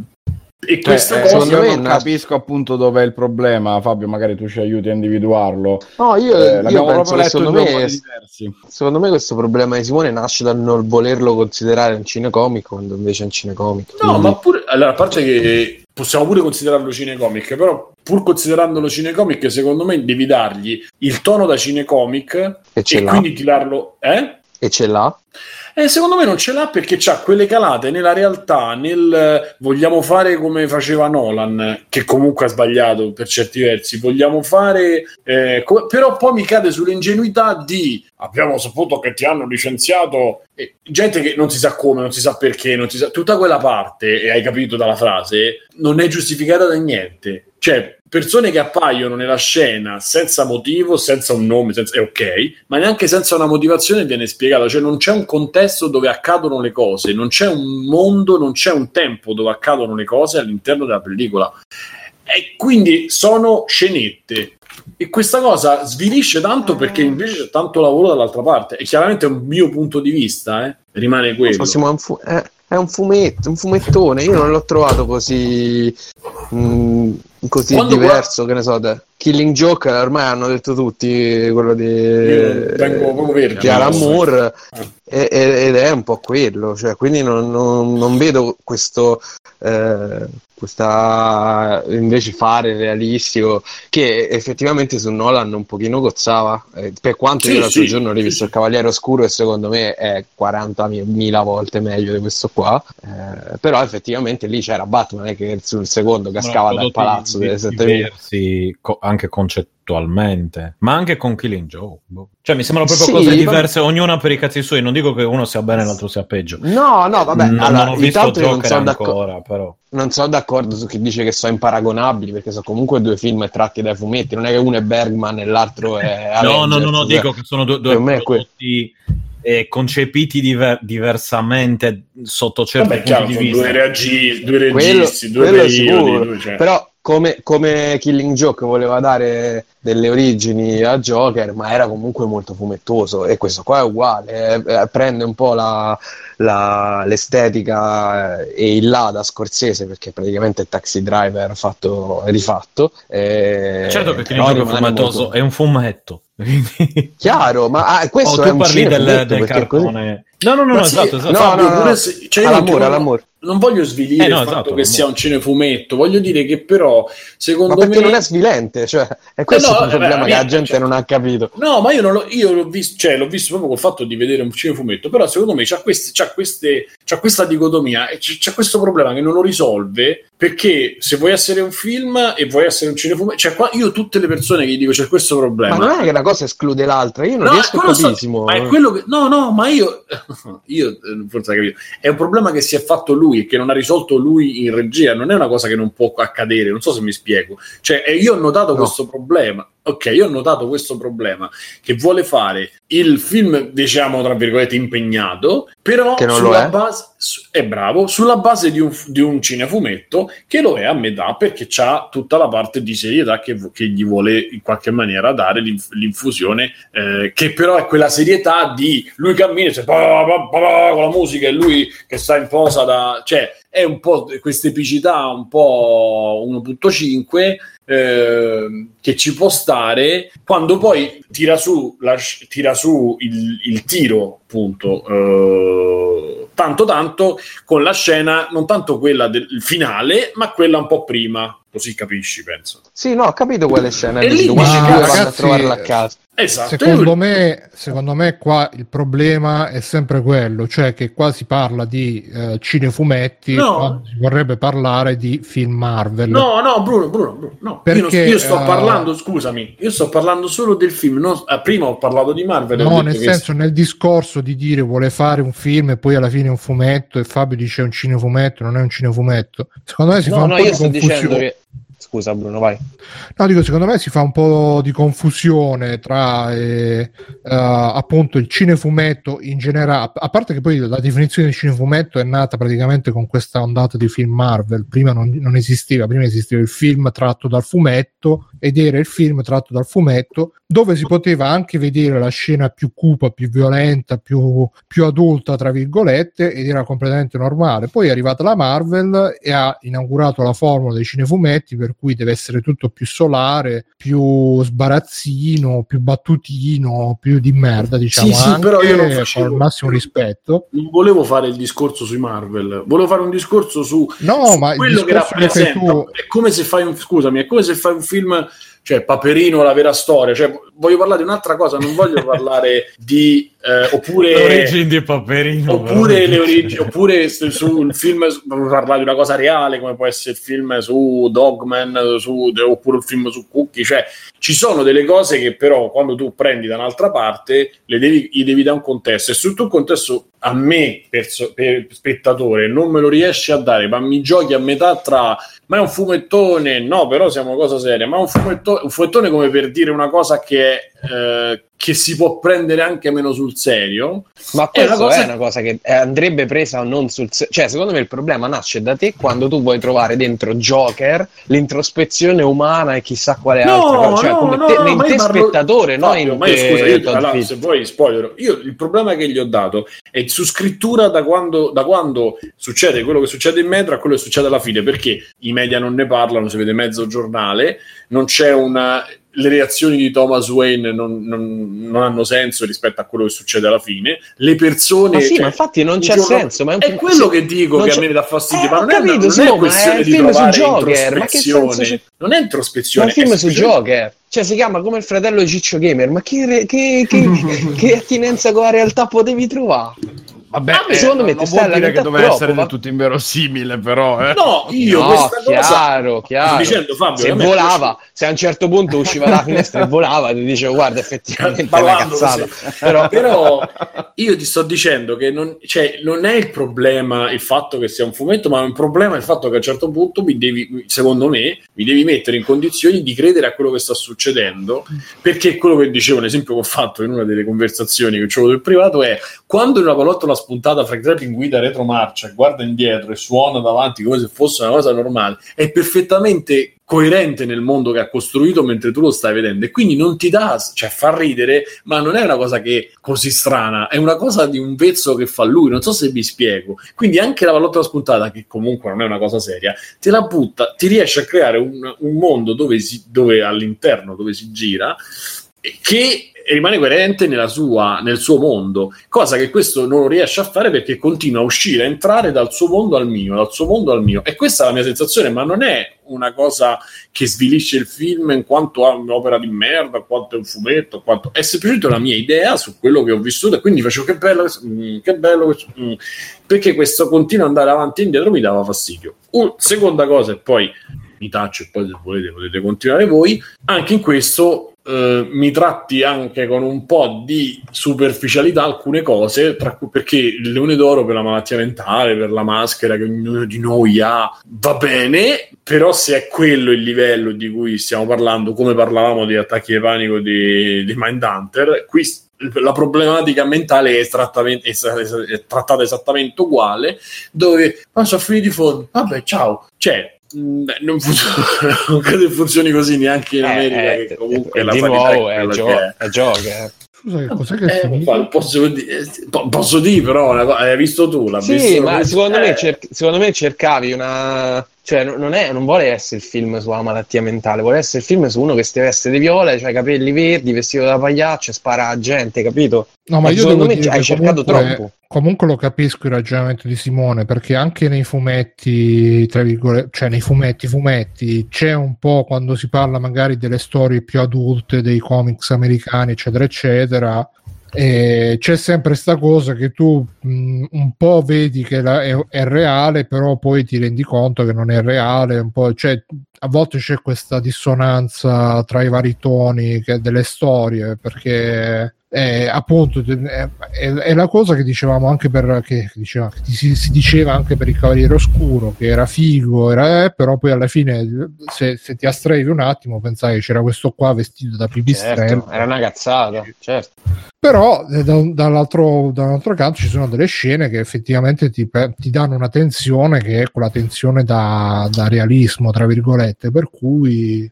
e Cioè, questa eh, cosa... secondo me non capisco appunto dov'è il problema. Fabio, magari tu ci aiuti a individuarlo. No, io, Eh, io penso che secondo due me, secondo me questo problema di Simone nasce dal non volerlo considerare un cinecomic quando invece è un cinecomic. No, Quindi- ma pure allora, a parte che possiamo pure considerarlo cinecomic, però pur considerandolo cinecomic, secondo me devi dargli il tono da cinecomic E e quindi tirarlo, eh? E ce l'ha? Eh, secondo me non ce l'ha perché c'ha quelle calate nella realtà, nel eh, vogliamo fare come faceva Nolan, che comunque ha sbagliato per certi versi, vogliamo fare, eh, co- però poi mi cade sull'ingenuità di abbiamo saputo che ti hanno licenziato, e gente che non si sa come, non si sa perché, non si sa, tutta quella parte, e hai capito dalla frase, non è giustificata da niente. Cioè, persone che appaiono nella scena senza motivo, senza un nome, senza, è ok, ma neanche senza una motivazione viene spiegata. Cioè, non c'è un contesto dove accadono le cose, non c'è un mondo, non c'è un tempo dove accadono le cose all'interno della pellicola. E quindi sono scenette. E questa cosa svilisce tanto perché invece c'è tanto lavoro dall'altra parte. E chiaramente è un mio punto di vista, eh, rimane quello. È un, fu- è- è un fumetto, un fumettone. Io non l'ho trovato così, mm, così Quando diverso. Che ne so, da Killing Joke ormai hanno detto tutti quello di Alan Moore Ah. e- e- ed è un po' quello. Cioè, quindi non, non- non vedo questo. eh, questa invece fare realistico che effettivamente su Nolan un pochino cozzava eh, per quanto Sì, io l'altro sì, giorno ho rivisto sì. il Cavaliere Oscuro e secondo me è 40.000 volte meglio di questo qua eh, però effettivamente lì c'era Batman eh, che sul secondo cascava dal palazzo delle di- 7000 diversi co- anche concettualmente, ma anche con Killing Joe. boh. Cioè, mi sembrano proprio Sì, cose ma- diverse, ognuna per i cazzi suoi. Non dico che uno sia bene e l'altro sia peggio. no no vabbè non, allora non ho visto non Joker sono d'accordo ancora, però. non sono d'accordo su chi dice che sono imparagonabili perché sono comunque due film tratti dai fumetti non è che uno è Bergman e l'altro è No, no, no, no, Avengers, dico cioè. che sono due, due prodotti eh, concepiti diver- diversamente sotto certi Vabbè, punti chiaro, di vista. due, reagi- due Quello- registi, due quello periodi. sicuro. due- cioè. Però come, come Killing Joke voleva dare delle origini a Joker, ma era comunque molto fumettoso e questo qua è uguale, eh, eh, prende un po' la, la- l'estetica eh, e il là da Scorsese perché praticamente è Taxi Driver fatto e rifatto. eh, Certo Joke è rimane fumatoso, molto- è un fumetto. Chiaro, ma ah, questo Oh, è tu un parli del, del perché così- cartone. No, no, no, no, sì, esatto, esatto. no, Fabio, no, no. se- cioè io All'amore, non- all'amore. non voglio svilire Eh, no, il fatto esatto, che sia un cinefumetto, voglio dire che però, secondo Ma perché me... non è svilente, cioè, è questo Eh no, il problema beh, che la gente cioè- non ha capito. No, ma io, non l'ho, io l'ho visto, cioè, l'ho visto proprio col fatto di vedere un cinefumetto, però secondo me c'ha, questi, c'ha, queste, c'ha questa dicotomia e c'è, questo problema che non lo risolve perché se vuoi essere un film e vuoi essere un cinefumetto, cioè qua io tutte le persone che gli dico c'è questo problema. Ma non è che una cosa esclude l'altra, io non No, riesco a. Simo. ma è quello che no, no, ma io, io eh, forse hai capito. È un problema che si è fatto lui e che non ha risolto lui in regia. Non è una cosa che non può accadere. Non so se mi spiego. Cioè, eh, io ho notato No. questo problema. Ok, io ho notato questo problema che vuole fare il film, diciamo, tra virgolette, impegnato, però Che non lo sulla è. base, è bravo, sulla base di un, di un cinefumetto che lo è a metà perché c'ha tutta la parte di serietà che, che gli vuole in qualche maniera dare l'inf- l'infusione, eh, che però è quella serietà di lui cammina "Pa, pa, pa, pa", con la musica e lui che sta in posa da... cioè è un po' questa epicità un po' 1.5 ehm, che ci può stare quando poi tira su, la- tira su il, il tiro appunto eh, tanto tanto con la scena non tanto quella del finale ma quella un po' prima così capisci penso Sì, no, ho capito quelle scene. E lì dico, dici, i due "Cazzo, vanno a ragazzi, trovarla a casa. Esatto. Secondo me, secondo me qua il problema è sempre quello, cioè che qua si parla di eh, cinefumetti, No. si vorrebbe parlare di film Marvel. No, no, Bruno, Bruno, Bruno, no. Perché, io, non- io sto eh, parlando, scusami, io sto parlando solo del film. non- eh, prima ho parlato di Marvel. No, nel che- senso, nel discorso di dire vuole fare un film e poi alla fine un fumetto e Fabio dice è un cinefumetto, non è un cinefumetto. Secondo me si fa No, un no, po' io di sto dicendo confusione. che... Scusa Bruno, vai. No, dico, secondo me si fa un po' di confusione tra eh, eh, appunto il cinefumetto in generale, a parte che poi la definizione di cinefumetto è nata praticamente con questa ondata di film Marvel, prima non, non esisteva, prima esisteva il film tratto dal fumetto ed era il film tratto dal fumetto dove si poteva anche vedere la scena più cupa, più violenta, più, più adulta, tra virgolette, ed era completamente normale. Poi è arrivata la Marvel e ha inaugurato la formula dei cinefumetti per cui deve essere tutto più solare, più sbarazzino, più battutino, più di merda, diciamo, Sì, sì, però io non facevo- il massimo rispetto. Non volevo fare il discorso sui Marvel, volevo fare un discorso su, No, su ma quello che discorso che rappresenta. tu- È come se fai un, scusami, è come se fai un film, cioè Paperino, la vera storia. Cioè, voglio parlare di un'altra cosa, non voglio parlare di eh, oppure Le origini di Paperino. oppure le origini oppure su- sul film voglio parlare di una cosa reale come può essere il film su Dogman su, oppure il film su Cookie cioè ci sono delle cose che però quando tu prendi da un'altra parte le devi, gli devi dare un contesto e se tu un contesto a me perso- per spettatore non me lo riesci a dare ma mi giochi a metà tra ma è un fumettone no però siamo una cosa seria ma è un fumettone, un fumettone come per dire una cosa che è eh, che si può prendere anche meno sul serio. Ma È una cosa- è una cosa che eh, andrebbe presa non sul se- cioè secondo me il problema nasce da te quando tu vuoi trovare dentro Joker l'introspezione umana e chissà quale altra cosa, cioè come te, in ma te parlo- spettatore, no Fabio, in ma io, te scusa, io, allora, se vuoi spoiler, io il problema che gli ho dato è su scrittura da quando, da quando succede quello che succede in metro a quello che succede alla fine, perché i media non ne parlano, si vede mezzo giornale, non c'è una le reazioni di Thomas Wayne non, non- non hanno senso rispetto a quello che succede alla fine. Le persone. Ma sì, cioè, ma infatti non c'è giorno- senso, ma è è quello sì, che dico non che a me dà fastidio. Eh, ma non è, capito, non è Simo, ma questione è di trovare ma introspezione. Non è Ma introspezione. il film è su Joker, cioè si chiama come il fratello di Ciccio Gamer, ma che, re- che, che, che attinenza con la realtà potevi trovare? Vabbè, Ah, secondo me non ti vuol dire che troppo, essere ma- del tutto inverosimile, però. Eh. No, io no, questa cosa chiaro, chiaro. sto dicendo Fabio, se volava, se a un certo punto usciva dalla finestra e volava, ti dicevo guarda, effettivamente è una cazzata. Però, Però io ti sto dicendo che non, cioè, non è il problema il fatto che sia un fumetto, ma è un problema il fatto che a un certo punto mi devi, secondo me, mi devi mettere in condizioni di credere a quello che sta succedendo. Perché quello che dicevo, l'esempio che ho fatto in una delle conversazioni che ho avuto in privato è quando in una pallottola spuntata Frank Zappa in guida retromarcia, guarda indietro e suona davanti come se fosse una cosa normale, è perfettamente coerente nel mondo che ha costruito mentre tu lo stai vedendo e quindi non ti dà, cioè fa ridere, ma non è una cosa che così strana, è una cosa di un vezzo che fa lui, non so se vi spiego. Quindi anche la pallottola spuntata, che comunque non è una cosa seria, te la butta, ti riesce a creare un, un mondo dove, si, dove all'interno, dove si gira, che rimane coerente sua, nel suo mondo, cosa che questo non riesce a fare perché continua a uscire, a entrare dal suo mondo al mio, dal suo mondo al mio. E questa è la mia sensazione, ma non è una cosa che svilisce il film in quanto a un'opera di merda, quanto è un fumetto, quanto... è semplicemente una mia idea su quello che ho vissuto e quindi facevo che bello, mm, che bello mm. perché questo continua ad andare avanti e indietro mi dava fastidio. Un- seconda cosa, e poi mi taccio e poi se volete potete continuare voi, anche in questo eh, mi tratti anche con un po' di superficialità alcune cose, cui perché il leone d'oro per la malattia mentale, per la maschera che ognuno di noi ha, va bene, però se è quello il livello di cui stiamo parlando, come parlavamo di attacchi di panico di, di Mindhunter, qui la problematica mentale è, esattamente- è trattata esattamente uguale, dove ma sono finiti i fondi, vabbè ciao, cioè mh, non, funziona, non credo che funzioni così neanche in America Eh, che eh, comunque eh, la di nuovo è quella gio- è. è Joker. Scusa, che cos'è che Eh, fa- posso, dire, eh, po- posso dire però una co- hai visto tu l'ha Sì, visto ma secondo, Eh, me cer- secondo me cercavi una Cioè, non, è- non vuole essere il film sulla malattia mentale, vuole essere il film su uno che si veste di viola, ha i capelli verdi, vestito da pagliaccio e spara a gente, capito? No, ma E io secondo devo me dire hai cercato comunque, troppo. comunque lo capisco il ragionamento di Simone, perché anche nei fumetti, tra virgolette, cioè nei fumetti, fumetti, c'è un po' quando si parla magari delle storie più adulte dei comics americani, eccetera, eccetera. E c'è sempre questa cosa che tu mh, un po' vedi che la- è, è reale, però poi ti rendi conto che non è reale. Un po', cioè, a volte c'è questa dissonanza tra i vari toni delle storie, perché eh, appunto è, è- è la cosa che dicevamo anche per che, diceva, che si, si diceva anche per il Cavaliere Oscuro che era figo, era, eh, però poi alla fine se, se ti astrevi un attimo pensavi che c'era questo qua vestito da pipistrello Certo, era una cazzata, certo. però eh, da- dall'altro, dall'altro canto ci sono delle scene che effettivamente ti, ti danno una tensione che è quella tensione da, da realismo, tra virgolette, per cui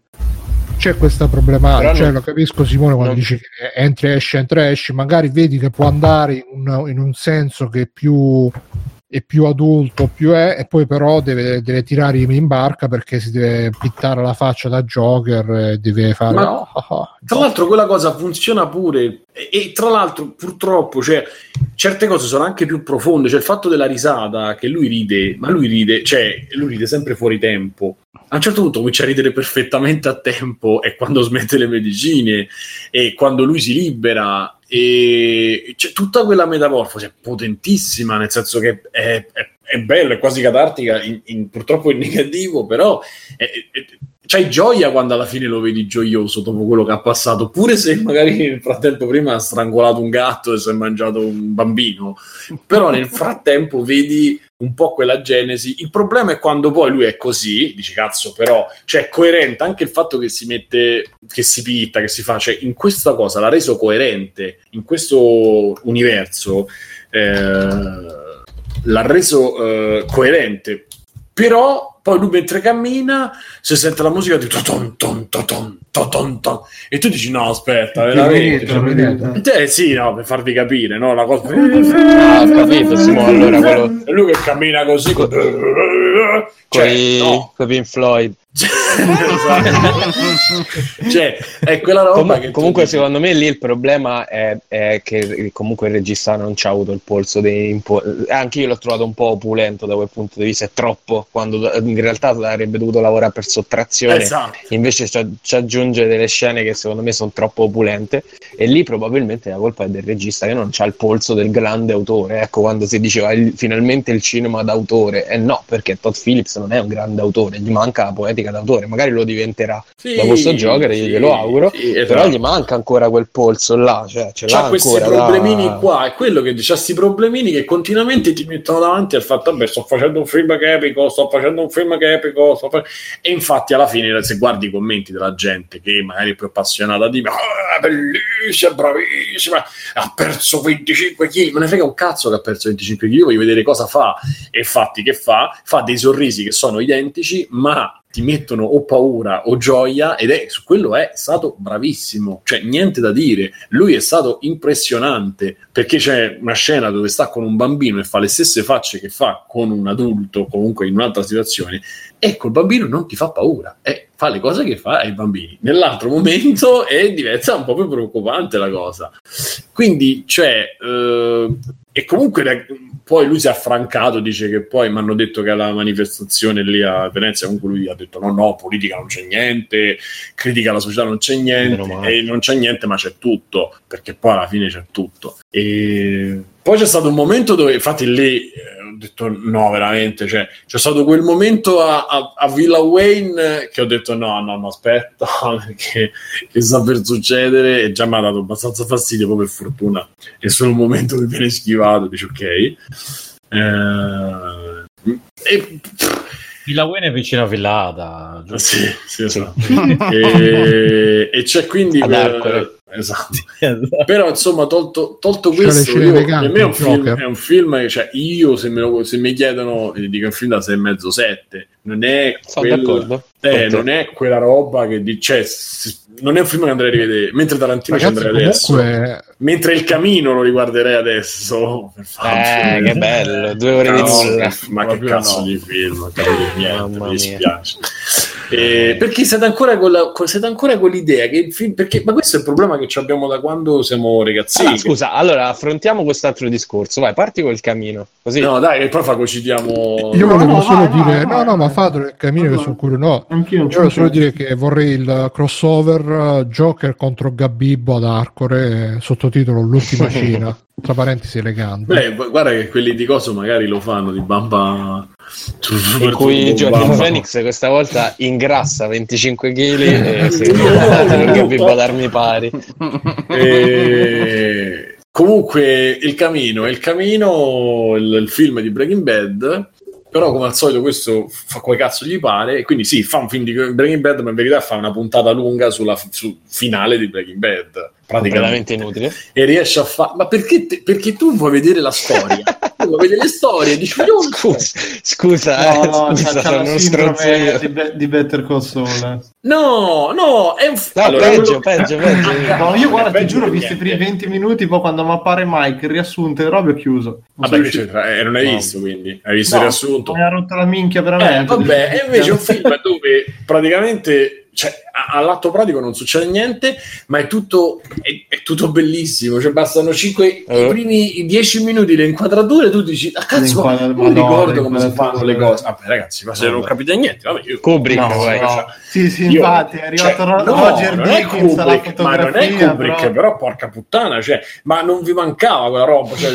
c'è questa problematica. Cioè, non- lo capisco Simone quando non- dice che entri, esci, entra, esci, magari vedi che può andare in un, in un senso che è più è più adulto, più è, e poi però deve, deve tirare in barca perché si deve pittare la faccia da Joker e deve fare Ma- "Oh, oh, oh". Tra l'altro quella cosa funziona pure e, e tra l'altro purtroppo cioè, certe cose sono anche più profonde, cioè il fatto della risata che lui ride, ma lui ride, cioè lui ride sempre fuori tempo. A un certo punto comincia a ridere perfettamente a tempo è quando smette le medicine e quando lui si libera e c'è tutta quella metamorfosi è potentissima, nel senso che è, è, è bella, è quasi catartica, in- in- purtroppo in negativo, però è- è- c'hai gioia quando alla fine lo vedi gioioso dopo quello che ha passato, pure se magari nel frattempo prima ha strangolato un gatto e si è mangiato un bambino, però nel frattempo vedi un po' quella genesi. Il problema è quando poi lui è così, dici cazzo, però cioè è coerente anche il fatto che si mette, che si pitta, che si fa, cioè in questa cosa l'ha reso coerente, in questo universo eh, l'ha reso eh, coerente. Però poi lui mentre cammina si sente la musica di ton, toton, toton, ton, e tu dici no aspetta veramente Vinetto, vinetto. eh sì no per farvi capire no la cosa Ah, ho capito, Simone, allora quello e lui che cammina così Co- cioè, coi, no. coi Pink Floyd. cioè è quella roba Comu- che comunque, dici, secondo me, lì il problema è, è che comunque il regista non ci ha avuto il polso. Dei impo- anche io l'ho trovato un po' opulento da quel punto di vista. È troppo quando in realtà avrebbe dovuto lavorare per sottrazione. esatto Invece ci, ci aggiunge delle scene che secondo me sono troppo opulente. E lì probabilmente la colpa è del regista che non ha il polso del grande autore. Ecco quando si diceva il- finalmente il cinema d'autore. E no, perché Todd Phillips non è un grande autore, gli manca la poetica d'autore. Magari lo diventerà Sì, dopo sto Joker, io sì, glielo auguro. sì, Però esatto. gli manca ancora quel polso là, cioè ce C'ha questi problemini da- qua, è quello che c'ha questi problemini che continuamente ti mettono davanti al fatto, vabbè, sto facendo un film che è epico, sto facendo un film che è epico, sto fa-" e infatti alla fine se guardi i commenti della gente che magari è più appassionata di ah, bellissima, bravissima, ha perso 25 kg, me ne frega un cazzo che ha perso 25 kg, io voglio vedere cosa fa e infatti che fa? Fa dei sorrisi che sono identici, ma ti mettono o paura o gioia ed è su quello è stato bravissimo, cioè niente da dire. Lui è stato impressionante perché c'è una scena dove sta con un bambino e fa le stesse facce che fa con un adulto, comunque in un'altra situazione, e col bambino non ti fa paura, e fa le cose che fa ai bambini. Nell'altro momento e diventa un po' più preoccupante la cosa. Quindi, cioè, eh, e comunque poi lui si è affrancato, dice che poi mi hanno detto che alla manifestazione lì a Venezia comunque lui ha detto no, no, politica non c'è niente, critica alla società non c'è niente, e non c'è niente ma c'è tutto, perché poi alla fine c'è tutto. E poi c'è stato un momento dove, infatti lì eh, ho detto no, veramente, cioè c'è stato quel momento a, a- a Villa Wayne che ho detto no, no, no, aspetta, perché che sta per succedere e già mi ha dato abbastanza fastidio, poi per fortuna è solo un momento che viene schivato, dici ok. Eh, e, Villa Wayne è vicino a Villada. giusto? sì, sì, esatto. e, e c'è quindi Ad Arcore. esatto. Però insomma, tolto, tolto questo, io, per me è un, il film, Joker. è un film che cioè, io se, me lo- se mi chiedono, gli dico un film da 6 e mezzo 7. Non è quel- eh, non è quella roba che dice, cioè, non è un film che andrei a rivedere, mentre Tarantino ci andrei adesso. comunque, Mentre Il Camino lo riguarderei adesso. Per Eh, che bello, due ore di No, nulla. che- ma che cazzo no. di film, niente, mi dispiace. Eh, perché siete ancora, con la- con- siete ancora con l'idea che il film perché, ma questo è il problema che ci abbiamo da quando siamo ragazzini Allora, scusa, allora affrontiamo quest'altro discorso. Vai, parti col camino. Così. no dai che poi fagocitiamo io volevo no, solo vai, dire, vai, no, vai. no, ma fatelo il cammino che sono curioso. No, Anch'io io volevo solo dire che vorrei il crossover uh, Joker contro Gabibbo ad Arcore, eh, sottotitolo L'ultima Cina, tra parentesi elegante. Beh, gu- guarda che quelli di coso magari lo fanno di bamba In cui Joaquin Phoenix questa volta ingrassa 25 kg e si non capivo darmi pari. E... Comunque, il camino, il camino, il, il film di Breaking Bad. Però, come al solito, questo fa come cazzo gli pare. E quindi, sì, fa un film di Breaking Bad, ma in verità fa una puntata lunga sulla sul finale di Breaking Bad. Praticamente. inutile. E riesce a fare. Ma perché, te- perché tu vuoi vedere la storia? tu vuoi vedere le storie dici, io Scusa, scusa, No, eh, no, scusa, la uno sindrome stronzo di. Be- di Better Call Saul. No, no, è un f- No, Allora, peggio, quello- peggio, peggio. No, io guarda, ti giuro, ho visto i primi 20 minuti, poi quando mi appare Mike, il riassunto e robe ho chiuso. Non Vabbè, riuscito- c'entra? Eh, non hai No. visto quindi? Hai visto No, il riassunto? Mi ha rotto la minchia Eh, veramente. vabbè, e invece è un film dove praticamente cioè, all'atto pratico non succede niente, ma è tutto, è, è tutto bellissimo. Cioè, bastano 5 Eh. i primi 10 minuti le inquadrature, tu dici, ah cazzo, ma non Madonna, ricordo come si fanno le cose. Vabbè, ragazzi, ma se non capite niente, vabbè, io Kubrick, No, vai. no. Sì, sì, Io- infatti, è arrivato cioè, Ro- no, Roger non è Kubrick, ma non è Kubrick, però- però... porca puttana, cioè, ma non vi mancava quella roba, cioè,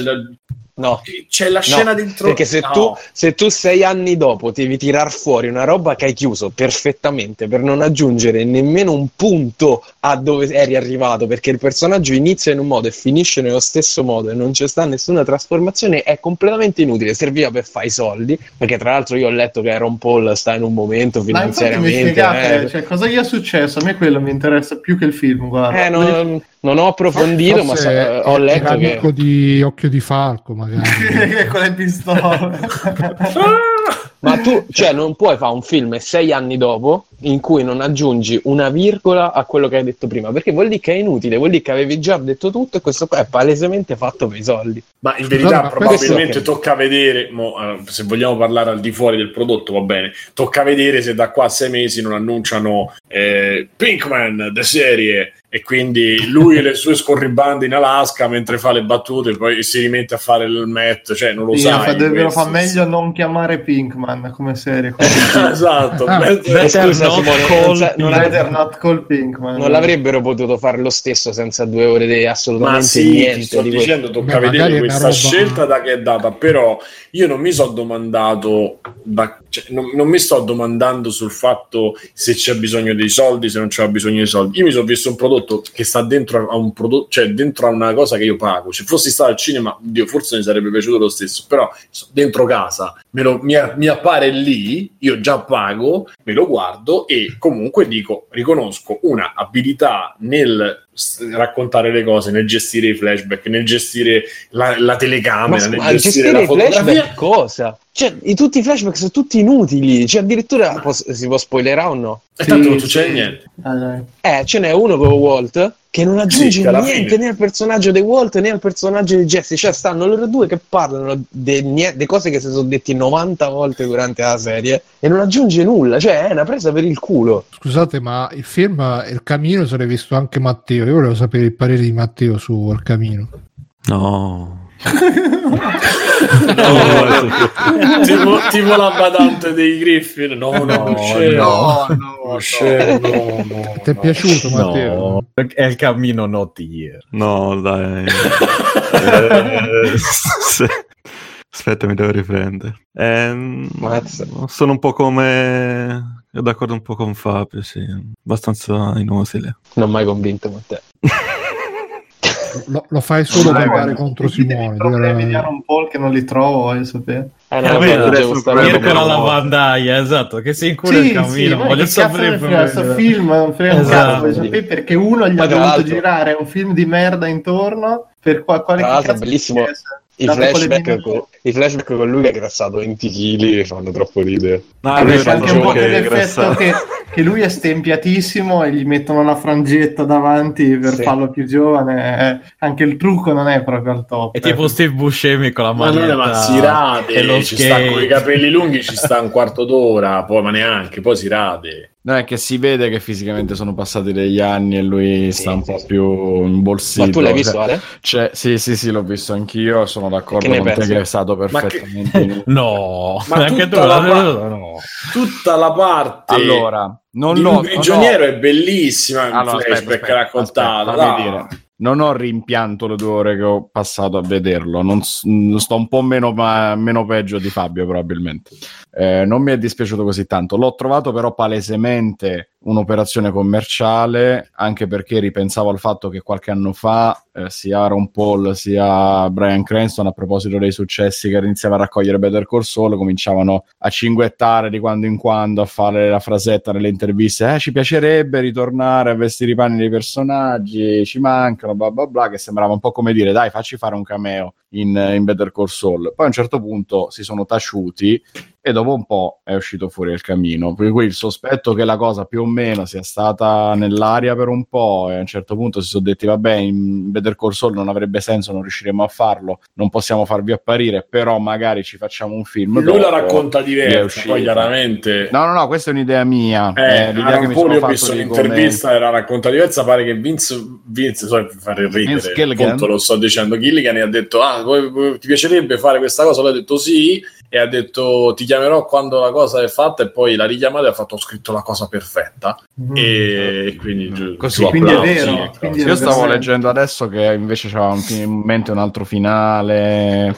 No. c'è la scena dentro Perché se, no. tu, se tu sei anni dopo devi tirar fuori una roba che hai chiuso perfettamente per non aggiungere nemmeno un punto a dove eri arrivato, perché il personaggio inizia in un modo e finisce nello stesso modo e non c'è sta nessuna trasformazione, è completamente inutile. Serviva per fare i soldi, perché tra l'altro io ho letto che Aaron Paul sta in un momento Ma infatti mi finanziariamente. spiegate, eh, cioè, cosa gli è successo? A me quello mi interessa più che il film, guarda. eh, non, non ho approfondito, ma Forse sa- ho era letto che. amico di Occhio di Falco, magari. con le pistole. Ma tu, cioè, non puoi fare un film sei anni dopo in cui non aggiungi una virgola a quello che hai detto prima, perché vuol dire che è inutile, vuol dire che avevi già detto tutto e questo qua è palesemente fatto per i soldi. Ma in verità ma probabilmente questo- tocca vedere, mo, eh, se vogliamo parlare al di fuori del prodotto va bene, tocca vedere se da qua a sei mesi non annunciano eh, Pinkman, the serie, e quindi lui e le sue scorribande in Alaska mentre fa le battute poi si rimette a fare il Met, cioè non lo Sì, sai. fa- fa meglio non chiamare Pinkman come serie. esatto, Ah, not Simone, call non, non Better av- not call Pinkman. non l'avrebbero potuto fare lo stesso senza due ore di Ma assolutamente sì, ti niente sto di dicendo, tocca Beh, vedere questa roba- scelta da che è data, però io non mi sono domandato, da- cioè, non, non mi sto domandando sul fatto se c'è bisogno dei soldi, se non c'è bisogno dei soldi. Io mi sono visto un prodotto che sta dentro a un prodotto, cioè dentro a una cosa che io pago. Se fossi stato al cinema, Dio, forse mi sarebbe piaciuto lo stesso, però dentro casa lo- mi, mi appare lì, io già pago, me lo guardo e comunque dico, riconosco una abilità nel raccontare le cose, nel gestire i flashback, nel gestire la, la Ma, telecamera, nel ma gestire, gestire la i fotografia. flashback cosa? Cioè, i, tutti i flashback sono tutti inutili, cioè addirittura pos- si può spoilerare o no? E tanto non Sì, succede sì. niente. Dai. Eh, ce n'è uno con Walt che non aggiunge Sì, niente né al personaggio di Walt né al personaggio di Jesse. Cioè, stanno loro due che parlano di cose che si sono detti 90 volte durante la serie e non aggiunge nulla. Cioè, è una presa per il culo. Scusate, ma il film Il Camino se l'hai visto anche Matteo. Io volevo sapere il parere di Matteo su Il Camino. No. Tipo, tipo la badante dei Griffin. No, no, c'è. No, no, non no. No, no, Ti è no. piaciuto, Matteo? No, è il cammino not here. No, dai. Eh, se- Aspetta, mi devo riprendere. Ehm, Mazza. sono un po' come... Io d'accordo un po' con Fabio, sì. Abbastanza inutile. Non mai convinto con te. Lo, lo fai solo per andare contro Simone. problemi di Aaron Paul che non li trovo, voglio sapere. Eh, Eh, no, vedi, no, adesso devo il stare problema un Mirko la lavandaia, esatto, che si incula il cammino. ma Voglio cazzo sapere ne frega sto come- film, non frega un Esatto. cazzo, voglio sapere perché uno gli ha dovuto girare un film di merda intorno per qua- quale cazzo bellissimo. di I flashback, con, I flashback con lui che ha grassato 20 kg fanno troppo ridere. No, c'è anche un po' che quell'effetto che, che lui è stempiatissimo e gli mettono una frangetta davanti per Sì. farlo più giovane. Eh, Anche il trucco non è proprio al top. È tipo Steve Buscemi con la Ma maglietta è, ma si e lo rade, ci sta con i capelli lunghi, ci sta un quarto d'ora, poi ma neanche, poi si rade. No, è che si vede che fisicamente sono passati degli anni e lui Sì, sta un sì, po' sì. più imbolsito. Ma tu l'hai Cioè, visto, Ale? Cioè, sì, sì, sì, l'ho visto anch'io. Sono d'accordo con te pensi? che è stato Ma che- perfettamente. No, Ma anche tu tutta la la- pa- no. Tutta la parte Allora, non non ho- prigioniero è bellissima, il Allora, aspetta, flashback aspetta, raccontata. aspetta, fammi dire. Non ho rimpianto le due ore che ho passato a vederlo, non s- sto un po' meno, ma- meno peggio di Fabio probabilmente. Eh, non mi è dispiaciuto così tanto, l'ho trovato però palesemente un'operazione commerciale, anche perché ripensavo al fatto che qualche anno fa eh, sia Aaron Paul sia Brian Cranston, a proposito dei successi che iniziava a raccogliere Better Call Saul, cominciavano a cinguettare di quando in quando, a fare la frasetta nelle interviste, eh, ci piacerebbe ritornare a vestire i panni dei personaggi, ci mancano, bla bla bla, che sembrava un po' come dire, dai, facci fare un cameo in, in Better Call Saul. Poi a un certo punto si sono taciuti e dopo un po' è uscito fuori il camino. Per cui il sospetto che la cosa più o meno sia stata nell'aria per un po' e a un certo punto si sono detti vabbè in Better Call Saul non avrebbe senso, non riusciremo a farlo, non possiamo farvi apparire, però magari ci facciamo un film. Lui la racconta diversa, poi chiaramente... No, no, no, questa è un'idea mia. Eh, Eh, l'idea che mi sono ho visto di un'intervista era racconta diversa pare che Vince, Vince so fare Vince ridere appunto lo sto dicendo Gilligan e ha detto ah ti piacerebbe fare questa cosa lui ha detto sì e ha detto ti chiamerò quando la cosa è fatta e poi l'ha richiamata e ha fatto ho scritto la cosa perfetta Mm. e quindi giu- Così, suo quindi è vero, ecco. quindi Io stavo leggendo adesso che invece c'era in mente un altro finale.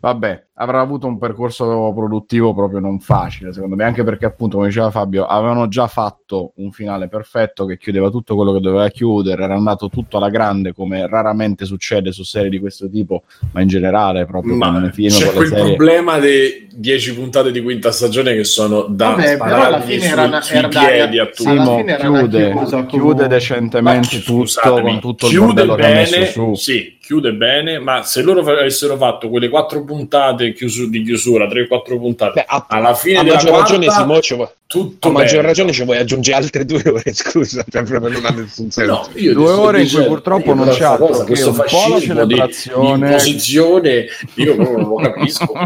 Vabbè, avrà avuto un percorso produttivo proprio non facile, secondo me, anche perché appunto, come diceva Fabio, avevano già fatto un finale perfetto che chiudeva tutto quello che doveva chiudere, era andato tutto alla grande, come raramente succede su serie di questo tipo, ma in generale proprio ma film, c'è quel serie. problema dei 10 puntate di quinta stagione che sono da Vabbè, però alla fine su- era una- sui era piedi a tutti Simo chiude, chiude decentemente Ma tutto scusatemi, con tutto il chiude bordello che ha messo bene, su. sì, chiude bene, ma se loro fa- avessero fatto quelle quattro puntate chiusu- di chiusura, 3-4 puntate, Beh, a, alla fine a della maggior quarta, ragione, Simo, ci vuoi- tutto a maggior bene. ragione ci vuoi aggiungere altre due ore, scusa, cioè proprio non ha nessun senso. No, io Due ti sto ore in cui purtroppo non c'è altro cosa, che questo un po' la celebrazione. di imposizione, io proprio non lo capisco.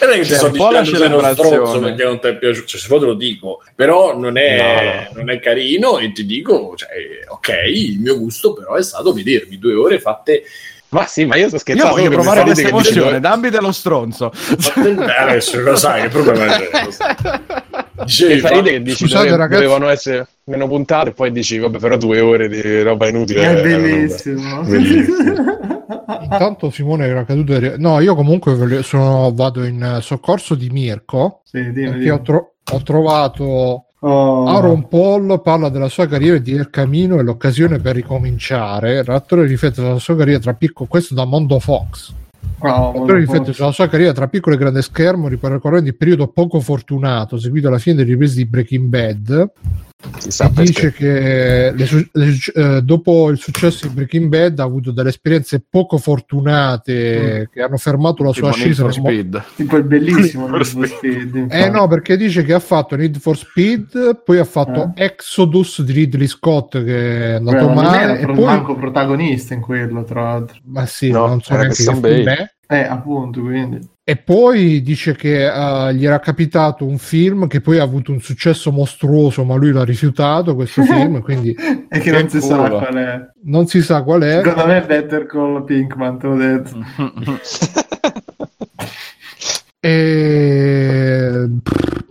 Non è che ti Cioè, sto po' la dicendo uno celebrazione. stronzo perché non ti è piaciuto, cioè, se poi te lo dico, però non è, non è carino e ti dico, cioè, ok, il mio gusto però è stato vedermi due ore fatte Ma sì, ma io sto Io scherzando. voglio che mi provare questa emozione, dammi dello stronzo. Eh, adesso lo sai che problema è Dicevi, Che fa ridere che dici Scusate, dove- ragazzi. dovevano essere meno puntate e poi dici vabbè però due ore di roba inutile È bellissimo. bellissimo. Intanto Simone era caduto. e- No, io comunque voglio- sono- vado in soccorso di Mirko. Sì, dimmi, Perché dimmi. ho, tro- ho trovato Oh. Aaron Paul parla della sua carriera di El Camino e l'occasione per ricominciare. L'attore riflette sulla sua carriera tra piccolo, questo da Mondo Fox. Oh, L'attore riflette sulla sua carriera tra piccolo e grande schermo, ripercorrendo il periodo poco fortunato seguito alla fine delle riprese di Breaking Bad. Chissà E dice che le su- le su- eh, dopo il successo di Breaking Bad ha avuto delle esperienze poco fortunate che hanno fermato la sua Tipo Need ascesa. mo- Speed. tipo il bellissimo Need for Speed. Speed, Eh no, perché dice che ha fatto Need for Speed, poi ha fatto Exodus di Ridley Scott che è andato Beh, non male, era e pro- poi, manco protagonista in quello, tra l'altro. ma sì, No, non so era neanche che film è. Eh, appunto, quindi. E poi dice che eh, gli era capitato un film che poi ha avuto un successo mostruoso, ma lui l'ha rifiutato questo film, quindi E che non si sa qual è. non si sa qual è. Secondo me è Better Call Pinkman, te l'ho detto. E...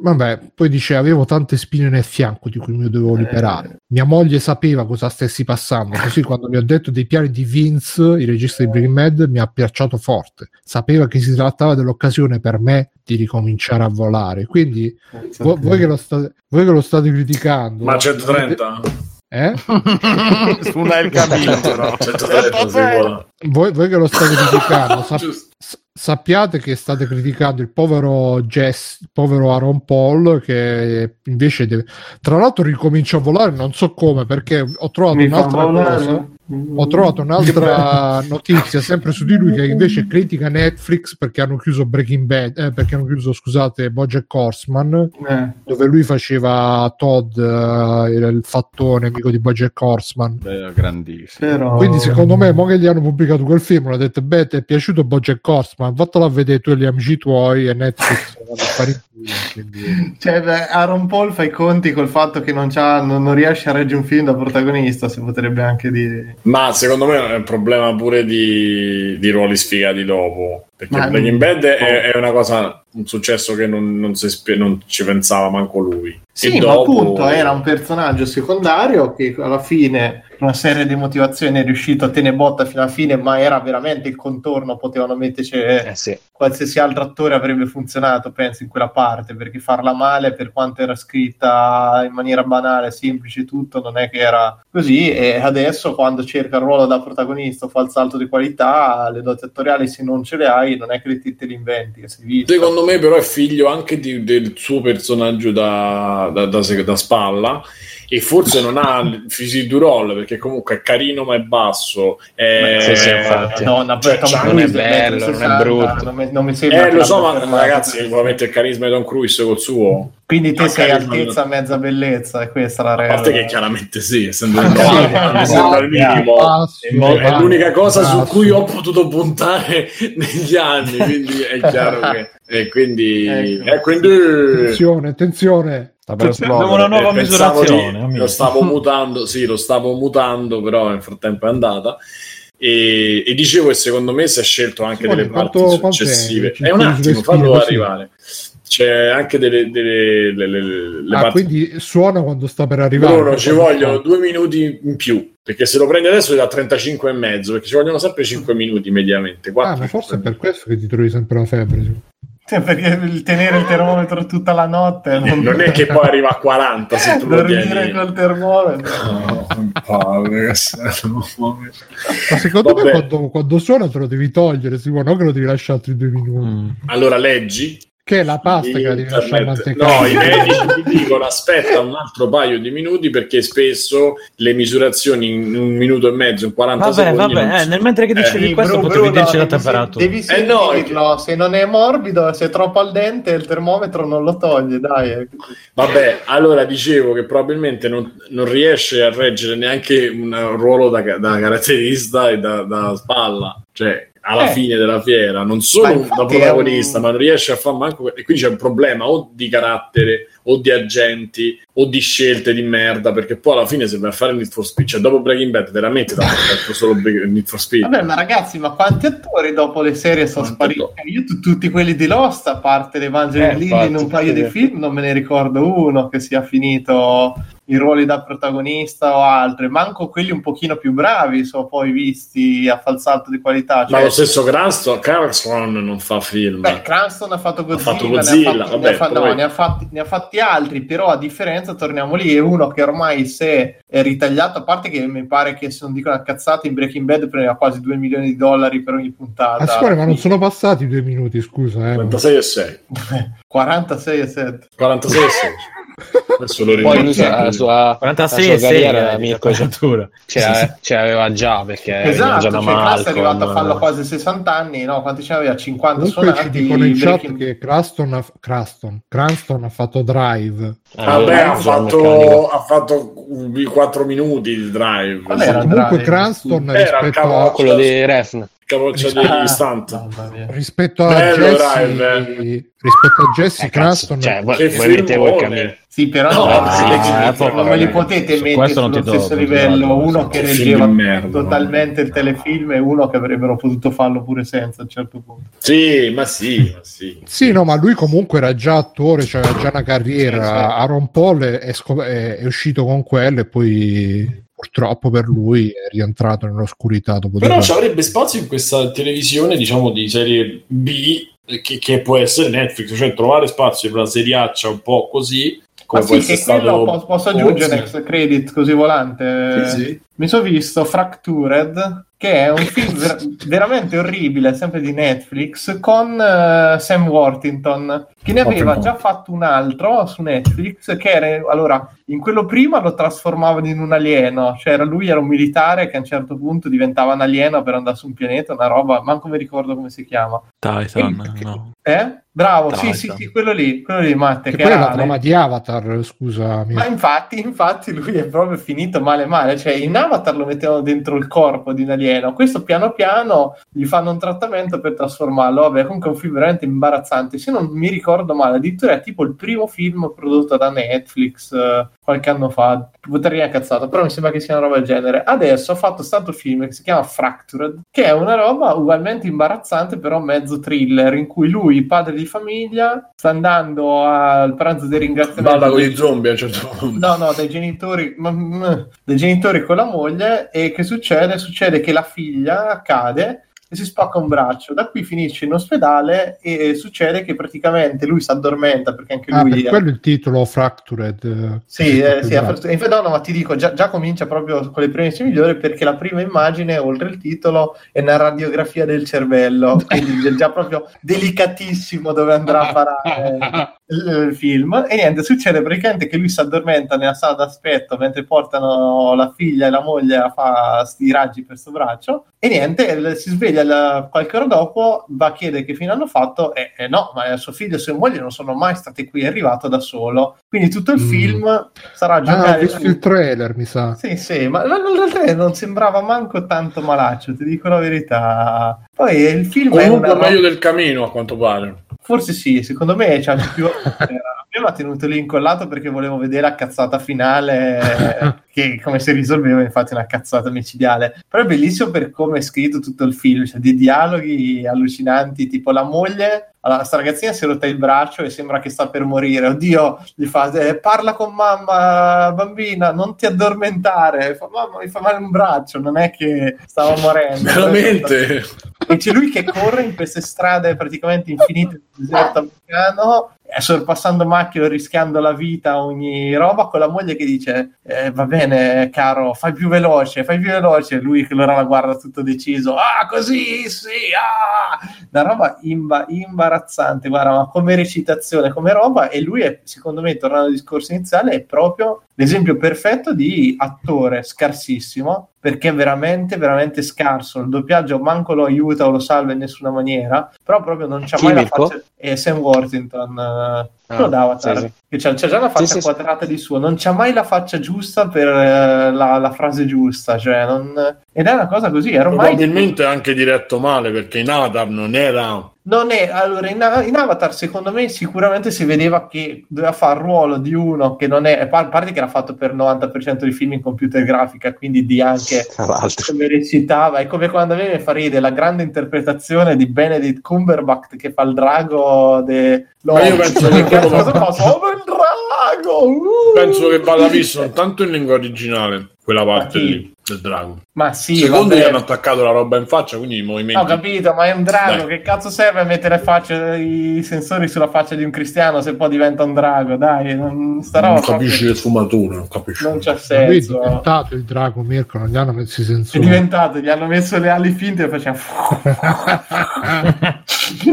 Vabbè, poi dice avevo tante spine nel fianco di cui mi dovevo liberare. Mia moglie sapeva cosa stessi passando, così quando mi ho detto dei piani di Vince, il regista di Breaking Bad, mi ha piacciato forte. Sapeva che si trattava dell'occasione per me di ricominciare a volare. Quindi vo- voi, che lo state, voi che lo state criticando, Ma 130? Eh? è il cammino, però. 130 si vola. voi, voi che lo state criticando, sap- Giusto. s- sappiate che state criticando il povero Jess, il povero Aaron Paul che invece deve... tra l'altro ricomincia a volare non so come perché ho trovato Mi un'altra volare. cosa Ho trovato un'altra notizia sempre su di lui che invece critica Netflix perché hanno chiuso Breaking Bad, eh, perché hanno chiuso, scusate, Bojack Horseman, Eh. dove lui faceva Todd, eh, il fattone amico di Bojack Horseman. Beh, grandissimo. Però... Quindi secondo me, mo che gli hanno pubblicato quel film, hanno detto, beh, ti è piaciuto Bojack Horseman, vattelo a vedere tu e gli amici tuoi e Netflix vanno a fare quindi- Cioè, beh, Aaron Paul fa i conti col fatto che non, c'ha- non- non riesce a reggere un film da protagonista, si potrebbe anche dire. Ma secondo me è un problema pure di, di ruoli sfigati dopo. Perché Ma- Breaking Bad è, è una cosa, un successo che non, non si non ci pensava manco lui. Sì, E ma dopo- appunto era un personaggio secondario che alla fine, per una serie di motivazioni, è riuscito a tenere botta fino alla fine, ma era veramente il contorno, potevano metterci Eh sì. qualsiasi altro attore avrebbe funzionato, penso, in quella parte, perché farla male, per quanto era scritta in maniera banale, semplice tutto, non è che era così, e adesso quando cerca il ruolo da protagonista o fa il salto di qualità, le doti attoriali se non ce le hai, non è che te, te le inventi. Secondo me, però, è figlio anche di- del suo personaggio da, da, da- da spalla. E forse non ha il physique du roll perché comunque è carino ma è basso. È... Sì, sì, infatti. Madonna, Cioè, Tom c'ha- non è bello, 1,60, non è brutto. Non mi, non mi sembra Eh, lo so, ma fermato. ragazzi, probabilmente il carisma di Tom Cruise col suo. Quindi te sei altezza, mezza bellezza, e questa è la A regola. parte che chiaramente sì, essendo Ah, mi sembra il minimo. È è l'unica cosa su cui ho potuto puntare negli anni, quindi è chiaro che... E quindi... Ecco. E quindi... Attenzione, attenzione. Abbiamo una nuova misurazione. di- lo stavo mutando, sì, lo stavo mutando, però nel frattempo è andata. E, e dicevo che secondo me si è scelto anche Simone, delle parti quanto- successive. è? È un attimo, fallo così. arrivare. C'è anche delle, delle le, le- le Ah, parti. quindi suona quando sta per arrivare. Bruno, ci vogliono due minuti in più. Perché se lo prendi adesso è da 35 e mezzo, perché ci vogliono sempre 5 minuti mediamente. Ah, quattro, ma forse è per questo che ti trovi sempre la febbre. Cioè, perché il tenere il termometro tutta la notte minuti. Non è che poi arriva a 40 se tu lo dormire tieni. col termometro. No. Ma secondo Vabbè. me quando, quando suona te lo devi togliere, Simone, non che lo devi lasciare altri due minuti. Mm. Allora leggi Che è la pasta che la devi lasciare mantecare. No, i medici ti dicono aspetta un altro paio di minuti perché spesso le misurazioni in un minuto e mezzo, in 40 Vabbè, secondi. vabbè, eh, nel mentre che dicevi Sì, questo Bru- potevi Bruno, dirci la devi- temperatura. Devi Eh, no, sentirlo, se non è morbido, se è troppo al dente, il termometro non lo toglie, dai. eh. Vabbè, allora dicevo che probabilmente non, non riesce a reggere neanche un ruolo da, da caratterista e da, da spalla, cioè alla Eh. fine della fiera, non solo da protagonista, un- ma non riesce a fare manco. E quindi c'è un problema o di carattere, o di agenti, o di scelte di merda. Perché poi alla fine, se vai a fare Need for Speed, cioè dopo Breaking Bad, veramente da solo Need for Speed. Vabbè, ma ragazzi, ma quanti attori dopo le serie sono Quanti spariti? Io tu- tutti quelli di Lost, a parte l'Evangelio Eh, Lilly in un paio di film, non me ne ricordo uno che sia finito i ruoli da protagonista o altri. Manco quelli un pochino più bravi sono poi visti a fal salto di qualità. Ma Cioè, lo stesso Cranston, Cranston non fa film. Beh, Cranston ha fatto Godzilla, fatto Godzilla, ne, ha fatti, vabbè, ne ha fa- no, ne ha fatti, ne ha fatti altri, però a differenza, torniamo lì, è uno che ormai si è, ritagliato, a parte che mi pare che se non dico una cazzata, in Breaking Bad prendeva quasi 2 milioni di dollari per ogni puntata. Ma Simone, ma non sono passati due minuti, scusa. Eh. 46 e 6. 46 e 7. 46 e 6. Adesso lo Poi lui sa- la sua, 46 la sua 6 carriera Mirko ce, ce l'aveva- ce l'aveva già perché Esatto, già cioè, da Crass è arrivato a Malcolm, farlo quasi 60 anni, no? Quanti ce n'aveva? 50 Comunque ci dicono in chat che Craston ha, Craston, Cranston ha fatto Drive. eh, Vabbè, ha il fatto, ha fatto 4 minuti di drive. Era? Comunque Drive, Cranston Era il rispetto cavolo- a, quello di Refn. Capoccia Ah, degli stunt. rispetto a Bello, Jesse, Drive. rispetto a Jesse Eh, Cranston cioè, voi, Che voi cammino. Sì, però No, no, sì, sì, sì, sì, sì, non me li potete su mettere sullo do- stesso do livello la uno che reggeva di totalmente il telefilm e uno che avrebbero potuto farlo pure senza a un certo punto. Sì, ma sì, ma sì. Sì, no, ma lui comunque era già attore, cioè aveva già una carriera. Sì, sì. Aaron Paul è, è- è uscito con quello e poi purtroppo per lui è rientrato nell'oscurità dopo Però ci avrebbe spazio in questa televisione, diciamo, di serie B, che, che può essere Netflix, cioè trovare spazio per una seriaccia un po' così, Ma come può sì, essere che quello stato... posso, posso aggiungere next credit così volante. Sì, sì. Mi sono visto Fractured, che è un film ver- veramente orribile, sempre di Netflix, con eh, Sam Worthington, che ne aveva già fatto un altro su Netflix, che era, allora, in quello prima lo trasformavano in un alieno, cioè era, lui era un militare che a un certo punto diventava un alieno per andare su un pianeta, una roba, manco mi ricordo come si chiama. Titan, no. Eh? Bravo, sì, sì, sì, quello lì, quello lì, Matte, Che che poi è la trama di Avatar, scusami. ma infatti, infatti lui è proprio finito male male, cioè in Avatar lo mettevano dentro il corpo di un alieno, questo piano piano gli fanno un trattamento per trasformarlo, vabbè comunque è un film veramente imbarazzante, se non mi ricordo male, addirittura è tipo il primo film prodotto da Netflix eh, qualche anno fa, potrei dire cazzata, però mi sembra che sia una roba del genere. Adesso ha fatto stato film che si chiama Fractured, che è una roba ugualmente imbarazzante però mezzo thriller, in cui lui, padre di famiglia, sta andando al pranzo dei ringraziamenti Balla con i zombie a un certo punto. No, no, dai genitori, dai genitori con la moglie e che succede? Succede che la figlia cade e si spacca un braccio. Da qui finisce in ospedale e succede che praticamente lui si addormenta perché anche Ah, lui... per quello il titolo Fractured. eh, Sì, eh, sì, Esatto. infatti, no, no, ma ti dico, già, già comincia proprio con le premesse migliori perché la prima immagine, oltre il titolo, è una radiografia del cervello, quindi è già proprio delicatissimo dove andrà a parare il, il film. E niente, succede praticamente che lui si addormenta nella sala d'aspetto mentre portano la figlia e la moglie a fare sti raggi per sto braccio. E niente, si sveglia la- qualche ora dopo, va a chiedere che fine hanno fatto e, e no, ma suo figlio e sua moglie non sono mai stati qui, è arrivato da solo. Quindi tutto il Mm. film sarà a Ah, ho giocare visto il trailer, mi sa. sì, sì, ma in realtà non sembrava manco tanto malaccio, ti dico la verità. Poi il film è Comunque una... meglio del camino, a quanto pare. Forse sì, secondo me c'ha più... Mi ha tenuto lì incollato perché volevo vedere la cazzata finale, che come si risolveva, infatti una cazzata micidiale. Però è bellissimo per come è scritto tutto il film, cioè dei dialoghi allucinanti, tipo la moglie... Allora, sta ragazzina si è rotta il braccio e sembra che sta per morire. Oddio, gli fa: eh, Parla con mamma, bambina, non ti addormentare. Fa, mamma, mi fa male un braccio. Non è che stava morendo. Veramente? E c'è lui che corre in queste strade praticamente infinite del deserto americano, sorpassando macchine, rischiando la vita, ogni roba, con la moglie che dice: eh, Va bene, caro, fai più veloce, fai più veloce. Lui che allora la guarda tutto deciso: Ah, così, sì, ah! Una roba imba- imbarazzante, guarda, ma come recitazione, come roba. E lui è, secondo me, tornando al discorso iniziale, è proprio l'esempio perfetto di attore scarsissimo perché è veramente veramente scarso. Il doppiaggio manco lo aiuta o lo salva in nessuna maniera però proprio non c'ha Chi, mai la faccia è Sam Worthington eh, quello Ah, d'Avatar sì, sì. che c'ha, c'ha già la faccia Sì, quadrata di suo non c'ha mai la faccia giusta per eh, la, la frase giusta cioè non... ed è una cosa così ormai Probabilmente anche diretto male, perché in Avatar non era... non è allora in, in Avatar secondo me sicuramente si vedeva che doveva fare il ruolo di uno che non è a par- a parte che era fatto per il 90% dei film in computer grafica quindi di anche come recitava. È come quando a me mi fa ridere la grande interpretazione di Benedict Cumberbatch che fa il drago de... Ma io penso che cosa fa? Sono il drago! Uh! Penso che vada visto soltanto in lingua originale, quella parte lì del drago. ma sì Secondo vabbè. gli hanno attaccato la roba in faccia, quindi i movimenti... Ho capito, ma è un drago. Dai. Che cazzo serve a mettere faccia, i sensori sulla faccia di un cristiano se poi diventa un drago? Dai, non, sta roba non capisci le sfumature, non capisci. non c'ha Lui è senso. diventato il drago Mirko, non gli hanno messo i È sensori. diventato, gli hanno messo le ali finte e faceva.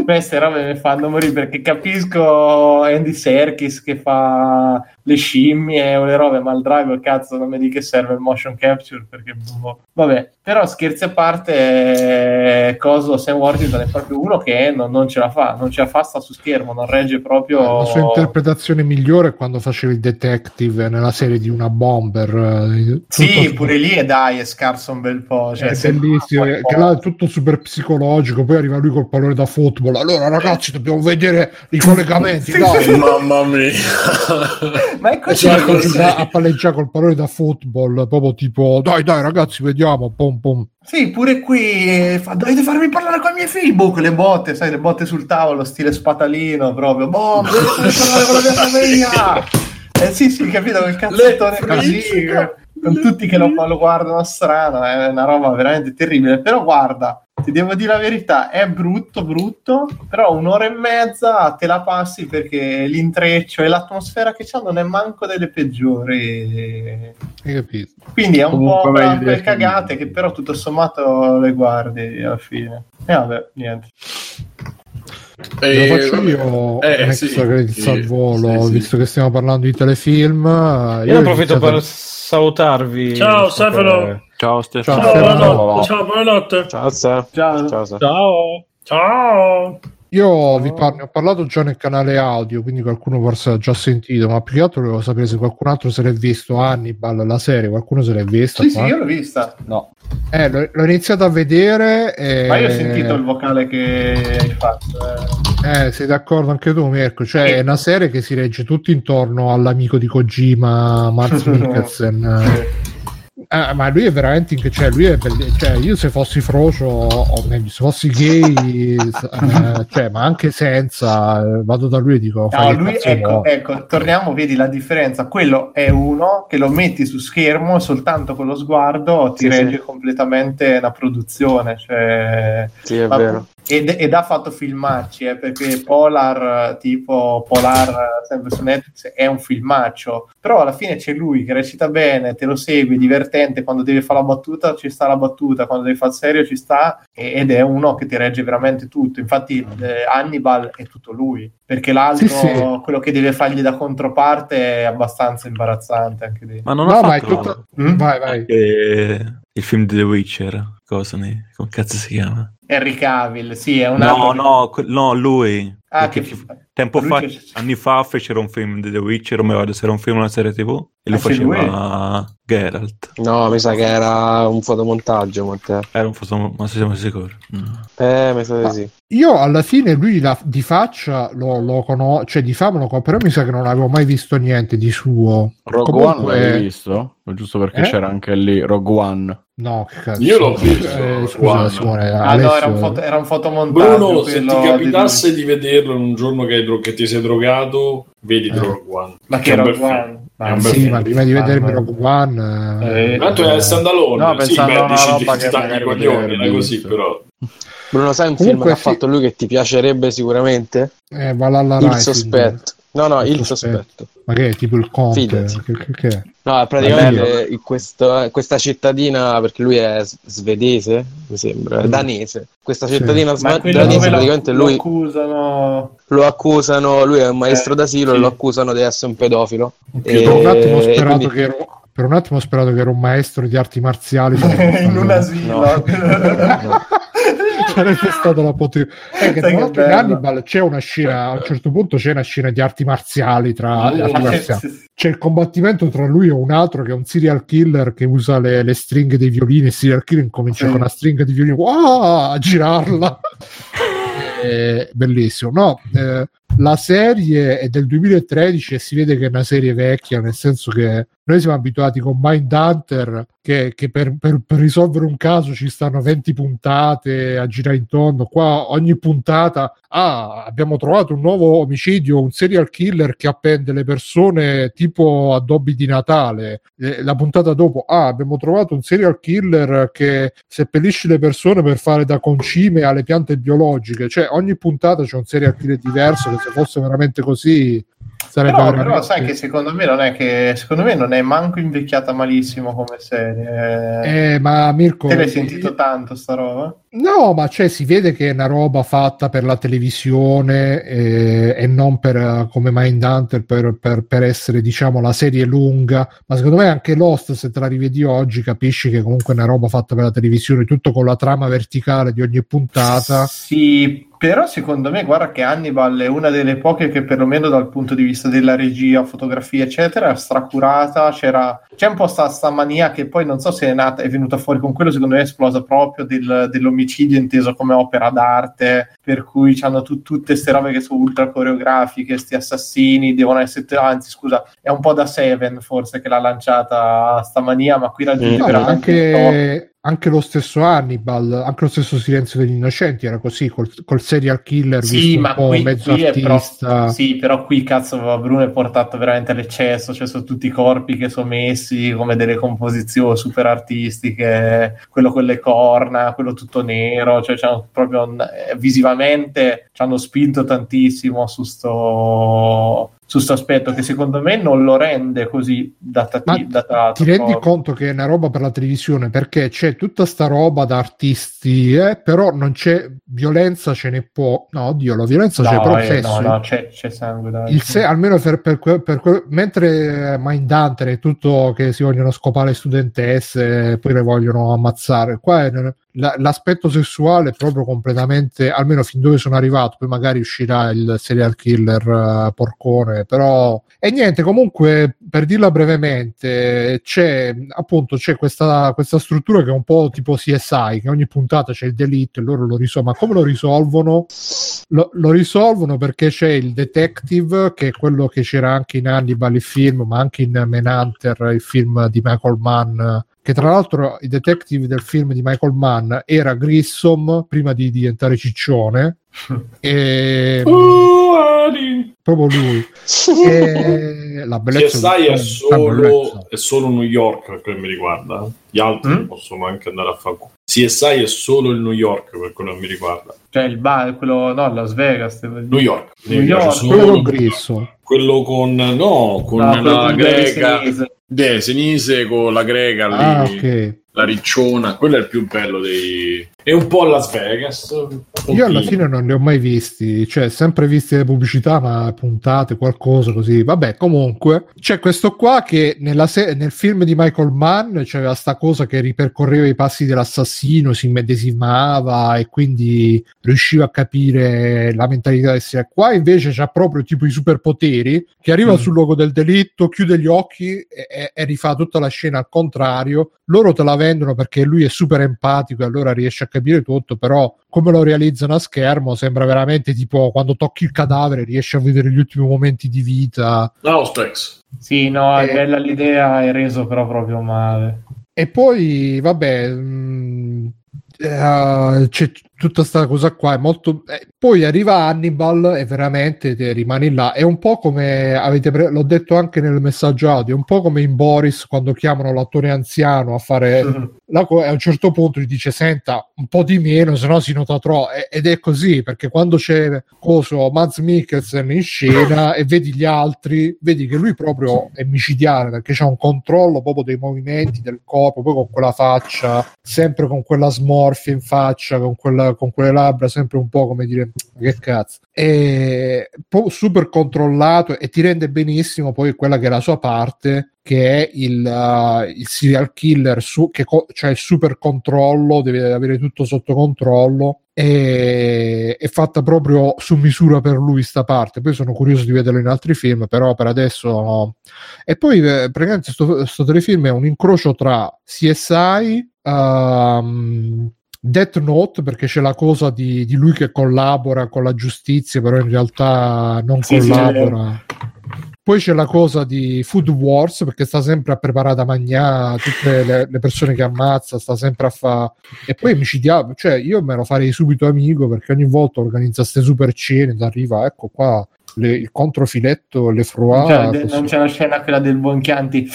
Queste robe mi fanno morire perché capisco Andy Serkis che fa le scimmie o le robe, ma il drago, cazzo, non mi di che serve il motion capture perché boh. vabbè. Però scherzi a parte, eh, coso Sam Worthington è proprio uno che non, non ce la fa, non ce la fa, sta su schermo, non regge proprio. La sua interpretazione migliore è quando faceva il detective nella serie di una bomber. eh, Sì, tutto- pure lì è dai, è scarso un bel po'. Cioè, è bellissimo, eh, che là è tutto super psicologico. Poi arriva lui col pallone da football. Allora, ragazzi, dobbiamo vedere i collegamenti. Sì. Mamma mia. Ma è così. Cioè, così. a, palleggiare col pallone da football, proprio tipo, dai, dai, ragazzi, vediamo. Pom, pom. Sì, pure qui eh, fa, dovete farmi parlare con i miei figli. Boh, con le botte, sai, le botte sul tavolo, stile spatalino proprio. Boh, dovete farmi parlare con la mia famiglia. Eh sì, sì, capito, quel cazzettone così. con tutti che lo, lo guardano strano, è una roba veramente terribile. Però guarda, ti devo dire la verità, è brutto, brutto, però un'ora e mezza te la passi perché l'intreccio e l'atmosfera che c'ha non è manco delle peggiori. Hai capito? Quindi è un Comunque po' per cagate che però tutto sommato le guardi alla fine. E vabbè, niente. Lo faccio io eh, un sì, extra credits sì, al volo, sì, sì. visto che stiamo parlando di telefilm. Io Io ne approfitto iniziato- per salutarvi. Ciao, Stefano. che- Ciao Stefano. Ciao, Stefano. buonanotte. Ciao, buonanotte. Ciao, Sa. Ciao. Ciao. Ciao. Ciao. Io vi par- ne ho parlato già nel canale audio, quindi qualcuno forse l'ha già sentito, ma più che altro volevo sapere se qualcun altro se l'è visto Hannibal, la serie, qualcuno se l'è vista? Sì, sì, io l'ho vista. No. Eh, l'ho, l'ho iniziato a vedere e... Ma io ho sentito il vocale che hai fatto. eh. Eh, sei d'accordo anche tu, Mirko? Cioè, è una serie che si regge tutto intorno all'amico di Kojima, Mads Mikkelsen. Eh, ma lui è veramente in- cioè lui è belli- cioè io se fossi frocio o meglio se fossi gay eh, cioè ma anche senza eh, vado da lui e dico No, che lui, ecco, ecco, torniamo, vedi la differenza. Quello è uno che lo metti su schermo e soltanto con lo sguardo ti Sì, regge sì. completamente la produzione. Cioè, Sì, è ma- vero. Ed, ed ha fatto filmacci, eh, perché Polar, tipo Polar, sempre su Netflix, è un filmaccio. Però alla fine c'è lui che recita bene, te lo segui, è divertente. Quando deve fare la battuta ci sta la battuta, quando deve fare il serio ci sta. ed è uno che ti regge veramente tutto. Infatti, eh, Hannibal è tutto lui, perché l'altro, Sì, sì. quello che deve fargli da controparte, è abbastanza imbarazzante anche lì. Ma non no ha ma è fatto tutto Mm? vai vai anche il film di The Witcher. Cosa ne... Come cazzo si chiama? Henry Cavill, sì, è un No, altro- no, que- no, lui. Ah, che- ci- tempo fa, che- anni fa fecero un film di The Witcher, mi ricordo se era un film o una serie tv, e lui Ah, faceva Geralt. No, mi sa che era un fotomontaggio, Matteo. Era un foto, ma siamo sicuri? Mm. Eh, mi sa di sì. io alla fine lui la- di faccia lo, lo conosco cioè di fama lo conosco però mi sa che non avevo mai visto niente di suo Rogue Comunque- One l'hai visto? Giusto perché Eh? c'era anche lì Rogue One. no che cazzo Io l'ho visto, eh, scusa. Simone Ah, Alessio- no, era un, foto, era un fotomontaggio. Bruno, se ti capitasse di vederlo in un giorno che, dro- che ti sei drogato, vedi Eh. Rogue One. Ma che Rogue bel film. One? Bel sì, film. ma prima di vedermi Mamma Rogue One eh, Eh, Tanto è standalone. No, sì, pensavo beh, dici, roba ti che tagli i coglioni, potevi non è così, però. Bruno, sai un film Comunque che ha fatto lui che ti piacerebbe sicuramente? eh, Valhalla Il Rising. sospetto. No, no, Il il sospetto. sospetto. ma che è tipo il conte che, che- che è? No, praticamente in questo- questa cittadina, perché lui è svedese, mi sembra, Mm. danese. Questa Sì. cittadina Ma sva- quello danese, lo, praticamente lo lui accusano... lo accusano, lui è un maestro Eh, d'asilo sì. e lo accusano di essere un pedofilo. E- per un attimo ho sperato quindi- che ero per un attimo ho sperato che era un maestro di arti marziali in un asilo. sarebbe stato la potere eh, che tra che l'altro in. Hannibal c'è una scena a un certo punto c'è una scena di arti marziali tra Uh, arti Ma che- marziali. c'è il combattimento tra lui e un altro che è un serial killer che usa le, le stringhe dei violini il serial killer comincia Sì. con una stringa di violini wow, a girarla È bellissimo no eh, la serie è del 2013 e si vede che è una serie vecchia nel senso che noi siamo abituati con Mindhunter che, che per, per, per risolvere un caso ci stanno 20 puntate a girare intorno. Qua ogni puntata ah abbiamo trovato un nuovo omicidio un serial killer che appende le persone tipo addobbi di Natale. Eh, la puntata dopo ah abbiamo trovato un serial killer che seppellisce le persone per fare da concime alle piante biologiche. Cioè ogni puntata c'è un serial killer diverso che se fosse veramente così sarebbe Però, però sai che secondo me non è che secondo me non è manco invecchiata malissimo come serie. Eh, ma Mirko Te l'hai sentito tanto sta roba? No, ma cioè, si vede che è una roba fatta per la televisione eh, e non per, eh, come Mindhunter per, per, per essere, diciamo, la serie lunga. Ma secondo me anche Lost, se te la rivedi oggi, capisci che comunque è una roba fatta per la televisione, tutto con la trama verticale di ogni puntata. Sì, però secondo me, guarda che Hannibal è una delle poche che perlomeno dal punto di vista della regia, fotografia, eccetera, è stracurata. C'era, c'è un po' sta, sta mania che poi non so se è nata, è venuta fuori con quello, secondo me è esplosa proprio del- dell'omicidio inteso come opera d'arte, per cui hanno tutte queste robe che sono ultra coreografiche, sti assassini devono essere, anzi scusa, è un po' da Seven forse che l'ha lanciata sta mania, ma qui raggiunge Mm. No, veramente il top. anche, anche lo stesso Hannibal, anche lo stesso Silenzio degli Innocenti era così, col, col serial killer Sì, ma qui, mezzo qui è però, artista. sì, però qui cazzo Bruno è portato veramente all'eccesso, cioè sono tutti i corpi che sono messi come delle composizioni super artistiche, quello con le corna, quello tutto nero, cioè proprio visivamente ci hanno spinto tantissimo su sto su sto aspetto che secondo me non lo rende così datato. Ti rendi proprio. conto che è una roba per la televisione perché c'è tutta sta roba da artisti, eh, però non c'è violenza, ce n'è po'. No, oddio, la violenza c'è No, però eh, sesso. no, no, c'è, c'è sangue dai. Il se- almeno per, per per que- mentre Mindhunter è tutto che si vogliono scopare studentesse poi le vogliono ammazzare, qua è- la- l'aspetto sessuale è proprio completamente, almeno fin dove sono arrivato, poi magari uscirà il serial killer eh, porcone, però e niente, comunque per dirla brevemente, c'è appunto c'è questa, questa struttura che è un po' tipo CSI, che ogni puntata c'è il delitto e loro lo risolvono, ma come lo risolvono? Lo, lo risolvono perché c'è il detective, che è quello che c'era anche in Hannibal il film, ma anche in Manhunter, il film di Michael Mann. Che tra l'altro il detective del film di Michael Mann era Grissom prima di diventare Ciccione, e Adi. proprio lui. E la bellezza CSI è solo, bellezza. è solo New York per quel mi riguarda. Gli altri Mm? possono anche andare a fare. CSI è solo il New York per quello che mi riguarda. Cioè il bar, quello, no, Las Vegas. New York. New York, solo Quello con York. Grissom. Quello con no, con No, la greca. De, Senise con la greca lì. Ah, ok. La ricciona, quello è il più bello dei. È un po' Las Vegas. Io alla fine non li ho mai visti, cioè sempre visti le pubblicità, ma puntate, qualcosa così. Vabbè, comunque c'è questo qua che nella se- nel film di Michael Mann c'era sta cosa che ripercorreva i passi dell'assassino, si immedesimava e quindi riusciva a capire la mentalità del serial. Qua invece c'ha proprio tipo i superpoteri che arriva Mm. sul luogo del delitto, chiude gli occhi e, e- e rifà tutta la scena al contrario. Loro te la vendono perché lui è super empatico e allora riesce a capire tutto, però come lo realizzano a schermo sembra veramente tipo quando tocchi il cadavere riesci a vedere gli ultimi momenti di vita. No, Specs. Sì, no, è Eh. bella l'idea, è reso però proprio male. E poi, vabbè, mh, eh, c'è tutta questa cosa qua. È molto... eh, poi arriva Hannibal e veramente te rimani là. È un po' come avete pre- l'ho detto anche nel messaggio audio, è un po' come in Boris quando chiamano l'attore anziano a fare la co- a un certo punto gli dice senta un po' di meno se no si nota troppo E- ed è così perché quando c'è coso Mads Mikkelsen in scena e vedi gli altri vedi che lui proprio è micidiale perché c'ha un controllo proprio dei movimenti del corpo poi con quella faccia sempre con quella smorfia in faccia con, quella, con quelle labbra sempre un po' come dire che cazzo è super controllato e ti rende benissimo poi quella che è la sua parte che è il, uh, il serial killer su, che co- cioè il super controllo deve avere tutto sotto controllo e è fatta proprio su misura per lui sta parte poi sono curioso di vederlo in altri film però per adesso no. e poi eh, praticamente sto, sto telefilm è un incrocio tra CSI um, Death Note perché c'è la cosa di, di lui che collabora con la giustizia però in realtà non Sì, sì, collabora poi c'è la cosa di Food Wars perché sta sempre a preparare da mangiare tutte le, le persone che ammazza, sta sempre a fare. E poi micidiale, cioè io me lo farei subito amico perché ogni volta organizza queste super cene ed arriva, ecco qua le- il controfiletto, le c'è, così. non c'è la scena quella del buon Chianti.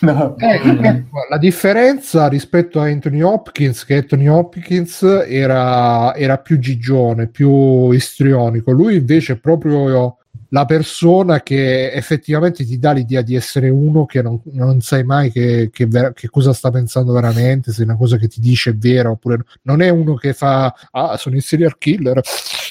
No. Eh, ecco, la differenza rispetto a Anthony Hopkins, che Anthony Hopkins era, era più gigione, più istrionico, lui invece è proprio la persona che effettivamente ti dà l'idea di essere uno che non, non sai mai che, che ver- che cosa sta pensando veramente, se una cosa che ti dice è vera oppure no. non è uno che fa ah sono il serial killer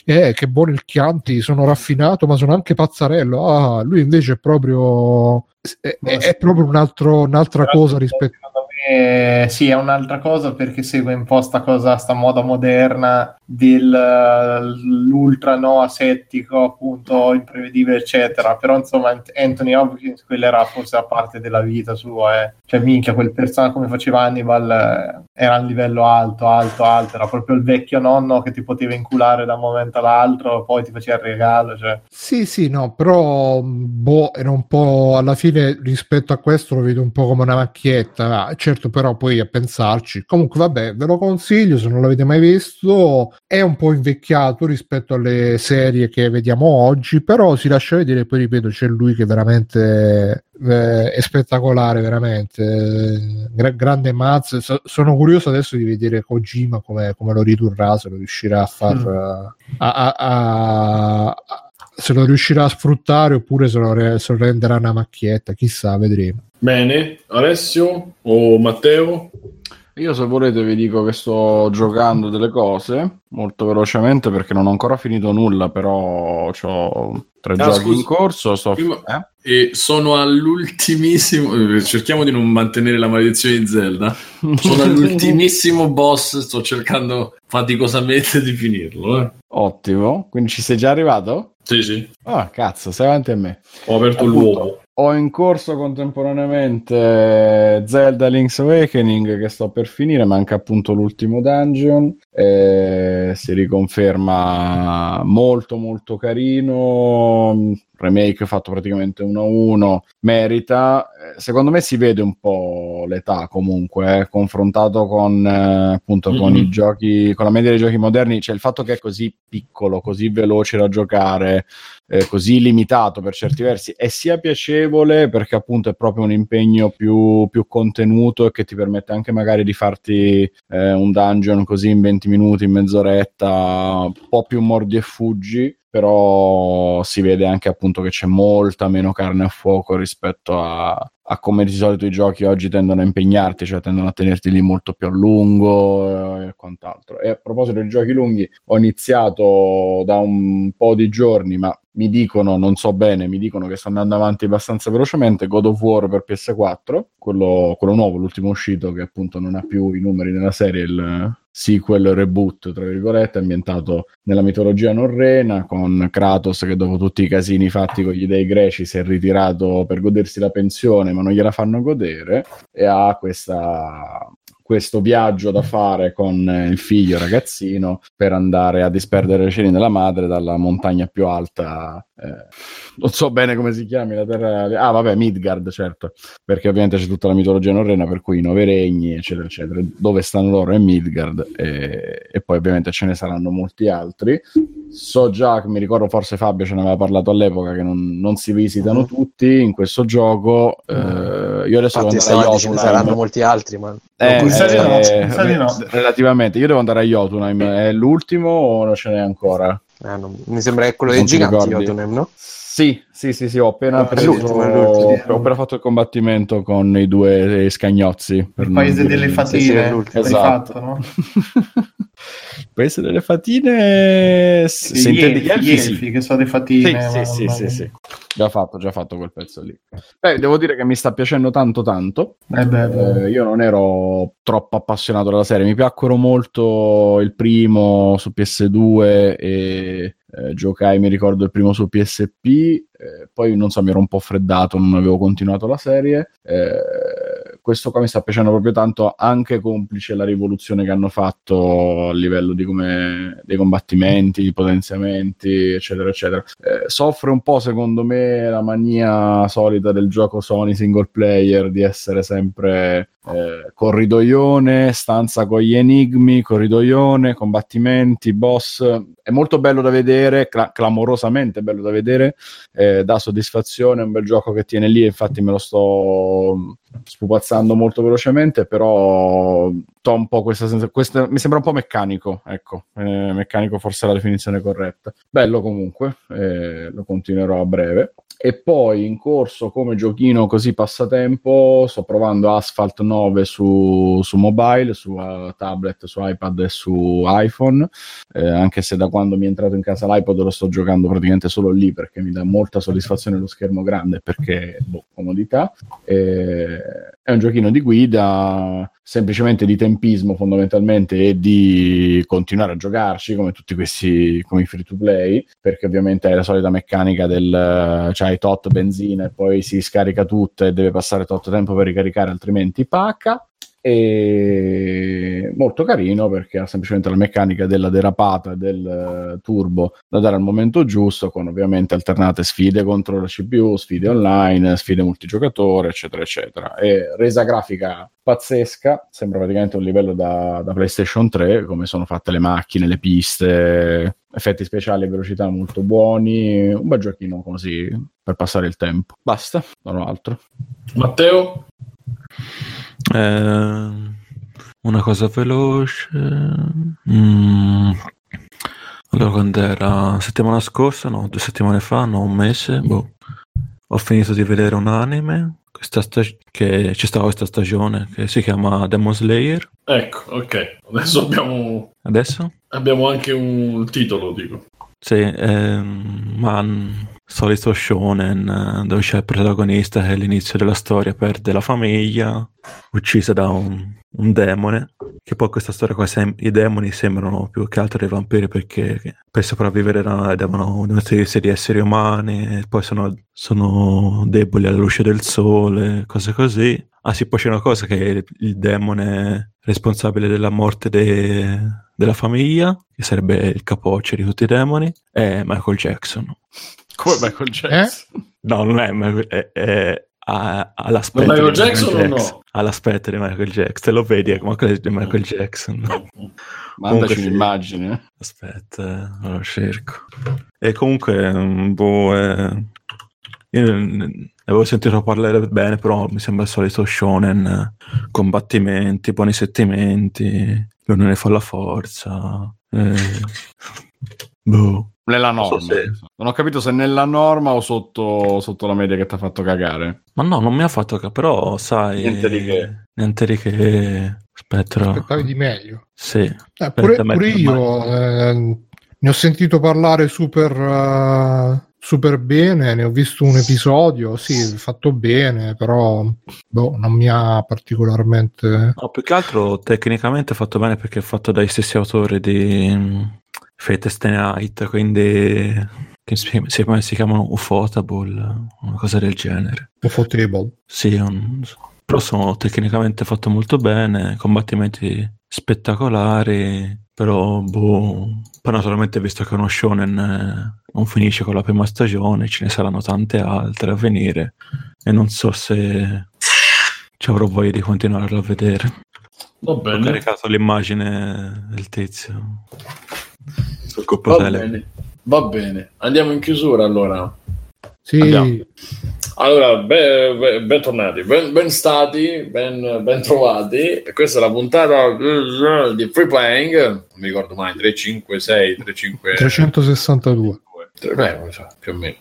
eh che buono il Chianti sono raffinato ma sono anche pazzarello ah lui invece è proprio è, è- è proprio un altro, un'altra cosa rispetto Me, sì, è un'altra cosa perché segue un po' sta cosa, sta moda moderna dell'ultra no asettico, appunto, imprevedibile, eccetera. Però, insomma, Ant- Anthony Hopkins, quella era forse la parte della vita sua, eh. Cioè, minchia, quel personaggio come faceva Hannibal, eh, era un livello alto, alto, alto, era proprio il vecchio nonno che ti poteva inculare da un momento all'altro, poi ti faceva il regalo, cioè. Sì, sì, no, però boh, era un po' alla fine rispetto a questo lo vedo un po' come una macchietta. Ah, certo, però poi a pensarci. Comunque, vabbè, ve lo consiglio se non l'avete mai visto. È un po' invecchiato rispetto alle serie che vediamo oggi, però si lascia vedere. Poi ripeto, c'è lui che veramente eh, è spettacolare, veramente. Gra- grande Maz. So- sono curioso adesso di vedere Kojima come, come lo ridurrà, se lo riuscirà a far. Mm. a- a- a- a- se lo riuscirà a sfruttare oppure se lo, re- se lo renderà una macchietta, chissà, vedremo. Bene, Alessio o Matteo? Io se volete vi dico che sto giocando delle cose molto velocemente perché non ho ancora finito nulla, però ho tre Ah, giochi in corso. Sto... Prima- eh? E sono all'ultimissimo. eh, Cerchiamo di non mantenere la maledizione di Zelda. Sono all'ultimissimo boss. Sto cercando faticosamente di finirlo. Eh. Ottimo, quindi ci sei già arrivato? Sì, sì. Ah, cazzo, sei avanti a me. Ho aperto Appunto, l'uovo. Ho in corso contemporaneamente Zelda Link's Awakening che sto per finire, manca appunto l'ultimo dungeon. Eh, si riconferma molto molto carino. Remake fatto praticamente 1 a 1, merita. Eh, Secondo me si vede un po' l'età comunque, eh, confrontato con eh, appunto con Mhm. i giochi, con la media dei giochi moderni, cioè il fatto che è così piccolo, così veloce da giocare, eh, così limitato per certi versi è sia piacevole perché appunto è proprio un impegno più, più contenuto e che ti permette anche magari di farti eh, un dungeon così in 20 minuti, in mezz'oretta, un po' più mordi e fuggi però si vede anche appunto che c'è molta meno carne a fuoco rispetto a, a come di solito i giochi oggi tendono a impegnarti, cioè tendono a tenerti lì molto più a lungo eh, e quant'altro. E a proposito di giochi lunghi, ho iniziato da un po' di giorni, ma mi dicono, non so bene, mi dicono che sto andando avanti abbastanza velocemente, God of War per PS4, quello, quello nuovo, l'ultimo uscito che appunto non ha più i numeri nella serie, il sequel reboot, tra virgolette, ambientato nella mitologia norrena, con Kratos che dopo tutti i casini fatti con gli dei greci si è ritirato per godersi la pensione, ma non gliela fanno godere, e ha questa questo viaggio da fare con eh, il figlio ragazzino per andare a disperdere le ceneri della madre dalla montagna più alta eh, non so bene come si chiami la terra ah vabbè Midgard certo perché ovviamente c'è tutta la mitologia norrena per cui i nove regni eccetera eccetera dove stanno loro è Midgard e, e poi ovviamente ce ne saranno molti altri. So già mi ricordo forse Fabio ce ne aveva parlato all'epoca che non, non si visitano tutti in questo gioco eh, io adesso Infatti, devo andare a ce ne Jotunheim. saranno molti altri, ma Eh, di no, eh, no. Relativamente, io devo andare a Jotunheim. È l'ultimo o non ce n'è ancora? eh, non- mi sembra che quello Non dei ti giganti, ricordi? Jotunheim, no? Sì, sì, sì, sì, ho appena Ah, preso, l'ultimo, è l'ultimo. ho appena fatto il combattimento con i due scagnozzi. per Il paese dire- delle sì, fatine, l'ultimo. l'hai Esatto. fatto, no? Il paese delle fatine, se se intendi gli elfi, sì. che sono Sì, fatine. sì, sì, ma- sì, sì. Già fatto, già fatto quel pezzo lì. Beh, devo dire che mi sta piacendo tanto tanto. Eh beh, beh. Eh, io non ero troppo appassionato della serie, mi piacquero molto il primo su PS2 e eh, giocai, mi ricordo, il primo su PSP, eh, poi non so, mi ero un po' freddato, non avevo continuato la serie. Eh, questo qua mi sta piacendo proprio tanto, anche complice la rivoluzione che hanno fatto a livello di come, dei combattimenti, i potenziamenti, eccetera, eccetera. Eh, soffre un po', secondo me, la mania solita del gioco Sony single player di essere sempre eh, corridoione, stanza con gli enigmi, corridoione, combattimenti, boss. È molto bello da vedere, cla- clamorosamente bello da vedere, eh, dà soddisfazione, è un bel gioco che tiene lì, infatti me lo sto spupazzando molto velocemente, però ho un po' questa sensazione, mi sembra un po' meccanico, ecco, eh, meccanico forse è la definizione corretta. Bello comunque, eh, lo continuerò a breve. E poi in corso come giochino così passatempo sto provando Asphalt 9 su, su mobile, su uh, tablet, su iPad e su iPhone, eh, anche se da quando mi è entrato in casa l'iPod lo sto giocando praticamente solo lì perché mi dà molta soddisfazione lo schermo grande perché boh, comodità. Eh, è un giochino di guida, semplicemente di tempismo fondamentalmente e di continuare a giocarci come tutti questi come i free to play perché ovviamente è la solita meccanica del c'hai tot benzina e poi si scarica tutta e deve passare tot tempo per ricaricare altrimenti pacca e molto carino perché ha semplicemente la meccanica della derapata del eh, turbo da dare al momento giusto, con ovviamente alternate sfide contro la CPU, sfide online, sfide multigiocatore, eccetera, eccetera. E resa grafica pazzesca, sembra praticamente un livello da, da PlayStation 3, come sono fatte le macchine, le piste, effetti speciali e velocità molto buoni, un bel giochino così per passare il tempo. Basta, non ho altro. Matteo? Eh, una cosa veloce. Mm. Allora, quando era settimana scorsa, no, due settimane fa, no, un mese, boh, ho finito di vedere un anime questa stag- che c'è stata questa stagione che si chiama Demon Slayer. Ecco, ok. Adesso abbiamo, Adesso? abbiamo anche un titolo, dico. Sì, ehm, man, solito shonen eh, dove c'è il protagonista che all'inizio della storia perde la famiglia, uccisa da un, un demone, che poi questa storia qua sem- i demoni sembrano più che altro dei vampiri perché per sopravvivere no, devono nutrirsi di esseri umani, e poi sono, sono deboli alla luce del sole, cose così. Ah sì, poi c'è una cosa che il demone responsabile della morte de- della famiglia, che sarebbe il capoccia di tutti i demoni, è Michael Jackson. Come Michael Jackson? No, non è, Michael- è, è ha, ha l'aspetto Ma Michael di Jackson o no? Ha l'aspetto di Michael Jackson, te lo vedi, è come quello di Michael Jackson. Mandaci un'immagine. eh. Aspetta, eh, lo cerco. E comunque, mm, boh, eh, io ne avevo sentito parlare bene, però mi sembra il solito shonen, eh, combattimenti, buoni sentimenti, l'unione fa la forza. eh, boh. Nella Non norma. so se- Non ho capito se nella norma o sotto, sotto la media che ti ha fatto cagare. Ma no, non mi ha fatto ca- però sai... Niente di che. Niente di che... Aspetta. Aspettavi di meglio. Sì. Eh, pure, pure io eh, ne ho sentito parlare super, eh, super bene, ne ho visto un episodio, sì, fatto bene, però boh, non mi ha particolarmente... No, più che altro tecnicamente è fatto bene perché è fatto dai stessi autori di Fate Stay Night, quindi che si, si, si chiamano Ufotable, una cosa del genere. Ufotable. Sì, un- però sono tecnicamente fatto molto bene, combattimenti spettacolari, però boh, poi naturalmente visto che uno shonen non finisce con la prima stagione, ce ne saranno tante altre a venire e non so se ci avrò voglia di continuarlo a vedere. Va Ho bene. caricato l'immagine del tizio sul Va bene. Va bene. Andiamo in chiusura allora. Sì, Andiamo. Allora, be- be- bentornati, ben, ben stati, ben, ben trovati. E Questa è la puntata eh, di Free Playing. Non mi ricordo mai, 3, 5, 6, 3, 5... 362. Tre- beh, più o meno.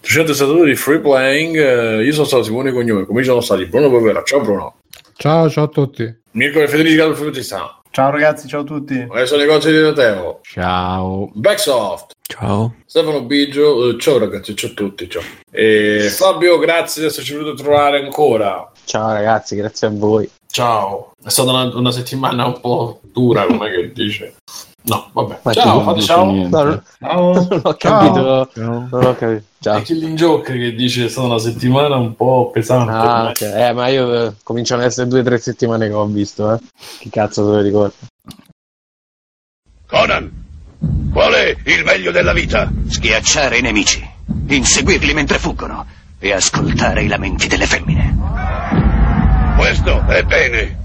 362 di Free Playing. eh, Io sono stato Simone Cognome, come ci sono stati Bruno Povera. Ciao Bruno. Ciao, ciao a tutti. Mirko e Federico Gallo Frutista. Ciao ragazzi, ciao a tutti. Adesso negozi di Teo. Ciao. Backsoft. Ciao. Stefano Biggio, eh, ciao ragazzi, ciao a tutti, ciao. E Fabio, grazie di esserci venuto a trovare ancora. Ciao ragazzi, grazie a voi. Ciao, è stata una, una settimana un po' dura, come che dice. No, vabbè. Ma ciao, ciao. No, no, non ho capito. Ciao. Non ho capito. Ciao. È Killing Joke che dice che è stata una settimana un po' pesante. Ah, ok. Eh, ma io eh, cominciano ad essere due o tre settimane che ho visto, eh. Chi cazzo se lo ricordo? Conan, qual è il meglio della vita? Schiacciare i nemici, inseguirli mentre fuggono e ascoltare i lamenti delle femmine. Questo è bene.